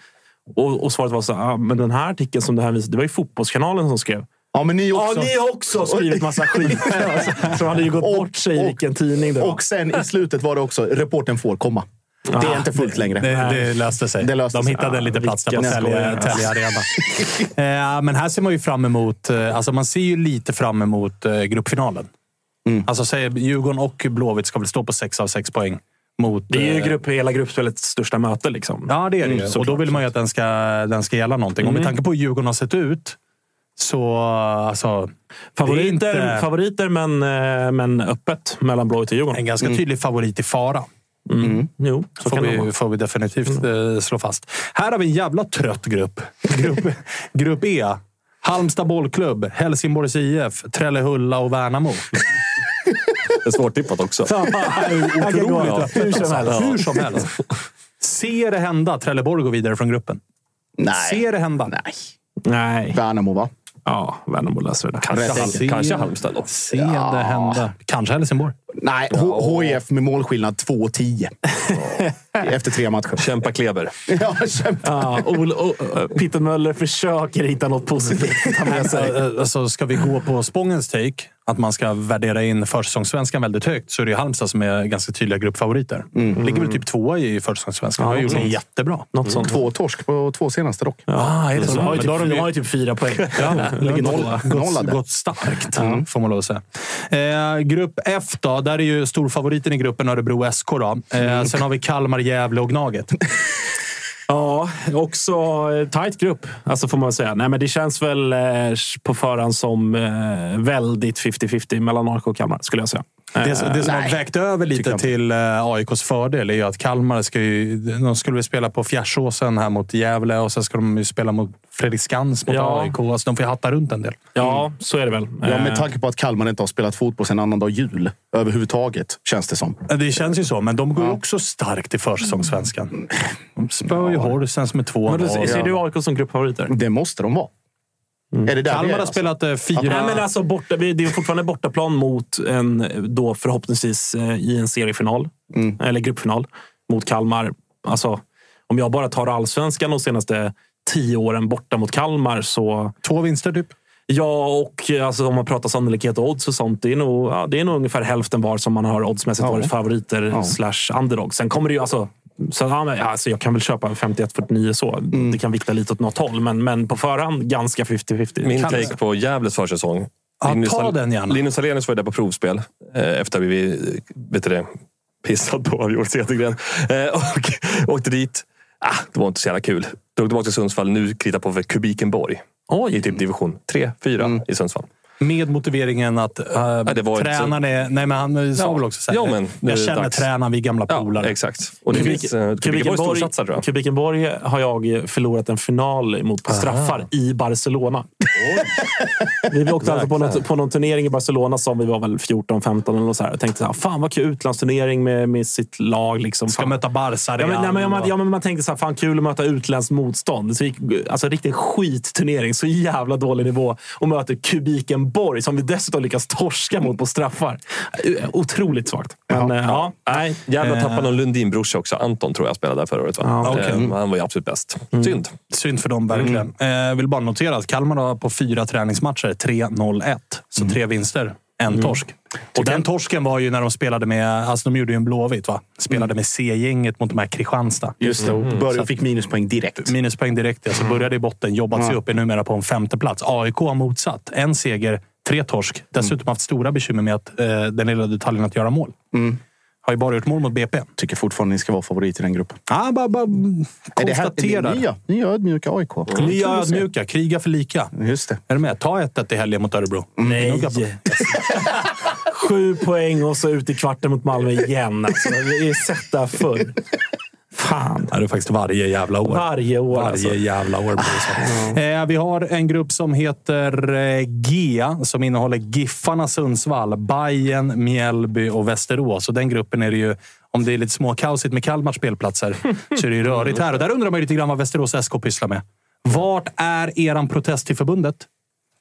S2: Och, och svaret var så här, ja, men den här artikeln som det här visade, det var ju Fotbollskanalen som skrev.
S4: Ja, men ni också.
S2: Ja, ni har också skrivit massa skit. Alltså, så hade ju gått bort sig i vilken tidning det var.
S4: Och sen i slutet var det också, reporten får komma. Det är
S2: Ah,
S4: inte fullt längre.
S1: Det, det löste sig.
S4: Det löste
S1: de
S4: sig.
S1: hittade
S2: Ja,
S1: lite plats där på Tälje Arena. eh, men här ser man ju fram emot... Eh, alltså man ser ju lite fram emot eh, gruppfinalen.
S4: Mm.
S1: Alltså säg, Djurgården och Blåvitt ska väl stå på 6 av 6 poäng. Mot,
S2: Det är ju
S1: eh,
S2: grupp, hela gruppspelets största möte. Liksom.
S1: Ja, det är det
S2: Mm.
S1: Och då vill man ju att den ska, den ska gälla någonting. Och med
S2: Mm.
S1: tanke på hur Djurgården har sett ut så... Alltså,
S2: Favoriter,
S1: inte-
S2: favoriter men, eh, men öppet mellan Blåvitt och Djurgården.
S1: en ganska tydlig favorit i fara.
S2: Mm. Jo, så
S1: får vi, får vi definitivt eh, slå fast. Här har vi en jävla trött grupp. Grupp, grupp E. Halmstad bollklubb, Helsingborgs IF, Trellehulla och Värnamo.
S3: Det är svårtippat också.
S1: Otroligt
S2: Hur som helst.
S1: Hur som helst. Se det hända. Trelleborg går vidare från gruppen.
S4: Nej.
S1: Se det hända.
S4: Nej.
S2: Nej.
S4: Värnamo, va?
S2: Ja, Värnamo löser det där.
S3: Kanske, kanske Halmstad då.
S1: Se det hända. Kanske Helsingborg.
S4: Nej, H- HIF med målskillnad 2-10. Efter tre matcher.
S3: Kämpa Kleber.
S4: Ja, kämpa.
S2: Ja, Ol, Peter Möller försöker hitta något positivt att med sig.
S1: Alltså, alltså, ska vi gå på Spångens take, att man ska värdera in försäsongssvenskan väldigt högt, så är det ju Halmstad som är ganska tydliga gruppfavoriter. Ligger väl typ tvåa i försäsongssvenskan.
S2: Ja,
S1: Ja, har gjort det jättebra.
S2: Något sånt.
S4: Två torsk på två senaste dock.
S1: Ah, är det
S2: De
S1: så?
S2: har ju
S1: Men då har
S2: typ,
S1: de
S2: de har
S1: ju
S2: typ fyra poäng.
S1: Ja, ligger
S4: Noll-.
S1: Gått, gått starkt, får man lov att säga. Eh, grupp F då, där är ju storfavoriten i gruppen Örebro SK. Då. Eh, sen har vi Kalmar, Gävle och Gnaget.
S2: Ja, också eh, tight grupp, alltså får man säga. Nej, men det känns väl eh, på förhand som väldigt 50-50 mellan AIK och Kalmar, skulle jag säga.
S1: Det, det som har vägt över lite till AIKs fördel är ju att Kalmar ska ju, de skulle spela på Fjärsåsen här mot Gävle och sen ska de ju spela mot Fredriksskans mot
S2: Ja.
S1: AIK. Alltså de får ju hatta runt en del.
S2: Ja, så är det väl.
S4: Ja,
S2: Eh,
S4: med tanke på att Kalmar inte har spelat fotboll sedan annandag jul överhuvudtaget, känns det som.
S1: Det känns ju så, men de går ju också starkt i försäsongssvenskan. De spöar ju Horsens med
S2: men då,
S1: 2-0.
S2: ser du AIK som gruppfavoriter?
S4: Det måste de vara. Är det där det
S1: Kalmar
S4: är,
S1: har
S4: alltså?
S1: spelat eh, fyra...
S2: Nej, men alltså borta, det är fortfarande bortaplan mot en, då förhoppningsvis eh, i en seriefinal. Eller gruppfinal. Mot Kalmar. Alltså, om jag bara tar allsvenskan de senaste tio åren borta mot Kalmar så...
S1: Två vinster typ.
S2: Ja, och alltså, om man pratar sannolikhet och odds och sånt. Det är nog, ja, det är nog ungefär hälften var som man har oddsmässigt
S4: Ja.
S2: varit favoriter
S4: Ja.
S2: slash underdog. Sen kommer det ju... Alltså, så, ja, men, alltså, jag kan väl köpa 51-49 så. Det kan vikta lite åt något håll. Men, men på förhand ganska 50-50.
S3: Min take på Gävles försäsong.
S1: Ja,
S3: Linus
S1: ta den gärna.
S3: Linus Hallenius var ju där på provspel eh, efter att vi vet du det, pissat på av Joel Cedergren. Eh, och åkte dit. Ah, det var inte så jävla kul. Drog tillbaka till Sundsvall. Nu kritar på för Kubikenborg.
S2: Oj.
S3: I typ division 3, 4 i Sundsvall.
S1: Med motiveringen att uh,
S3: inte
S1: tränaren är... Nej, men han sa
S3: Ja.
S1: väl också så här,
S3: Ja, men
S1: Jag känner
S3: dags.
S1: tränaren, vi är gamla
S3: Ja,
S1: polare.
S3: exakt. Och det finns... eh, Kubikenborg tror jag.
S2: Kubikenborg har jag förlorat en final mot på straffar i Barcelona. vi åkte alltså på, något, på någon turnering i Barcelona som vi var väl 14-15 eller så här. Jag tänkte så här, fan vad kul utlandsturnering med, med sitt lag. Liksom.
S1: Ska
S2: fan.
S1: möta Barca,
S2: Ja, men,
S1: Real
S2: nej, men, ja, men man tänkte så här, fan kul att möta utländskt motstånd. Så vi, alltså riktigt skitturnering, så jävla dålig nivå. Och möter Kubikenborg som vi dessutom lyckas torska mot på straffar. Otroligt svagt. Men eh, ja, nej.
S3: Jävla
S1: Eh.
S3: tappade någon Lundin-brorsa också. Anton tror jag spelade där förra året. Va?
S1: Ja, okej.
S3: Eh, Han var ju absolut bäst. Synd.
S1: Synd för dem, verkligen.
S3: Mm.
S1: Eh, vill bara notera att Kalmar har på fyra träningsmatcher 3-0-1. Så
S3: Mm.
S1: tre vinster, en torsk. Och den torsken var ju när de spelade med... Alltså de gjorde ju en Blåvitt, va? Spelade med C-gänget mot de här Kristianstad.
S4: Just det, och
S1: Så
S4: började, fick minuspoäng direkt.
S1: Minuspoäng direkt, alltså började i botten, jobbat sig
S4: Ja.
S1: upp, är numera på en femte plats. AIK har motsatt. En seger, tre torsk. Dessutom haft stora bekymmer med att, eh, den lilla detaljen att göra mål.
S4: Mm.
S1: Har ju bara gjort mål mot BP.
S4: Tycker fortfarande ni ska vara favorit i den gruppen.
S1: Ah, bara, bara
S4: Är det här, är det nya, nya ödmjuka AIK?
S1: Nya ödmjuka, kriga för lika.
S4: Just det.
S1: Är du med? Ta 1-1 i helgen mot Örebro.
S2: Nej.
S1: Gnugga på.
S2: Sju poäng och så ut i kvarten mot Malmö igen. Alltså, vi har sett det här förr. Fan.
S1: Det är faktiskt varje jävla år.
S2: Varje år.
S1: Varje
S2: alltså.
S1: jävla år. Eh, vi har en grupp som heter eh, GEA som innehåller Giffarna Sundsvall, Bayern, Mjällby och Västerås. Och den gruppen är det ju, om det är lite småkaosigt med Kalmars spelplatser, så är det ju rörigt här. Och där undrar man ju lite grann vad Västerås SK pysslar med. Vart är eran protest till förbundet?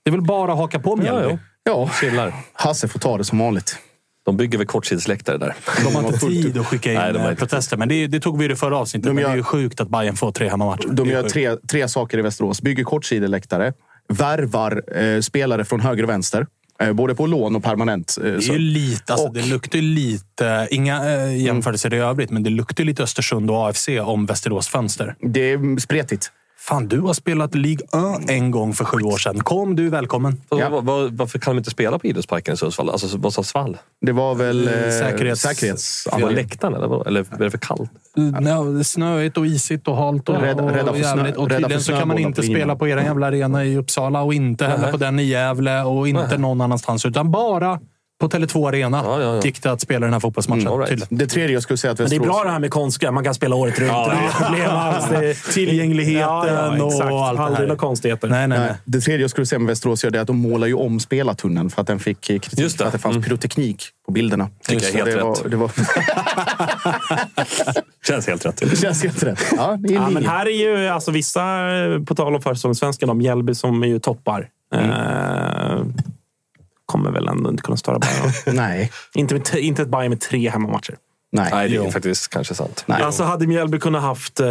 S1: Det är väl bara att haka på Mjällby?
S4: Ja,
S3: Chillar.
S4: Hasse får ta det som vanligt.
S3: De bygger väl kortsidesläktare där.
S1: De har inte tid att skicka in
S3: Nej, de
S1: eh, protester, men det, det tog vi i det förra avsnittet.
S4: De
S1: men det är
S4: gör-
S1: ju sjukt att Bayern får tre hemmamatcher.
S4: De gör tre, tre saker i Västerås. Bygger kortsideläktare, värvar eh, spelare från höger och vänster. Eh, både på lån och permanent. Eh,
S1: Det är ju lite, alltså,
S4: Och-
S1: det luktar ju lite, inga eh, jämförelser i övrigt, men det luktar lite Östersund och AFC om Västerås fönster.
S4: Det är spretigt.
S1: Fan, du har spelat Ligue 1 en gång för sju år sedan. Kom, du välkommen.
S3: Vad- vad- varför kan de inte spela på idrottsparken i Sundsvall? Alltså, vad sa svall?
S4: Det var väl eh,
S1: Säkerhets-
S4: säkerhets...
S3: På läktaren? Eller, eller är det för kallt?
S1: Ja, det är snöigt och isigt och halt. Och,
S4: Rädda- rädda
S1: och, jävligt. och tydligen så kan man inte spela på er jävla arena i Uppsala och inte heller på den i Gävle och inte någon annanstans. Utan bara på Tele2 Arena
S3: Ja, ja, ja.
S1: gick det att spela den här fotbollsmatchen.
S3: Mm, right.
S4: Det tredje jag skulle säga att
S2: Men det är
S4: Västerås...
S2: bra det här med konstgräs. Man kan spela året runt.
S3: Ja,
S1: Tillgängligheten och allt det
S2: Aldrig
S1: här.
S2: några konstigheter.
S1: Nej, nej, nej.
S4: Nej, det tredje jag skulle säga med Västerås är att de målar ju om spelartunneln för att den fick eh, kritik för att det fanns
S3: Mm.
S4: pyroteknik på bilderna.
S3: Tycker jag helt
S4: det var,
S3: rätt.
S4: Det, var,
S3: Känns helt rätt.
S4: det känns helt rätt. Ja,
S2: Ja, men här är ju alltså vissa, eh, på tal om försäsongssvenskan, om Mjällby som är ju toppar. Eh, kommer väl ändå inte kunna störa Bayern.
S4: Nej.
S2: inte, med, inte ett Bayern med tre hemmamatcher.
S4: Nej.
S3: Nej, det är
S4: Jo.
S3: faktiskt kanske sant.
S4: Nej.
S2: Alltså hade Mjällby kunnat haft... Eh,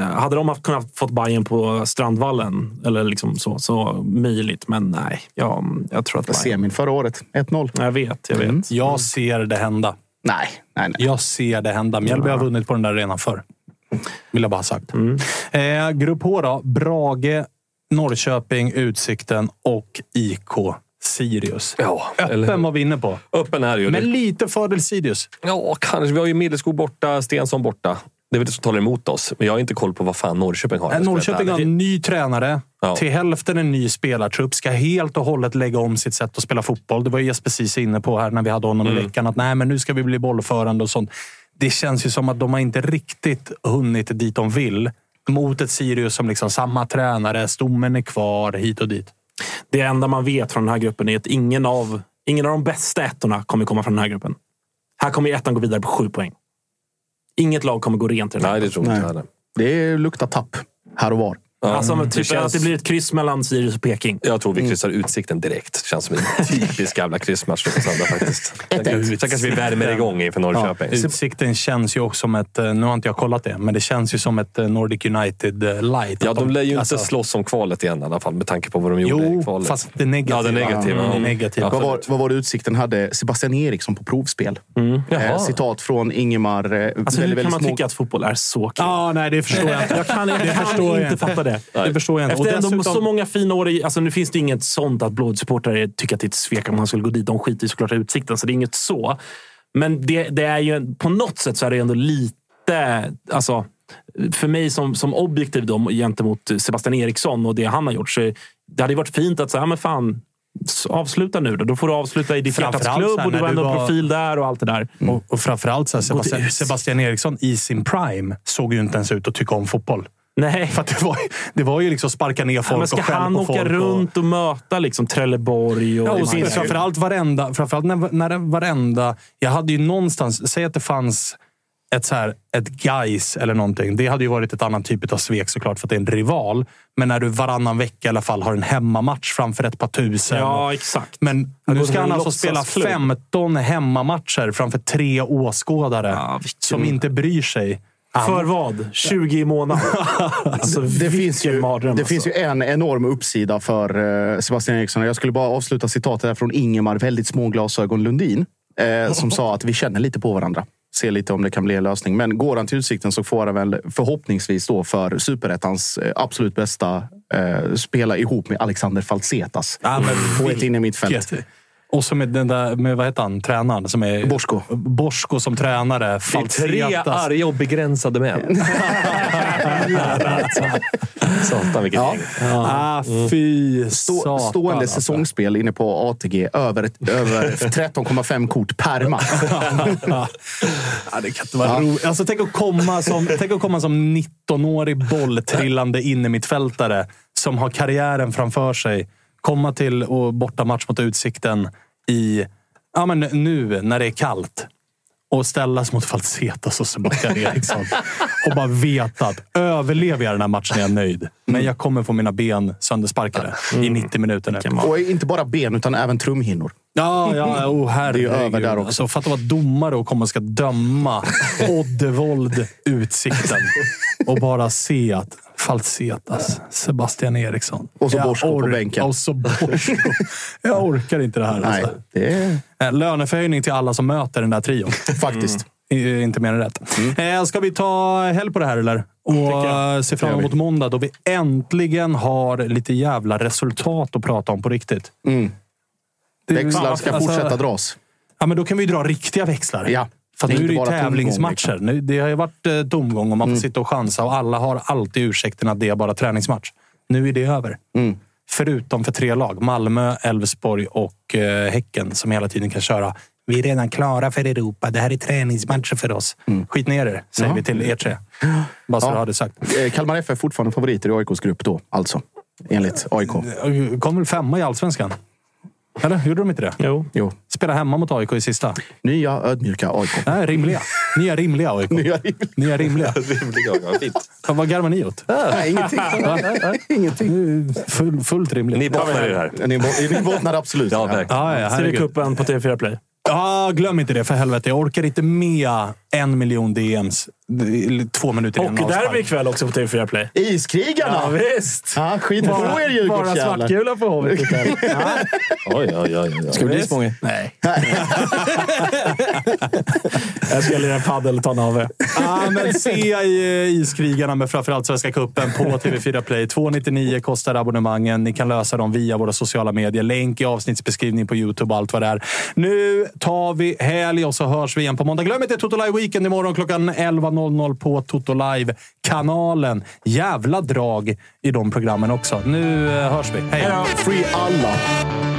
S2: hade de haft, kunnat fått Bayern på Strandvallen, eller liksom så, så möjligt. Men nej, ja, jag tror att Bayern...
S4: Semin förra året. 1-0.
S2: Jag vet, jag vet.
S4: Mm.
S1: Jag ser det hända.
S4: Nej, nej, nej.
S1: Jag ser det hända. Mjällby har vunnit på den där arenan förr. Vill jag bara ha sagt. Eh, grupp H då. Brage, Norrköping, Utsikten och IK Sirius.
S3: Ja,
S1: Öppen var vi inne på.
S3: Öppen är ju.
S1: Men lite fördel Sirius.
S3: Ja, kanske. Vi har ju Middelskog borta, Stensson borta. Det är väl det som talar emot oss. Men jag har inte koll på vad fan Norrköping har.
S1: Eh, Norrköping har en ny tränare.
S3: Ja.
S1: Till hälften en ny spelartrupp. Ska helt och hållet lägga om sitt sätt att spela fotboll. Det var Jesper precis inne på här när vi hade honom i
S3: Mm.
S1: veckan. Att nej, men nu ska vi bli bollförande och sånt. Det känns ju som att de har inte riktigt hunnit dit de vill. Mot ett Sirius som liksom samma tränare, stommen är kvar hit och dit.
S2: Det enda man vet från den här gruppen är att ingen av, ingen av de bästa ettorna kommer komma från den här gruppen. Här kommer ettan gå vidare på sju poäng. Inget lag kommer gå rent i den här.
S3: Nej, det tror jag inte.
S4: Det luktar tapp här och var.
S2: Alltså,
S3: det
S2: typ
S3: känns-
S2: att det blir ett kryss mellan Sirius och Peking.
S3: Jag tror vi kryssar Utsikten direkt. Känns som en typisk jävla kryssmatch söndag faktiskt. Sen kanske- vi värmer igång inför Norrköping.
S1: Utsikten känns ju också som ett... eh, Nu har inte jag kollat det, men det känns ju som ett eh, Nordic United eh, light.
S3: Ja, de lär ju inte
S1: alltså-
S3: slåss om kvalet igen i alla fall med tanke på vad de gjorde i
S1: Jo,
S3: kvalet.
S1: fast det negativa.
S3: Ja, det negativa.
S1: Mm, det
S3: Mm.
S1: negativa.
S4: Vad var, vad var det Utsikten hade? Sebastian Eriksson på provspel.
S3: Mm.
S4: Eh, citat från Ingemar. Eh,
S2: Alltså, hur
S4: väldigt,
S2: kan
S4: väldigt
S2: man
S4: små-
S2: tycka att fotboll är så kul?
S1: Ja, nej, det förstår jag inte.
S2: Jag kan, jag
S1: Det
S2: kan inte fatta det.
S1: Det förstår jag inte.
S2: Efter
S1: Och
S2: ändå
S1: dessutom-
S2: så många fina år. I, alltså nu finns det inget sånt att blåsupportrar tycker att det är ett svek om man skulle gå dit. De skiter ju såklart i utsikten, så det är inget så. Men det, det är ju, på något sätt så är det ändå lite... Alltså, för mig som, som objektiv då, gentemot Sebastian Eriksson och det han har gjort. Så det hade varit fint att säga, men fan, Avsluta nu då. Då får du avsluta i ditt
S1: Framförallt
S2: klubb och du var ändå
S1: var-
S2: profil där och allt det där.
S1: Och, och framförallt så här, Sebastian. Sebastian Eriksson i sin prime såg ju inte ens ut att tycka om fotboll.
S2: Nej.
S1: För det, var, det var ju liksom sparka ner
S2: Ja,
S1: folk
S2: men ska
S1: och skälla
S2: han
S1: på
S2: åka
S1: folk.
S2: runt och möta liksom Trelleborg? Och
S1: Ja, och finns framförallt varenda... Framförallt när, när varenda... Jag hade ju någonstans... Säg att det fanns ett, så här, ett guys eller någonting. Det hade ju varit ett annat typ av svek såklart för att det är en rival. Men när du varannan vecka i alla fall har en hemmamatch framför ett par tusen.
S2: Ja, exakt.
S1: Men nu ska han alltså spela
S2: låtsasklubb.
S1: 15 hemmamatcher framför tre åskådare som inte bryr sig.
S2: För vad? 20 i månaden? alltså,
S4: det finns, ju,
S2: mardröm,
S4: det
S2: alltså.
S4: finns ju en enorm uppsida för eh, Sebastian Eriksson. Jag skulle bara avsluta citatet här från Ingemar, väldigt små glasögon Lundin, eh, som sa att vi känner lite på varandra. Se lite om det kan bli en lösning. Men går han till Utsikten så får han väl förhoppningsvis då för superettans eh, absolut bästa eh, spela ihop med Alexander Falsetas
S1: Ja,
S4: på ett inne mittfält.
S1: vilket- Och så med den där, med vad heter han, tränaren? Som är
S4: Bosko.
S1: Bosko som tränare.
S3: Det är tre
S1: Falsetas.
S3: arga och begränsade män. Satan vilket gäng.
S1: Ah, fy
S4: Stå,
S1: satan,
S4: stående
S1: alltså.
S4: säsongsspel inne på ATG över, ett- över 13,5 kort per match.
S1: Ja, det kan inte vara roligt. Alltså, tänk, att komma som, tänk att komma som 19-årig bolltrillande innermittfältare som har karriären framför sig. Komma till och bortamatch mot Utsikten i, ja, men nu när det är kallt. Och ställas mot Falsetas och Sebastian Eriksson. och bara veta att överlever jag den här matchen är jag nöjd. Men jag kommer få mina ben söndersparkade i 90 minuter nu.
S4: Och inte bara ben, utan även trumhinnor.
S1: Ja, ja, oh, herregud.
S4: Det är ju över där också.
S1: Alltså, fatta vad domare och komma och ska döma Oddevold Utsikten och bara se att Falsetas, Sebastian Eriksson.
S4: Och så
S1: Jag
S4: Bosko på bänken.
S1: Och så Bosko. Jag orkar inte det här.
S4: Nej,
S1: Alltså.
S4: det är
S1: Eh, Löneförhöjning till alla som möter den där trion.
S4: faktiskt.
S1: I- Inte mer än rätt. Eh, ska vi ta helg på det här eller? Och se fram emot måndag då vi äntligen har lite jävla resultat att prata om på riktigt.
S4: Mm. Växlar ska
S1: alltså-
S4: fortsätta dras.
S1: Ja, men då kan vi dra riktiga växlar.
S4: Ja.
S1: För nu är det ju
S4: bara
S1: tävlingsmatcher.
S4: liksom.
S1: Nu, det har ju varit eh, tomgång och man
S4: Mm.
S1: får sitta och chansa och alla har alltid ursäkten att det är bara träningsmatch. Nu är det över.
S4: Mm.
S1: Förutom för tre lag. Malmö, Elfsborg och eh, Häcken som hela tiden kan köra. Vi är redan klara för Europa. Det här är träningsmatcher för oss. Skit ner er, säger
S4: Ja.
S1: vi till er tre. Bara så
S4: Ja.
S1: du hade sagt.
S4: Eh, Kalmar FF är fortfarande favoriter i AIKs grupp då, alltså. Enligt AIK.
S1: Kom väl femma i Allsvenskan? Eller? Gjorde de inte det?
S2: Jo.
S4: Jo.
S1: Spela hemma mot AIK i sista.
S4: Nya ödmjuka AIK.
S1: Nej, rimliga. Nya rimliga AIK.
S4: Nya rimliga.
S1: Nya rimliga.
S3: Rimliga, ja, fint.
S1: Vad garvar ni åt?
S4: Nej, ingenting. ingenting.
S1: Full, fullt rimligt.
S3: Ni bottnar i det här.
S4: Ni, bo- ni bottnar absolut.
S3: Ja, verkligen.
S1: Ja, ja, herregud.
S2: CV-cupen på TV4 Play.
S1: Ja, glöm inte det för helvete. Jag orkar inte med en miljon DMs. Två minuter innan
S2: Hockeyderby
S1: avspark.
S2: ikväll också på TV4 Play.
S4: Iskrigarna!
S2: Ja, visst.
S4: Ja, skit på er
S2: Bara
S4: Djurgårdsjävlar.
S2: svartkula på Hovet ikväll. Ja.
S3: Oj, oj, oj. oj.
S9: Ska du dit Spånge?
S1: Nej.
S2: Jag ska lira padel och ta en AW.
S1: Ja, men se i eh, Iskrigarna med framförallt Svenska Cupen på TV4 Play. 299 kostar abonnemangen. Ni kan lösa dem via våra sociala medier. Länk i avsnittsbeskrivning på Youtube och allt vad det är. Nu tar vi helg och så hörs vi igen på måndag. Glöm inte Toto Live Weekend imorgon klockan 11.00 på Toto Live-kanalen. Jävla drag i de programmen också. Nu eh, hörs vi. Hej!
S4: Free alla!